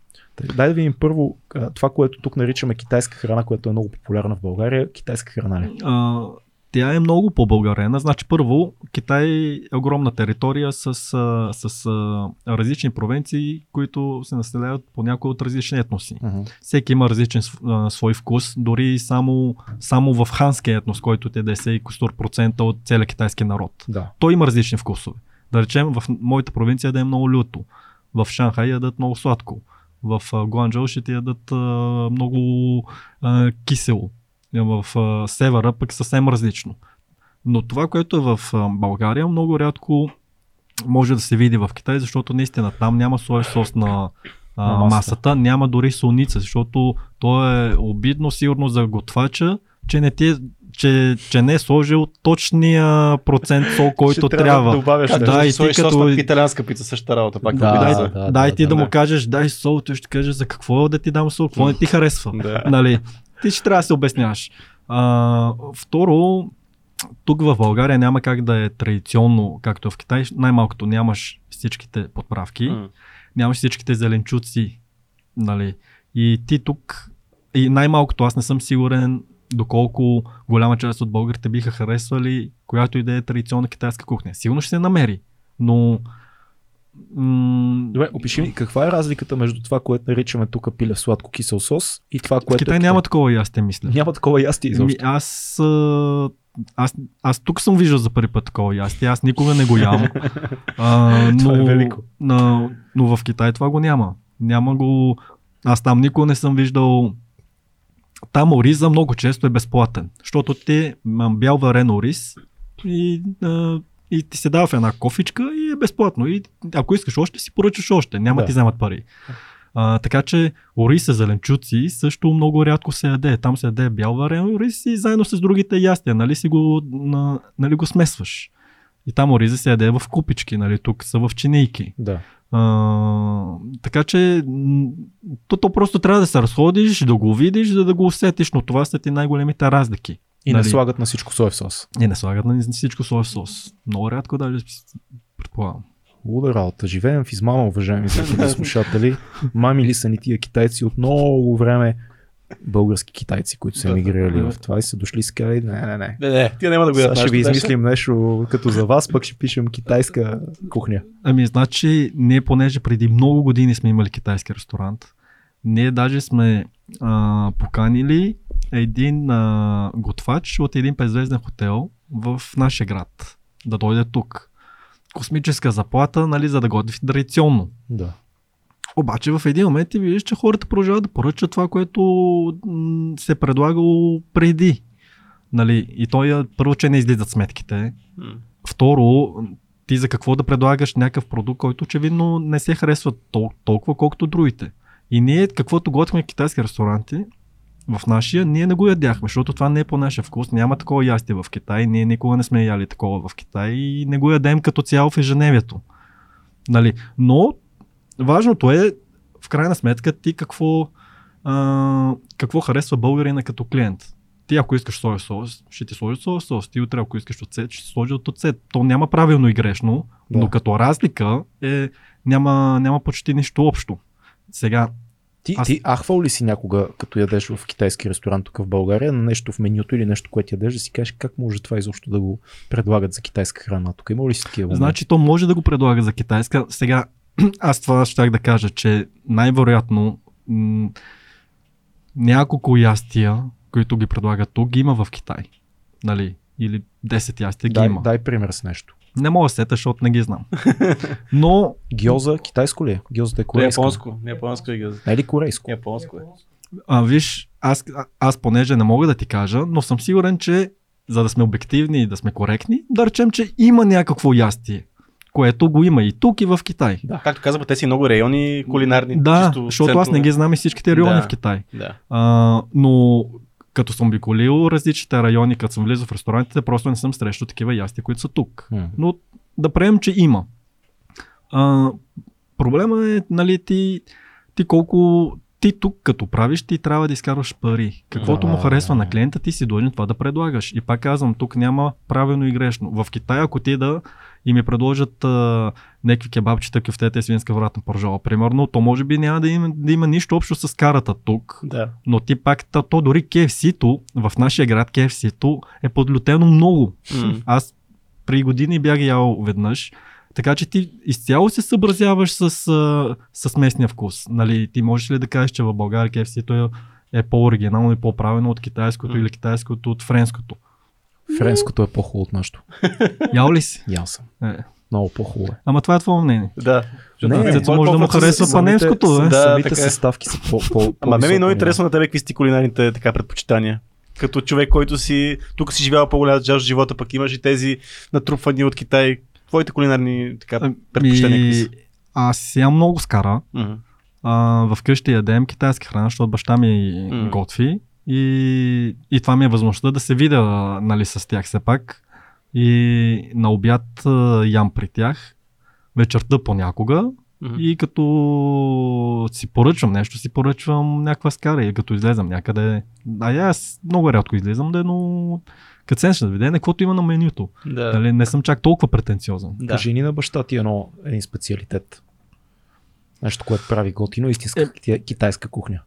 Дай да видим първо това, което тук наричаме китайска храна, което е много популярна в България. Китайска храна ли? А, тя е много по-българена. Значи първо, Китай е огромна територия с, с а, различни провинции, които се населяват по някои от различни етноси. Uh-huh. Всеки има различен а, свой вкус, дори само, само в ханския етнос, който е 10 и костур процента от целия китайски народ. Да. Той има различни вкусове. Да речем, в моята провинция да е много люто. В Шанхай ядат много сладко. В Гуанчжоу ще ти ядат а, много а, кисело. В а, севера пък съвсем различно. Но това, което е в а, България, много рядко може да се види в Китай, защото наистина там няма соев сос на, масата. масата, няма дори солница, защото то е обидно сигурно за готвача, че не, ти е, че, че не е сложил точния процент сол, който Ще трябва. Да добавяш Да, и ти като- италианска пица, същата работа. Пак Да, да, да, да, да, дай да, ти да, да. му кажеш, дай сол, той ще каже за какво да ти дам сол, какво не ти харесва. да. нали? Ти ще трябва да се обясняваш. А, второ, тук в България няма как да е традиционно, както е в Китай. Най-малкото нямаш всичките подправки, нямаш всичките зеленчуци, нали? И ти тук, и най-малкото аз не съм сигурен доколко голяма част от българите биха харесвали която и да е традиционна китайска кухня. Сигурно ще се намери, но... М- Добре, опиши ми каква е разликата между това, което наричаме тук пиле в сладко кисел сос и това, в което Китай е няма такова ястие, мисля. Няма такова ястие Ми, изобщо. аз, а, аз, аз тук съм виждал за първи път такова ястие, аз никога не го ям. А, но, е велико. но, но в Китай това го няма. Няма го. Аз там никога не съм виждал. Там ориза много често е безплатен, защото ти бял варен ориз и, а, и ти се дава в една кофичка и е безплатно. И ако искаш още, си поръчаш още. Няма Да. да. ти вземат пари. А, така че ориз с зеленчуци също много рядко се яде. Там се яде бял варен ориз и заедно с другите ястия. Нали, си го, на, нали го смесваш. И там ориза се яде в купички, нали, тук са в чинейки. Да. А, така че то, то просто трябва да се разходиш, да го видиш, за да го усетиш, но това са ти най-големите разлики. И не Нали? слагат на всичко соев сос. И не слагат на всичко соев сос. Много рядко даже предполагам. Луда работа. Живеем в измама, уважаеми слушатели. Мамили са ни тия китайци от много време. Български китайци, които са емигрирали в това и са дошли с казали, не, не, не. Не, не, тия няма да го ще ви измислим нещо като за вас, пък ще пишем китайска кухня. Ами, значи, ние понеже преди много години сме имали китайски ресторант, ние даже сме а, поканили един а, готвач от един петзвезден хотел в нашия град да дойде тук. Космическа заплата, нали, за да готви традиционно. Да. Обаче в един момент ти виждаш, че хората продължават да поръчат това, което м, се е предлагало преди. Нали, и той е, първо, че не излизат сметките. Второ, ти за какво да предлагаш някакъв продукт, който очевидно не се харесва тол- толкова, колкото другите. И ние, каквото готвихме в китайски ресторанти, в нашия, ние не го ядяхме, защото това не е по нашия вкус. Няма такова ястие в Китай. Ние никога не сме яли такова в Китай и не го ядем като цяло в ежедневието. Нали? Но важното е, в крайна сметка, ти какво, а, какво харесва българина като клиент. Ти ако искаш соя сос, ще ти сложи соя сос. Ти утре ако искаш оцет, ще ти сложи от оцет. То няма правилно и грешно, Да. но като разлика е, няма, няма почти нищо общо. Сега, Ти, Аз- ти ахвал ли си някога, като ядеш в китайски ресторант тук в България, на нещо в менюто или нещо, което ядеш, да си кажеш как може това изобщо да го предлагат за китайска храна? Тук има ли си такива? Значи то може да го предлага за китайска. Сега, аз това щях да кажа, че най-вероятно м- няколко ястия, които ги предлагат тук, ги има в Китай. нали, или 10 ястия ги Дай, има. дай пример с нещо. Не мога да сета, защото не ги знам. Но Гьоза, китайско ли е? Гьозата е е корейско. японско. Японско е гъз. Не е ли корейско? Японско е. А, виж, аз, аз понеже не мога да ти кажа, но съм сигурен, че за да сме обективни и да сме коректни, да речем, че има някакво ястие, което го има и тук, и в Китай. Да. Както казах, те си много райони кулинарни. Да, чисто защото аз не центрове. ги знам и всичките райони Да. в Китай. Да. А, но като съм обиколил различните райони, като съм влизал в ресторантите, просто не съм срещал такива ястия, които са тук. М. Но да приемем, че има. А, проблема е, нали, ти, ти колко ти тук като правиш, ти трябва да изкарваш пари. Каквото му Да. харесва на клиента, ти си длъжен това да предлагаш. И пак казвам, тук няма правилно и грешно. В Китай, ако ти да и ми предложат а, някакви кебабчета, кюфтета и свинска вратна пържола, примерно, то може би няма да има, да има нищо общо с карата тук. Да. Но ти пак, то, то дори KFC-то, в нашия град KFC-то е подлютено много. М. Аз при години бях ял веднъж. Така че ти изцяло се съобразяваш с, с местния вкус. Нали, ти можеш ли да кажеш, че в България KFC-то е, е по-оригинално и по-правилно от китайското М. или китайското от френското? Френското е по-хубаво от нашото. Ял ли си? Ял съм. Е. Много по-хубаво е. Ама това е твое мнение. Да. Не, по- може да му харесва са- паненското, самите, Да, самите така е. съставки са по, по, Ама мен ми е много интересно на тебе какви са ти кулинарните така предпочитания. Като човек, който си тук си живял по-голяма част от живота, пък имаш и тези натрупвания от Китай. Твоите кулинарни така предпочитания какви са? аз ям много скара. Мгм. А, вкъщи ядем китайска храна, защото баща ми М. готви. И, и това ми е възможността да се видя нали, с тях все пак. И на обяд ям при тях, вечерта понякога. Мгм. И като си поръчвам нещо, си поръчвам някаква скара. И като излезам някъде. А я аз много рядко излизам, да, но като седнеш на видене, каквото има на менюто. Да. Нали, не съм чак толкова претенциозен. Да. Кажи ни на баща ти едно, един специалитет. Нещо, което прави готино, истинска Е. китайска кухня.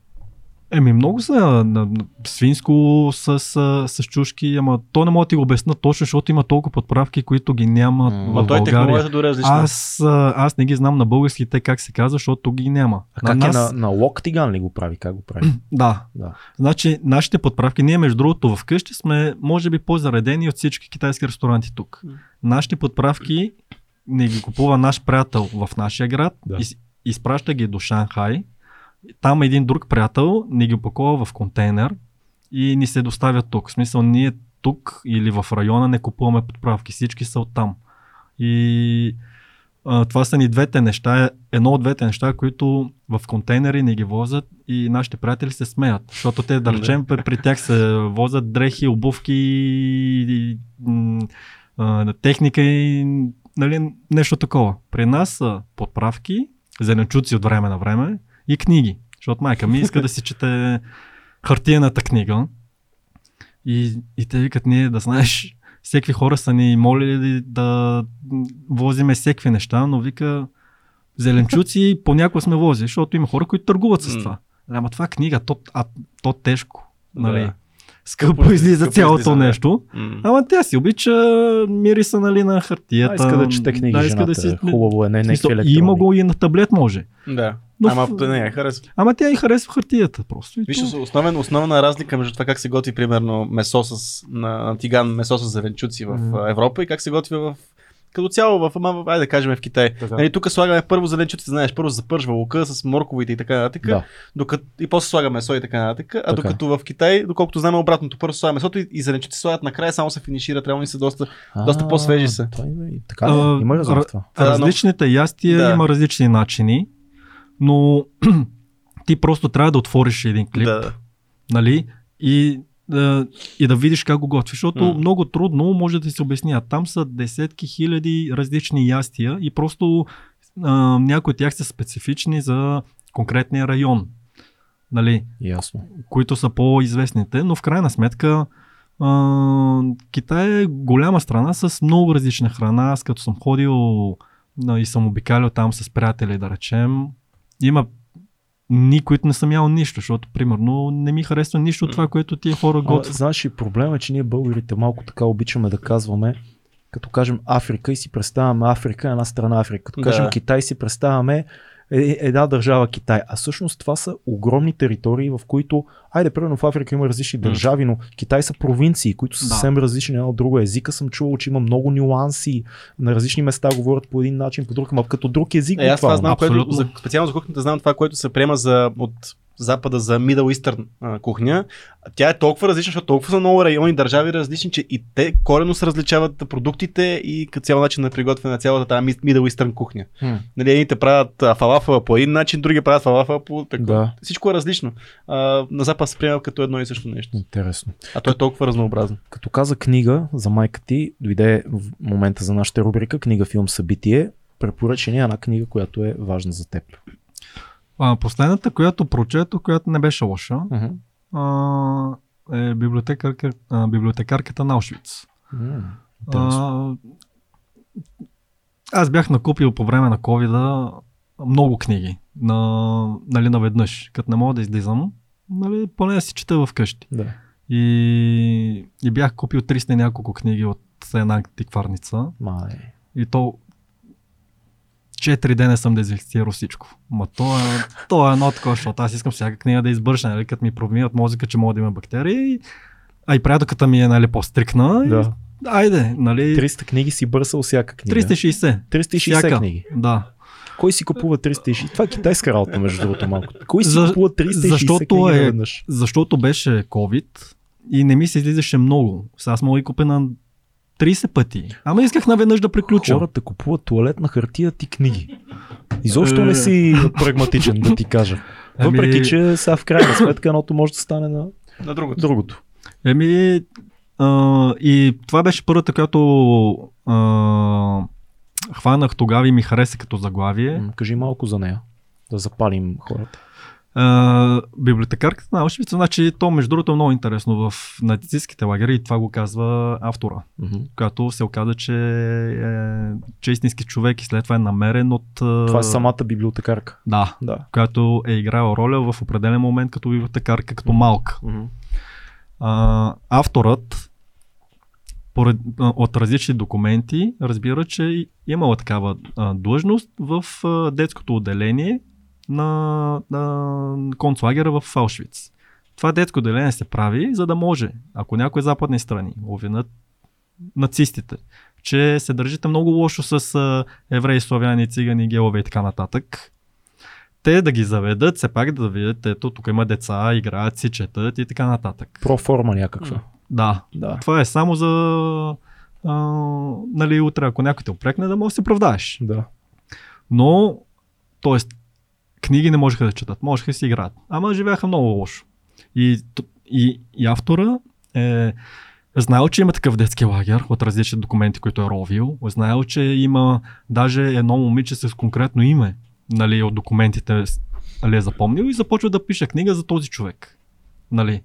Еми, много са на, на, свинско с, с, с чушки, ама то не мога да ти го обясна точно, защото има толкова подправки, които ги няма М. в Ма той България. технологията дори е различна. Аз, аз не ги знам на български те как се казва, защото ги няма. А как е на, на лок тиган ли го прави? Как го прави? Да. Да. Значи, нашите подправки, ние между другото вкъщи сме, може би, по-заредени от всички китайски ресторанти тук. Нашите подправки не ги купува наш приятел в нашия град, Да. и, изпраща ги до Шанхай. Там един друг приятел ни ги опакова в контейнер и ни се доставят тук. В смисъл, ние тук или в района не купуваме подправки, всички са оттам. И а, това са ни двете неща, едно от двете неща, които в контейнери ни ги возят и нашите приятели се смеят, защото те, да речем, при, при тях се возят дрехи, обувки, и, м, а, техника и нали, нещо такова. При нас са подправки, зеленчуци от време на време и книги, защото майка ми иска да си чете хартиената книга и, и те викат ние да знаеш, всеки хора са ни молили да возиме всеки неща, но вика зеленчуци понякога сме возили, защото има хора, които търгуват с това. Ама това книга, то, а, то тежко. Нали? Да. Скъпо, Скъпо излиза скъпо цялото излиза, нещо. М. Ама тя си обича мириса нали, на хартията. А, иска да чете книги да, жената. иска да си... Хубаво е, не, не смисъл. Има го и на таблет може. Да. Но Ама в- не, я харесва. Ама тя и харесва хартията просто. И Виж, то... основен, основна разлика между това как се готви, примерно, месо с, на, на тиган, месо с зеленчуци в а, Европа и как се готви в като цяло в, ама, айде да кажем в Китай. Така. Нали, тук слагаме първо зеленчуците, знаеш, първо запържва лука с морковите и така нататък, Да. докато, и после слагаме месо и така нататък. А Така. докато в Китай, доколкото знаме обратното, първо слагаме месото и, и зеленчуците слагат накрая, само се финишират, реално и са доста. Доста по-свежи са. и- Така ли? А, Има разум ра- в това. Да, но- Различните ястия Да. има различни начини, но ти просто трябва да отвориш един клип, Да. нали? И, да, и да видиш как го готвиш, защото М. много трудно може да се обясня. Там са десетки хиляди различни ястия и просто а, някои от тях са специфични за конкретния район. Нали? Ясно. които са по-известните, но в крайна сметка а, Китай е голяма страна с много различна храна. Аз като съм ходил а, и съм обикалял там с приятели, да речем, има ни, които не съм ял нищо, защото примерно не ми харесва нищо от това, което тия хора готвят. знаеш и проблема е, че ние българите малко така обичаме да казваме, като кажем Африка и си представяме Африка, една страна Африка. Като Да. кажем Китай си представяме една държава Китай. А всъщност това са огромни територии, в които, айде, примерно в Африка има различни държави, но Китай са провинции, които са Да. съвсем различни една от друга. Езика съм чувал, че има много нюанси. На различни места говорят по един начин, по друг, ама като друг език. Е, аз това буквално. знам, което, за, специално за кухнята знам това, което се приема за, от Запада за Middle Eastern а, кухня. Тя е толкова различна, защото толкова са много райони, държави различни, че и те корено се различават продуктите и като цял начин на приготвяне на цялата тази Middle Eastern кухня. Хм. Нали, едните правят а, фалафела по един начин, други правят фалафела по така. Да. Всичко е различно. А, на Запад се приема като едно и също нещо. Интересно. А то е толкова разнообразно. Като каза книга за майка ти, дойде в момента за нашата рубрика книга, филм, събитие. Препоръча ни една книга, която е важна за теб. А, последната, която прочетох, която не беше лоша, Мгм. а, е библиотекарка, а, библиотекарката на Аушвиц. Интересно. А, аз бях накупил по време на covid много книги. На, нали, наведнъж. Като не мога да излизам, нали, поне да си чета вкъщи. Да. И, и бях купил 300 и няколко книги от една антикварница. Май. И то 4 дена съм дезинфекцирал всичко. Ма то е, то е едно такова, защото аз искам всяка книга да избършна, нали, като ми промиват мозъка, че мога да има бактерии. А и приятелката ми е нали, по-стрикна. Да. И, айде, нали, 300 книги си бърсал всяка книга. 360. 360 Всяка. книги. Да. Кой си купува 360? Това е китайска работа, между другото малко. Кой си За- купува 360 защото книги е- наведнъж? Защото беше COVID и не ми се излизаше много. Сега аз мога и купя на 30 пъти. Ама исках наведнъж да приключа. Хората купуват туалетна хартия ти книги. Изобщо не Е. си прагматичен, да ти кажа. Ами- Въпреки, че сега в крайна сметка едното може да стане на На другото. другото. Еми, а, и това беше първата, която а, хванах тогава и ми хареса като заглавие. М, Кажи малко за нея. Да запалим хората. Библиотекарката на Аушвиц, значи то между другото е много интересно в нацистските лагери и това го казва автора, Мгм. която се оказа, че е, че е истински човек и след това е намерен от... Това е самата библиотекарка. Да, Да. която е играла роля в определен момент като библиотекарка, като малка. Мгм. А, авторът поред, от различни документи разбира, че имала такава а, длъжност в а, детското отделение на, на концлагера в Аушвиц. Това детско отделение се прави, за да може, ако някои западни страни обвинат нацистите, че се държите много лошо с евреи, славяни, цигани, гелове и така нататък, те да ги заведат, все пак да видят, ето тук има деца, играят си, четат и така нататък. Проформа някаква. Да, Да. това е само за а, нали, утре, ако някой те опрекне, да можеш да се оправдаеш. Да. Но, т.е. книги не можеха да четат, можеха да си играят. Ама живееха много лошо. И, и, и автора е знаел, че има такъв детски лагер от различни документи, които е ровил. Знаел, че има даже едно момиче с конкретно име, нали, от документите нали, е запомнил и започва да пише книга за този човек. Нали.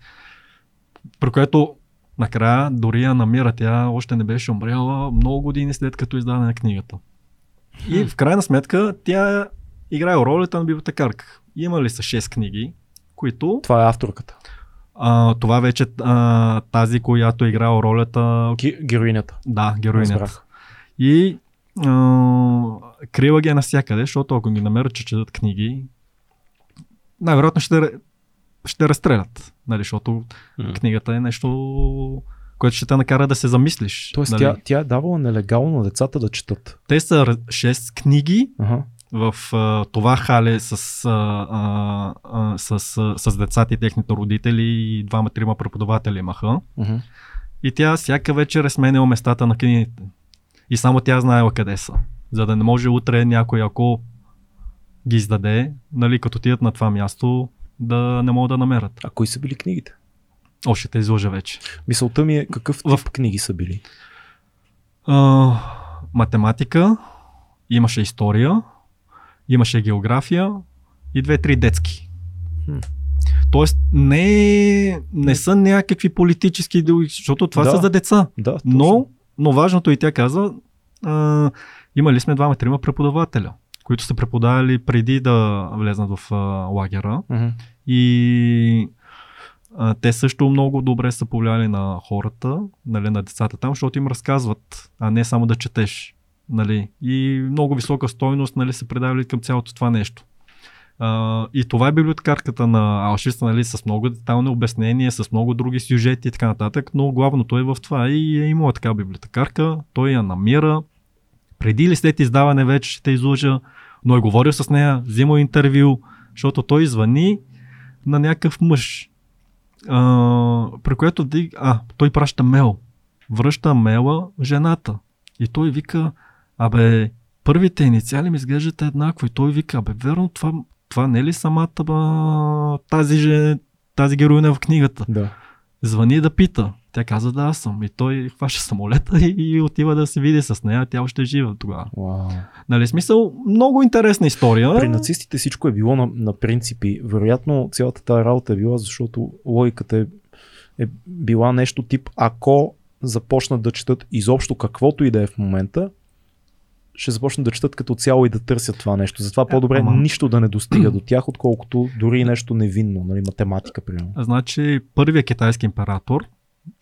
При което накрая дори я намира, тя още не беше умряла много години след като издаде на книгата. И в крайна сметка тя играе ролята на библиотекарка. Имали са 6 книги, които Това е авторката. а, това вече а, тази, която е играла ролята, Ге- Героинята. да, героинята. Разбрах. И а, крила ги е навсякъде, защото ако ги намерят, че четат книги, най-вероятно ще, ще разстрелят. Нали, защото М. книгата е нещо, което ще те накара да се замислиш. Тоест нали. тя, тя е давала нелегално на децата да четат. Те са 6 книги Ага. В а, това хале с, а, а, с, а, с децата и техните родители и двама-трима преподаватели имаха. Мгм. И тя всяка вечер е сменяла местата на книгите. И само тя знаела къде са. За да не може утре някой, ако ги издаде, нали, като отидат на това място, да не могат да намерят. А кои са били книгите? О, ще те изложа вече. Мисълта ми е какъв тип В- книги са били. А, математика, имаше история, имаше география и две-три детски. Хм. Тоест не, не са някакви политически идеологии, защото това Да. са за деца. Да, точно. Но, но важното и тя казва, а, имали сме двама-трима преподавателя, които са преподавали преди да влезнат в а, лагера Мгм. и а, те също много добре са повлияли на хората, нали, на децата там, защото им разказват, а не само да четеш. Нали. И много висока стойност нали, са предавали към цялото това нещо. А, и това е библиотекарката на Аушвиц, нали, с много детални обяснения, с много други сюжети и така нататък, но главното е в това и е имала така библиотекарка, той я намира, преди или след издаване вече ще те излъжа, но е говорил с нея, взимал интервю, защото той звъни на някакъв мъж, а, при което а, той праща мейл, връща мейла жената и той вика, абе, първите инициали ми изглеждат еднакво и той вика, абе, верно, това, това не е ли самата ба, тази, же, тази героиня в книгата? Да. Звъни да пита. Тя каза да, аз съм. И той хваща самолета и, и отива да се види с нея. Тя още е жива тогава. Вау. Нали, смисъл, много интересна история. При нацистите всичко е било на, на принципи. Вероятно цялата тази работа е била, защото логиката е, е била нещо тип, ако започнат да четат изобщо каквото и да е в момента, ще започнат да четат като цяло и да търсят това нещо. Затова по-добре ама- нищо да не достига до тях, отколкото дори нещо невинно, нали, математика, примерно. Значи, първият китайски император,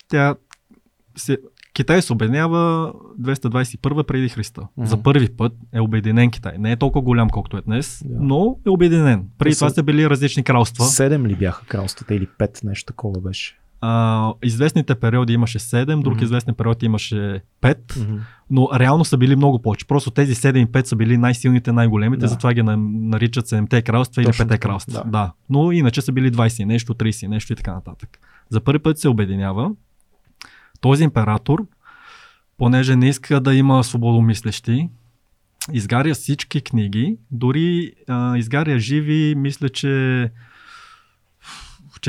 тя се, Китай се обединява 221 преди Христа. Мгм. За първи път е обединен Китай. Не е толкова голям, колкото е днес, Да. но е обединен. Преди Те това са били различни кралства. Седем ли бяха кралствата или пет, нещо такова беше? А, известните периоди имаше 7, друг Мгм. известен период имаше 5, Мгм. но реално са били много повече. Просто тези 7 и 5 са били най-силните, най-големите, Да. затова ги на- наричат 7-те кралства или Точно 5-те така, кралства. да. Да. Но иначе са били 20, нещо, 30, нещо и така нататък. За първи път се обединява. Този император, понеже не иска да има свободомислещи, изгаря всички книги, дори а, изгаря живи, мисля, че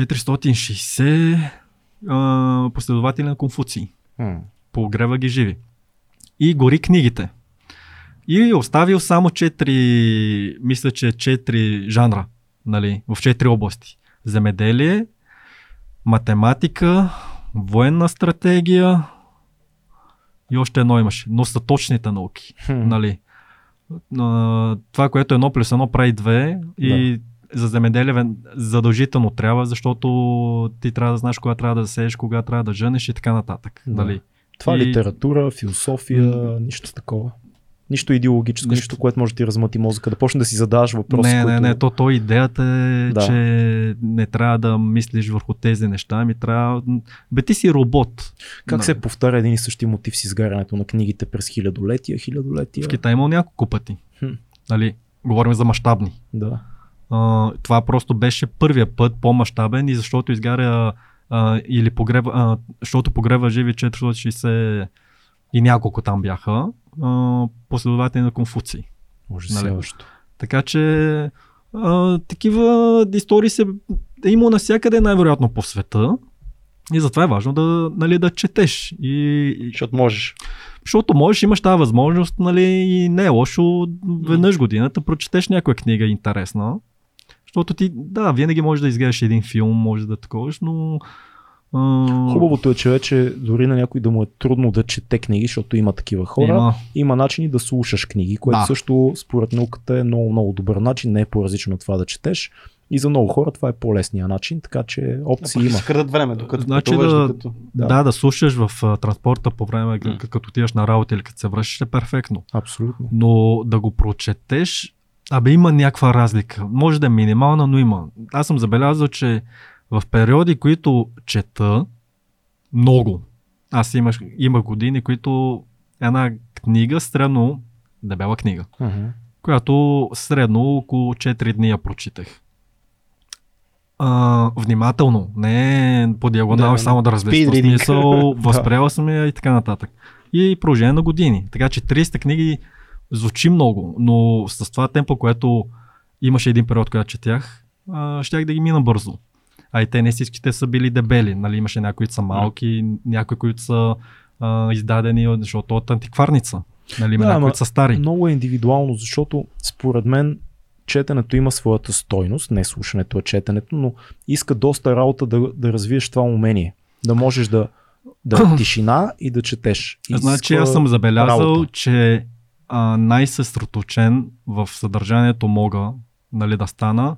460 а, последователи на Конфуций. М. Погрева ги живи. И гори книгите. И оставил само 4, мисля, че 4 жанра, нали, в 4 области. Земеделие, математика, военна стратегия и още едно имаше. Но са точните науки. Хм. Нали. А, Това, което едно плюс едно прави две и за земеделие задължително трябва, защото ти трябва да знаеш кога трябва да сееш, кога трябва да женеш и така нататък. Да. Нали. Това е И- литература, философия, М. нищо такова. Нищо идеологическо, нищо, Нищо. което може да ти размъти мозъка, да почне да си задаваш въпроси. не, не, които... не, то, то идеята е, Да. че не трябва да мислиш върху тези неща, ами трябва... Бе, ти си робот. Как Нали. се повтаря един и същи мотив с изгарянето на книгите през хилядолетия, хилядолетия? В Китай имал няколко пъти. Хм. Нали, говорим за мащабни. Да. А, това просто беше първия път по-мащабен и защото изгаря а, или погреба, а, защото погреба живи 460 и няколко там бяха а, последователи на Конфуций. Ужасяващо. Така че а, такива истории се е имало навсякъде най-вероятно по света. И затова е важно да, нали, да четеш. И, Защото можеш. защото можеш, имаш тази възможност, нали, и не е лошо веднъж годината прочетеш някоя книга интересна. Защото ти, да, винаги можеш да изгледаш един филм, може да таковаш, но... А, Хубавото е, че вече дори на някой да му е трудно да чете книги, защото има такива хора. Има, Има. начини да слушаш книги, което Да. също според науката е много, много добър начин. Не е по-различно от това да четеш. И за много хора това е по-лесния начин, така че опции има. Си крадат време, докато Значи пътуваш, да- докато... Да. Да. да, слушаш в а, транспорта по време, mm. като отиваш на работа или като се връщаш е перфектно. Абсолютно. Но да го прочетеш, абе има някаква разлика. Може да е минимална, но има. Аз съм забелязал, че в периоди, които чета много, аз имаш, има години, които една книга, средно, дебела книга, Мгм. която средно около 4 дни я прочитах. А, внимателно, не по диагонал, Да, само да reading. смисъл, Да. възприела съм я и така нататък. И продължение на години. Така че 300 книги звучи много, но с това темпо, което имаше един период, когато четях, а, щях да ги мина бързо. А и те не всичките са били дебели. Нали, имаше някои, които са малки, някои, които са а, издадени, защото от антикварница. Нали, има Да, някои, които са стари. Много е индивидуално, защото според мен четенето има своята стойност, не слушането, а четенето, но иска доста работа да, да развиеш това умение. Да можеш да, да тишина и да четеш. Значи Изисква аз съм забелязал, работа. че най-съсредоточен в съдържанието мога нали, да стана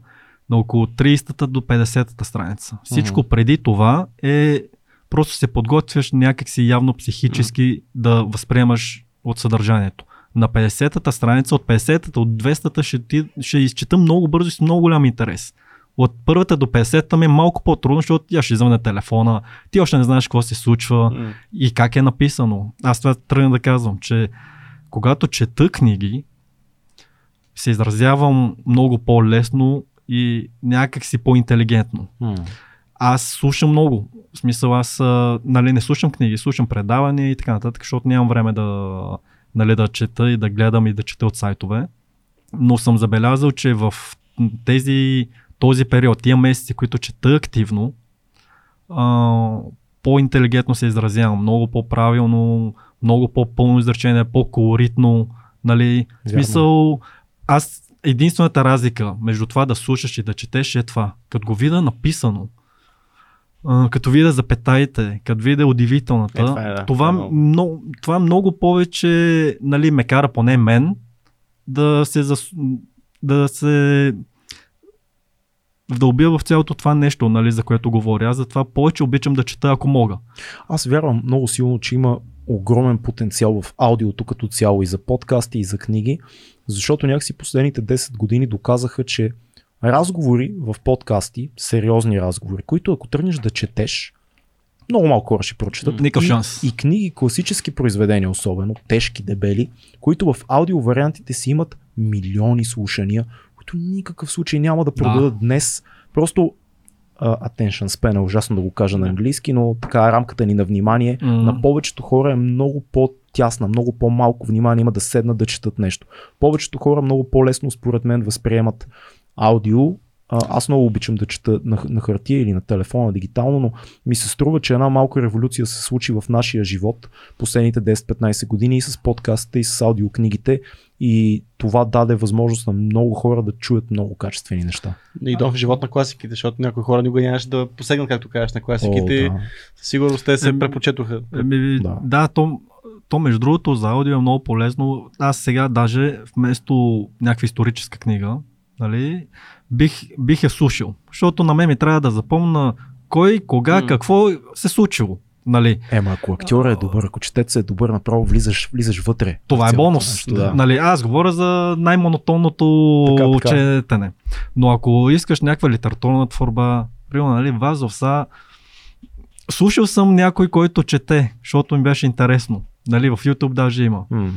на около 30-та до 50-та страница. Всичко преди това е просто се подготвяш някакси явно психически да възприемаш от съдържанието. на 50-та страница, от 50-та, от 200-та ще, ти, ще изчета много бързо и с много голям интерес. От първата до 50-та ми е малко по-трудно, защото тя ще извън телефона, ти още не знаеш какво се случва М. и как е написано. Аз това тръгна да казвам, че когато чета книги, се изразявам много по-лесно и някак си по-интелигентно. М. Аз слушам много. В смисъл, аз нали, не слушам книги, слушам предавания и така нататък, защото нямам време да, нали, да чета и да гледам и да чета от сайтове. Но съм забелязал, че в тези, този период, тия месеци, които чета активно, а, по-интелигентно се изразявам, много по-правилно, много по-пълно изречение, по-колоритно. Нали? В смисъл, аз единствената разлика между това да слушаш и да четеш е това. Като го видя написано, като видя запетаите, като видя удивителната, Е, това е, да. Това е много. много, това много повече нали, ме кара, поне мен, да се, зас... да се вдълбя в цялото това нещо, нали, за което говоря. Аз затова повече обичам да чета, ако мога. Аз вярвам много силно, че има огромен потенциал в аудиото като цяло и за подкасти, и за книги, защото някакси последните 10 години доказаха, че разговори в подкасти, сериозни разговори, които ако тръгнеш да четеш, много малко хора ще прочитат. Никакъв и, шанс. И книги, класически произведения особено, тежки, дебели, които в аудио вариантите си имат милиони слушания, които никакъв случай няма да продадат днес. Просто attention span е ужасно да го кажа на английски, но така рамката ни на внимание М. на повечето хора е много по-тясна, много по-малко внимание има да седнат да четат нещо. Повечето хора много по-лесно според мен възприемат аудио. Аз много обичам да чета на, на хартия или на телефона дигитално, но ми се струва, че една малка революция се случи в нашия живот последните 10-15 години и с подкастите и с аудиокнигите и това даде възможност на много хора да чуят много качествени неща. И дом в живот на класиките, защото някои хора никога нямаше да посегнат, както кажеш, на класиките. О, да. Със сигурност те се Еми, препочетоха. Еми, Да. да, да то, то между другото за аудио е много полезно. Аз сега даже вместо някаква историческа книга, нали, бих, бих я слушал. Защото на мен ми трябва да запомна кой, кога, М. какво се случило. Нали, Ема, ако актьора е добър, ако четецът е добър, направо влизаш, влизаш вътре. това е бонус. нещо, да. Нали, аз говоря за най-монотонното Така, така. четене. Но ако искаш някаква литературна творба, примерно, нали, Вазов са... Слушал съм някой, който чете, защото ми беше интересно. Нали, в YouTube даже има. М.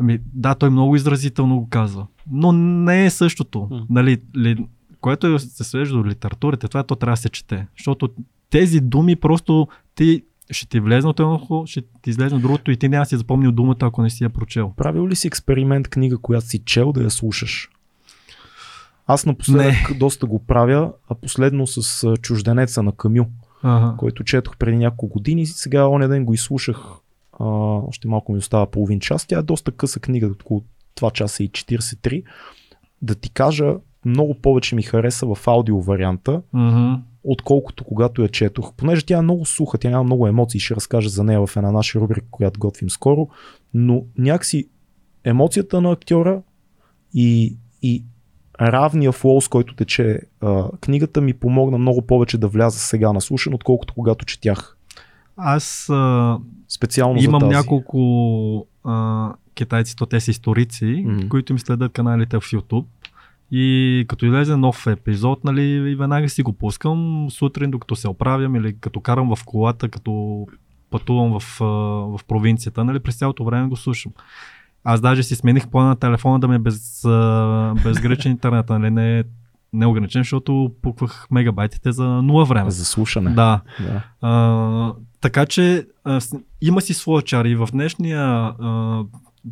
Ами, да, той много изразително го казва. Но не е същото. М. Нали, ли, което е, се свежда до литературите, това то трябва да се чете. Защото тези думи просто ти ще ти влезне от едно ухо, ще ти излезе от другото и ти няма да си запомнил думата, ако не си я прочел. Правил ли си експеримент книга, която си чел да я слушаш? Аз напоследък Не. доста го правя, а последно с чужденеца на Камю, Ага. който четох преди няколко години. Сега оня ден го изслушах, а, още малко ми остава половин час. Тя е доста къса книга, около 2 часа и 43. Да ти кажа, много повече ми хареса в аудио варианта, Мгм. отколкото когато я четох. Понеже тя е много суха, тя няма много емоции, ще разкажа за нея в една наша рубрика, която готвим скоро, но някакси емоцията на актьора и, и равния флоу, с който тече а, книгата ми помогна много повече да вляза сега на слушан, отколкото когато четях. Аз а, Специално имам за тази. няколко а, китайци, то те са историци, Мгм. които ми следят каналите в YouTube. И като излезе нов епизод, нали, и веднага си го пускам сутрин, докато се оправям или като карам в колата, като пътувам в, в провинцията, нали, през цялото време го слушам. Аз даже си смених плана на телефона да ми е без, а, безгречен интернет, нали, не, не ограничен, защото пуквах мегабайтите за нула време. За слушане. Да. да. А, така че а, има си своя чар и в днешния а,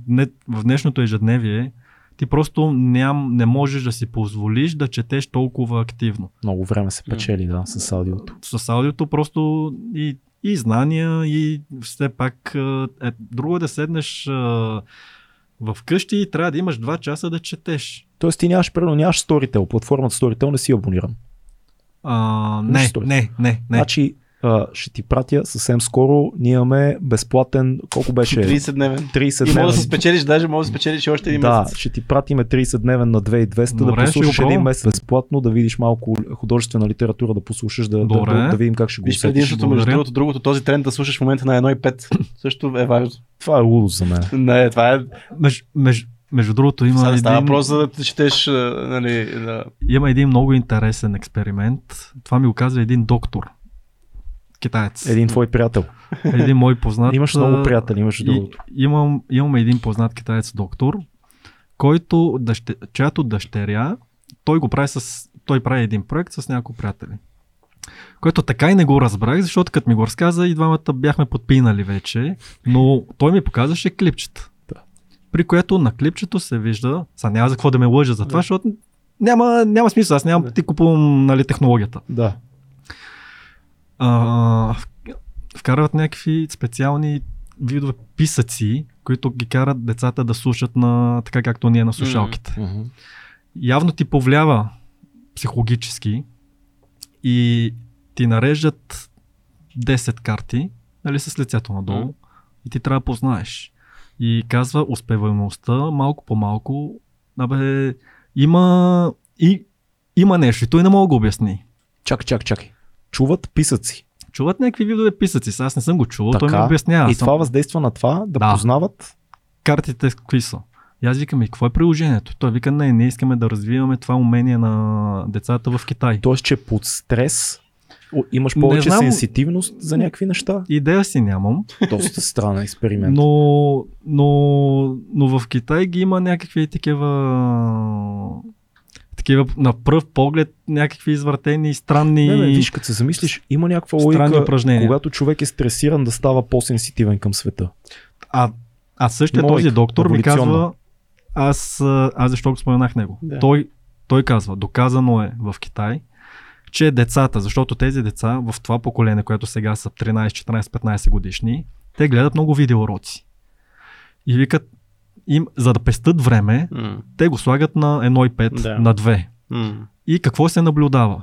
не, в днешното ежедневие ти просто ням, не можеш да си позволиш да четеш толкова активно. Много време се печели, да, с аудиото. С аудиото просто и, и знания и все пак е, друго е да седнеш а, в къщи и трябва да имаш 2 часа да четеш. Тоест ти нямаш, примерно, нямаш Storytel, платформата Storytel не си абониран. А, не, не, не, не. Значи ще ти пратя съвсем скоро. Ние имаме безплатен, колко беше? 30 дневен. 30 И може дневен. да се спечелиш, даже може да спечелиш още един Да, месец. ще ти пратиме 30 дневен на 2200 Добре, да послушаш един месец безплатно, да видиш малко художествена литература, да послушаш, да, да, Добре. да, да видим как ще го Виж усетиш. предимството, между другото, другото, този тренд да слушаш в момента на 1.5 също е важно. Това е лудо за мен. Не, това е. Меж, меж, между другото има Сега става един, въпрос за да четеш, нали, да. има един много интересен експеримент. Това ми го казва един доктор. Китаец. Един твой приятел. един мой познат. Имаш много приятели, имаш другото. имам, имам един познат китаец доктор, който, дъще, чиято дъщеря, той го прави с, той прави един проект с няколко приятели. Което така и не го разбрах, защото като ми го разказа и двамата бяхме подпинали вече, но той ми показваше клипчета. Да. При което на клипчето се вижда, сега няма за какво да ме лъжа за това, Да. защото няма, няма смисъл, аз нямам Да. ти купувам нали, технологията. Да. А, вкарват някакви специални видове писъци, които ги карат децата да слушат на така както ние на слушалките. Мгм. Явно ти повлява психологически и ти нареждат 10 карти, нали, с лицето надолу Мгм. и ти трябва да познаеш. И казва успеваемостта малко по малко, абе, има, и, има нещо и той не мога да го обясни. Чакай, чакай, чакай. Чуват писъци. Чуват някакви видове писъци, аз не съм го чувал, той ми Така. обяснява. и Съм- това въздейства на това да, Да. познават. картите какви са. И аз викам, и какво е приложението? Той вика, не, не искаме да развиваме това умение на децата в Китай. Тоест, че под стрес имаш Не повече знам. сенситивност за някакви неща. Идея си нямам, Доста странен експеримент. но, но, но в Китай ги има някакви такива такива на пръв поглед някакви извъртени, странни, Не, не, виж, като се замислиш, има някаква логика, упражнения. когато човек е стресиран да става по-сенситивен към света. А, а същия Има този доктор ми казва, аз, аз защо го споменах него. Да. Той, той казва, доказано е в Китай, че децата, защото тези деца в това поколение, което сега са 13, 14, 15 годишни, те гледат много видеоуроци. И викат, им, за да пестат време, М, те го слагат на 1,5, Да. на 2. м. И какво се наблюдава?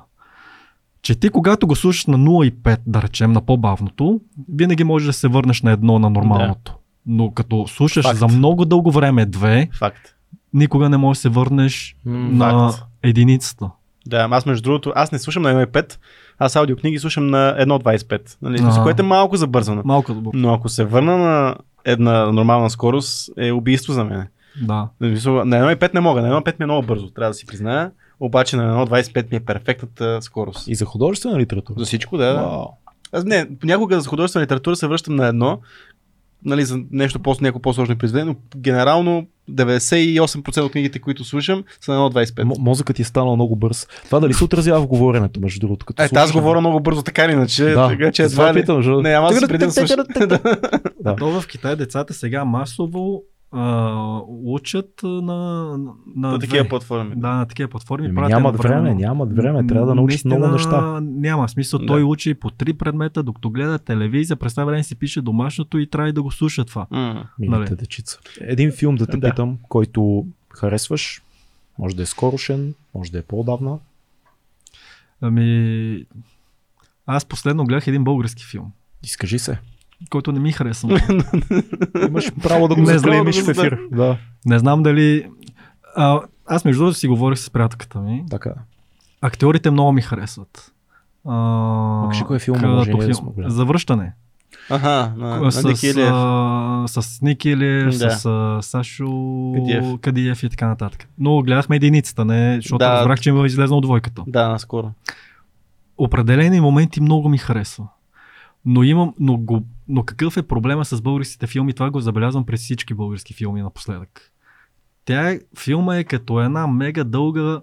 Че ти когато го слушаш на 0,5, да речем, на по-бавното, винаги можеш да се върнеш на едно на нормалното. Но като слушаш Факт. за много дълго време 2, Факт. никога не можеш да се върнеш М, на факт. единицата. Да, аз между другото, аз не слушам на 1.5, аз аудиокниги слушам на 1.25, нали, А. което е малко забързано. Малко да бъ- Но ако се върна на една нормална скорост, е убийство за мен. Да. На 1.5 не мога, на 1.5 ми е много бързо, трябва да си призная. Обаче на 1.25 ми е перфектната скорост. И за художествена литература. За всичко, да. да. Вау. Аз не, понякога за художествена литература се връщам на едно, нали, за нещо по някакво по-сложно произведение, но генерално 98% от книгите, които слушам, са на 1.25. М- мозъкът ти е станал много бърз. Това дали се отразява в говоренето, между другото? Като Е, аз говоря много бързо, така или иначе, Да, така че едва ли... Не, ама аз преди да слушам. Да. То в Китай децата сега масово а, учат на, на, На такива две. платформи. Да, на такива платформи. Еми, нямат време, нямат време, трябва да научат много неща. Няма. Смисъл, Да. той учи по три предмета, докато гледа телевизия, през това време си пише домашното и трябва да го слуша това. Нали? дечица. Един филм да те Да. питам, който харесваш, може да е скорошен, може да е по-давна. Ами, аз последно гледах един български филм, Изкажи се. Който не ми много. Имаш право да го Не знам в ефир. Да, не знам дали... А, аз между другото си говорих с приятелката ми. така. Актьорите много ми харесват. А, Ма кажи кой филм, може да сме. Завръщане. Аха, на, на с, Ники Илиев. а, с Ники Илиев, Да. с а, Сашо Кадиев. Кадиев и така нататък. Но гледахме единицата, не, защото Да. разбрах, че има излезнал двойката. Да, наскоро. Определени моменти много ми харесва. Но имам, но, го, но какъв е проблема с българските филми? Това го забелязвам през всички български филми напоследък. Тя е, филма е като една мега дълга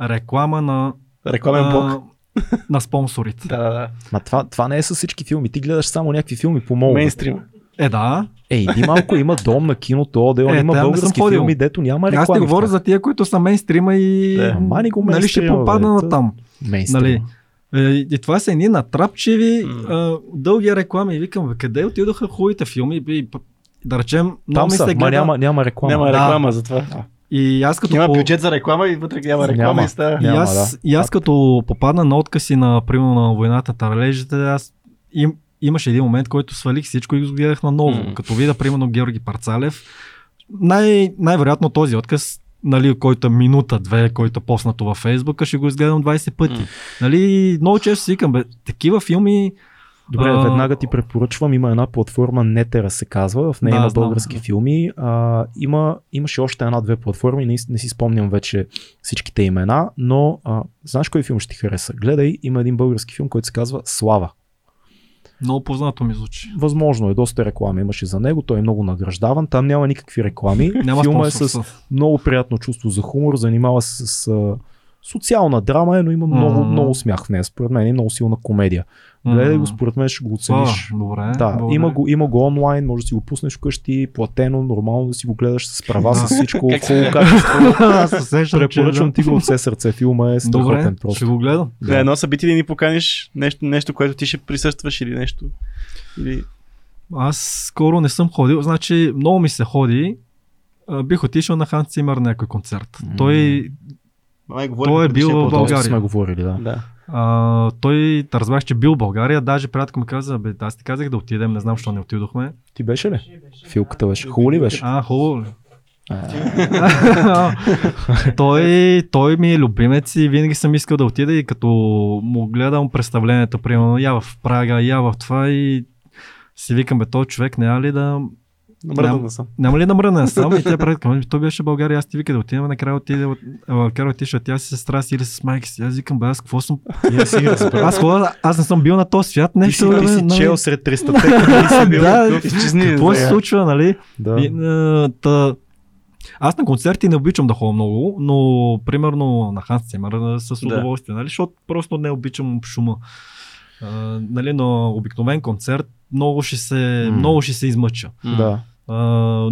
реклама на, Рекламен блок. на спонсорите. Да, да, да. Ма това, това не е с всички филми. Ти гледаш само някакви филми по мол. Мейнстрим. Е, да. Ей, иди малко, има дом на киното, Одеон, Е, има не български филми, дето няма реклами. Аз в говоря за тия, които са мейнстрима и Да. Мани го нали ще мейнстрима, попадна на там. Мейнстрим. Нали? Е, И това са едни натрапчеви, а, дълги реклами. И викам, бе, къде отидоха хубавите филми? И, да речем, много ми се гледа... няма, няма реклама. Няма Да. реклама за това. И аз като Има по- бюджет за реклама и вътре няма реклама Няма. и става. И Няма, аз, да. и аз като попадна на откъси на, примерно, на войната на таралежите, аз им, имаше един момент, който свалих всичко и го гледах наново. Mm. Като видя, примерно, Георги Парцалев, най- най-вероятно този отказ, нали, който е минута-две, който е поснато във Фейсбука, ще го изгледам 20 пъти. М. Нали, много често си викам, бе, такива филми, Добре, А, веднага ти препоръчвам. Има една платформа, Нетера се казва. В нея Да, има знам. български филми. А, има, имаше още една-две платформи. Не, не си спомням вече всичките имена, но а, знаеш кой филм ще ти хареса? Гледай, има един български филм, който се казва Слава. Много познато ми звучи. Възможно е, доста реклами имаше за него, той е много награждаван, там няма никакви реклами. Няма Филма е с много приятно чувство за хумор, занимава се с социална драма, е, но има много, М. много смях в нея. Според мен е много силна комедия. Гледай го, според мен ще го А, оцениш. добре. Да, благодаря. има го, има го онлайн, може да си го пуснеш вкъщи, платено, нормално да си го гледаш с права, с всичко, хубаво качество. Аз се сещам, че- Препоръчвам ти го от все сърце. Филма е Добре, страхотен ще просто. го гледам. Да, едно събитие да ни поканиш нещо, нещо, което ти ще присъстваш или нещо. Или... Аз скоро не съм ходил, значи много ми се ходи. А, бих отишъл на Ханс Цимър на някой концерт. М. Той, Май, говорим Той е бил в подкаст. Доста България. сме говорили, да. Да. а, той разбрах, че бил в България. Даже приятелка ми каза, бе, аз ти казах да отидем, не знам, защо не отидохме. Ти беше ли? Филката беше. Хубаво ли беше? А, хубаво. той, той ми е любимец и винаги съм искал да отида и като му гледам представлението, примерно, я в Прага, я в това и си викам, бе, този човек няма ли да Намръдна Ням- да съм. Няма ли да мръдна сам? И тя прави така, той беше България, аз ти вика да отидем, накрая отиде, от- а, накрая отиша тя си сестра си или с майка си. Аз викам, бе, аз какво съм? разбрал. Аз, хора, аз не съм бил на този свят, Ти си, нещо. ти си нали? чел сред 300-те, къде си бил. Да, какво се случва, нали? Да. И, а, та, аз на концерти не обичам да ходя много, но примерно на Ханс Цимър а, с Да. удоволствие, нали? защото просто не обичам шума. А, нали, на обикновен концерт много ще се, М. много ще се измъча. Да. А,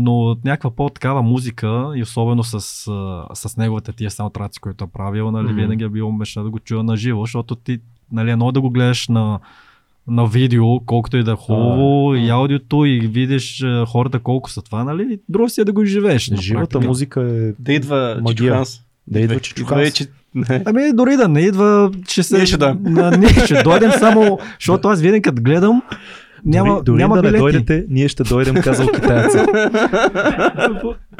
но от някаква по-такава музика и особено с, а, с неговите тия саундтраци, които е правил, нали, Мгм. винаги е било мечта да го чуя на живо, защото ти, нали, едно да го гледаш на, на видео, колкото и да е хубаво, и аудиото, и видиш а, хората колко са това, нали, друго си е да го изживееш. на Живата практика. музика е... Да идва Магия. Да идва Идва- Чичо идва Ханс. и че- Не. Ами дори да не идва, ще се... Ние ще дойдем. Ние ще дойдем само, защото аз винаги като гледам, няма, дори, дори няма да билети. не дойдете, ние ще дойдем, казал китаеца.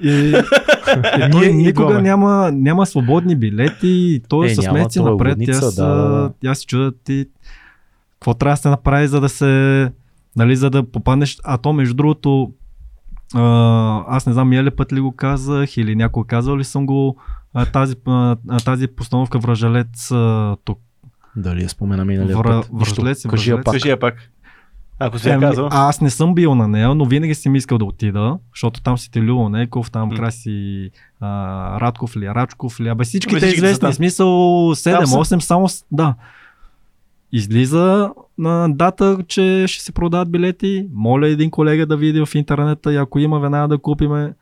И, и той Ние никога идваме. няма, няма свободни билети. И той Е, с няма, месеци е напред. лудница, Аз, да, аз си чудя ти какво трябва да се направи, за да се нали, за да попаднеш. А то между другото а, аз не знам, мия ли път ли го казах или някой казал ли съм го а, тази, а, тази постановка Връжалец а, тук. Дали я спомена миналия Вра- път? И Кажи я пак. Кажи я пак. Ако си я Еми, казал. аз не съм бил на нея, но винаги съм искал да отида, защото там си Телюво Неков, там М. Краси а, Радков ли, Рачков ли, абе всичките всичките са известни, смисъл 7-8, само да. Излиза на дата, че ще се продават билети. Моля един колега да види в интернета и ако има веднага да купиме.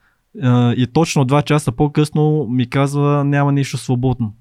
И точно 2 часа по-късно ми казва няма нищо свободно.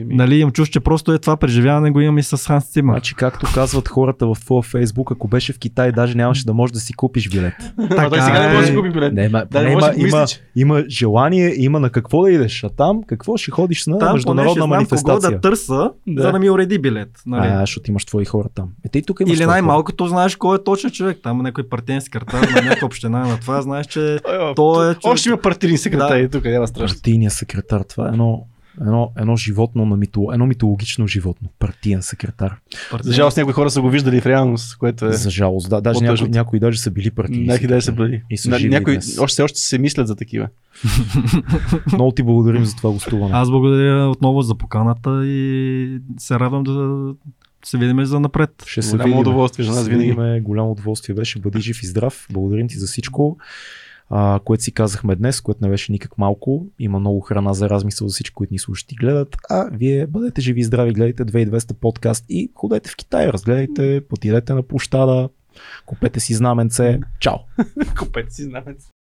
Еми, Нали, имам чуш, че просто е това преживяване го имам и с Ханс Цимър. Значи, както казват хората в твоя фейсбук, ако беше в Китай, даже нямаше да можеш да си купиш билет. А той сега е. не може да купи билет. Не, ма, Да, не може има, да има, има желание, има на какво да идеш. А там, какво ще ходиш на Там поне ще международна знам манифестация? кого да търса, Да. за да ми уреди билет. Нали? А, защото имаш твои хора там. Е, те тук имаш Или най-малкото знаеш кой е точно човек. Там някой партиен секретар на някаква община на това, знаеш, че той е човек. Още има партийни секретари тук, няма страшно. Партийния секретар. Това е едно, едно, едно животно на мито, едно митологично животно. Партиен секретар. партиен- За жалост някои хора са го виждали в реалност, което е... За жалост, да. Даже някои, някои даже са били партийни. Някакви да са бъди. И са живи Някои днес. още, още се мислят за такива. Много ти благодарим за това гостуване. Аз благодаря отново за поканата и се радвам да се видим за напред. Ще се Голямо видим. удоволствие за нас Ще се винаги. Голямо удоволствие беше. Бъди жив и здрав. Благодарим ти за всичко. А, което си казахме днес, което не беше никак малко. Има много храна за размисъл за всички, които ни слушат и гледат. А вие бъдете живи и здрави, гледайте 2200 подкаст и ходете в Китай, разгледайте, потидете на площада, купете си знаменце. Чао! Купете си знамец.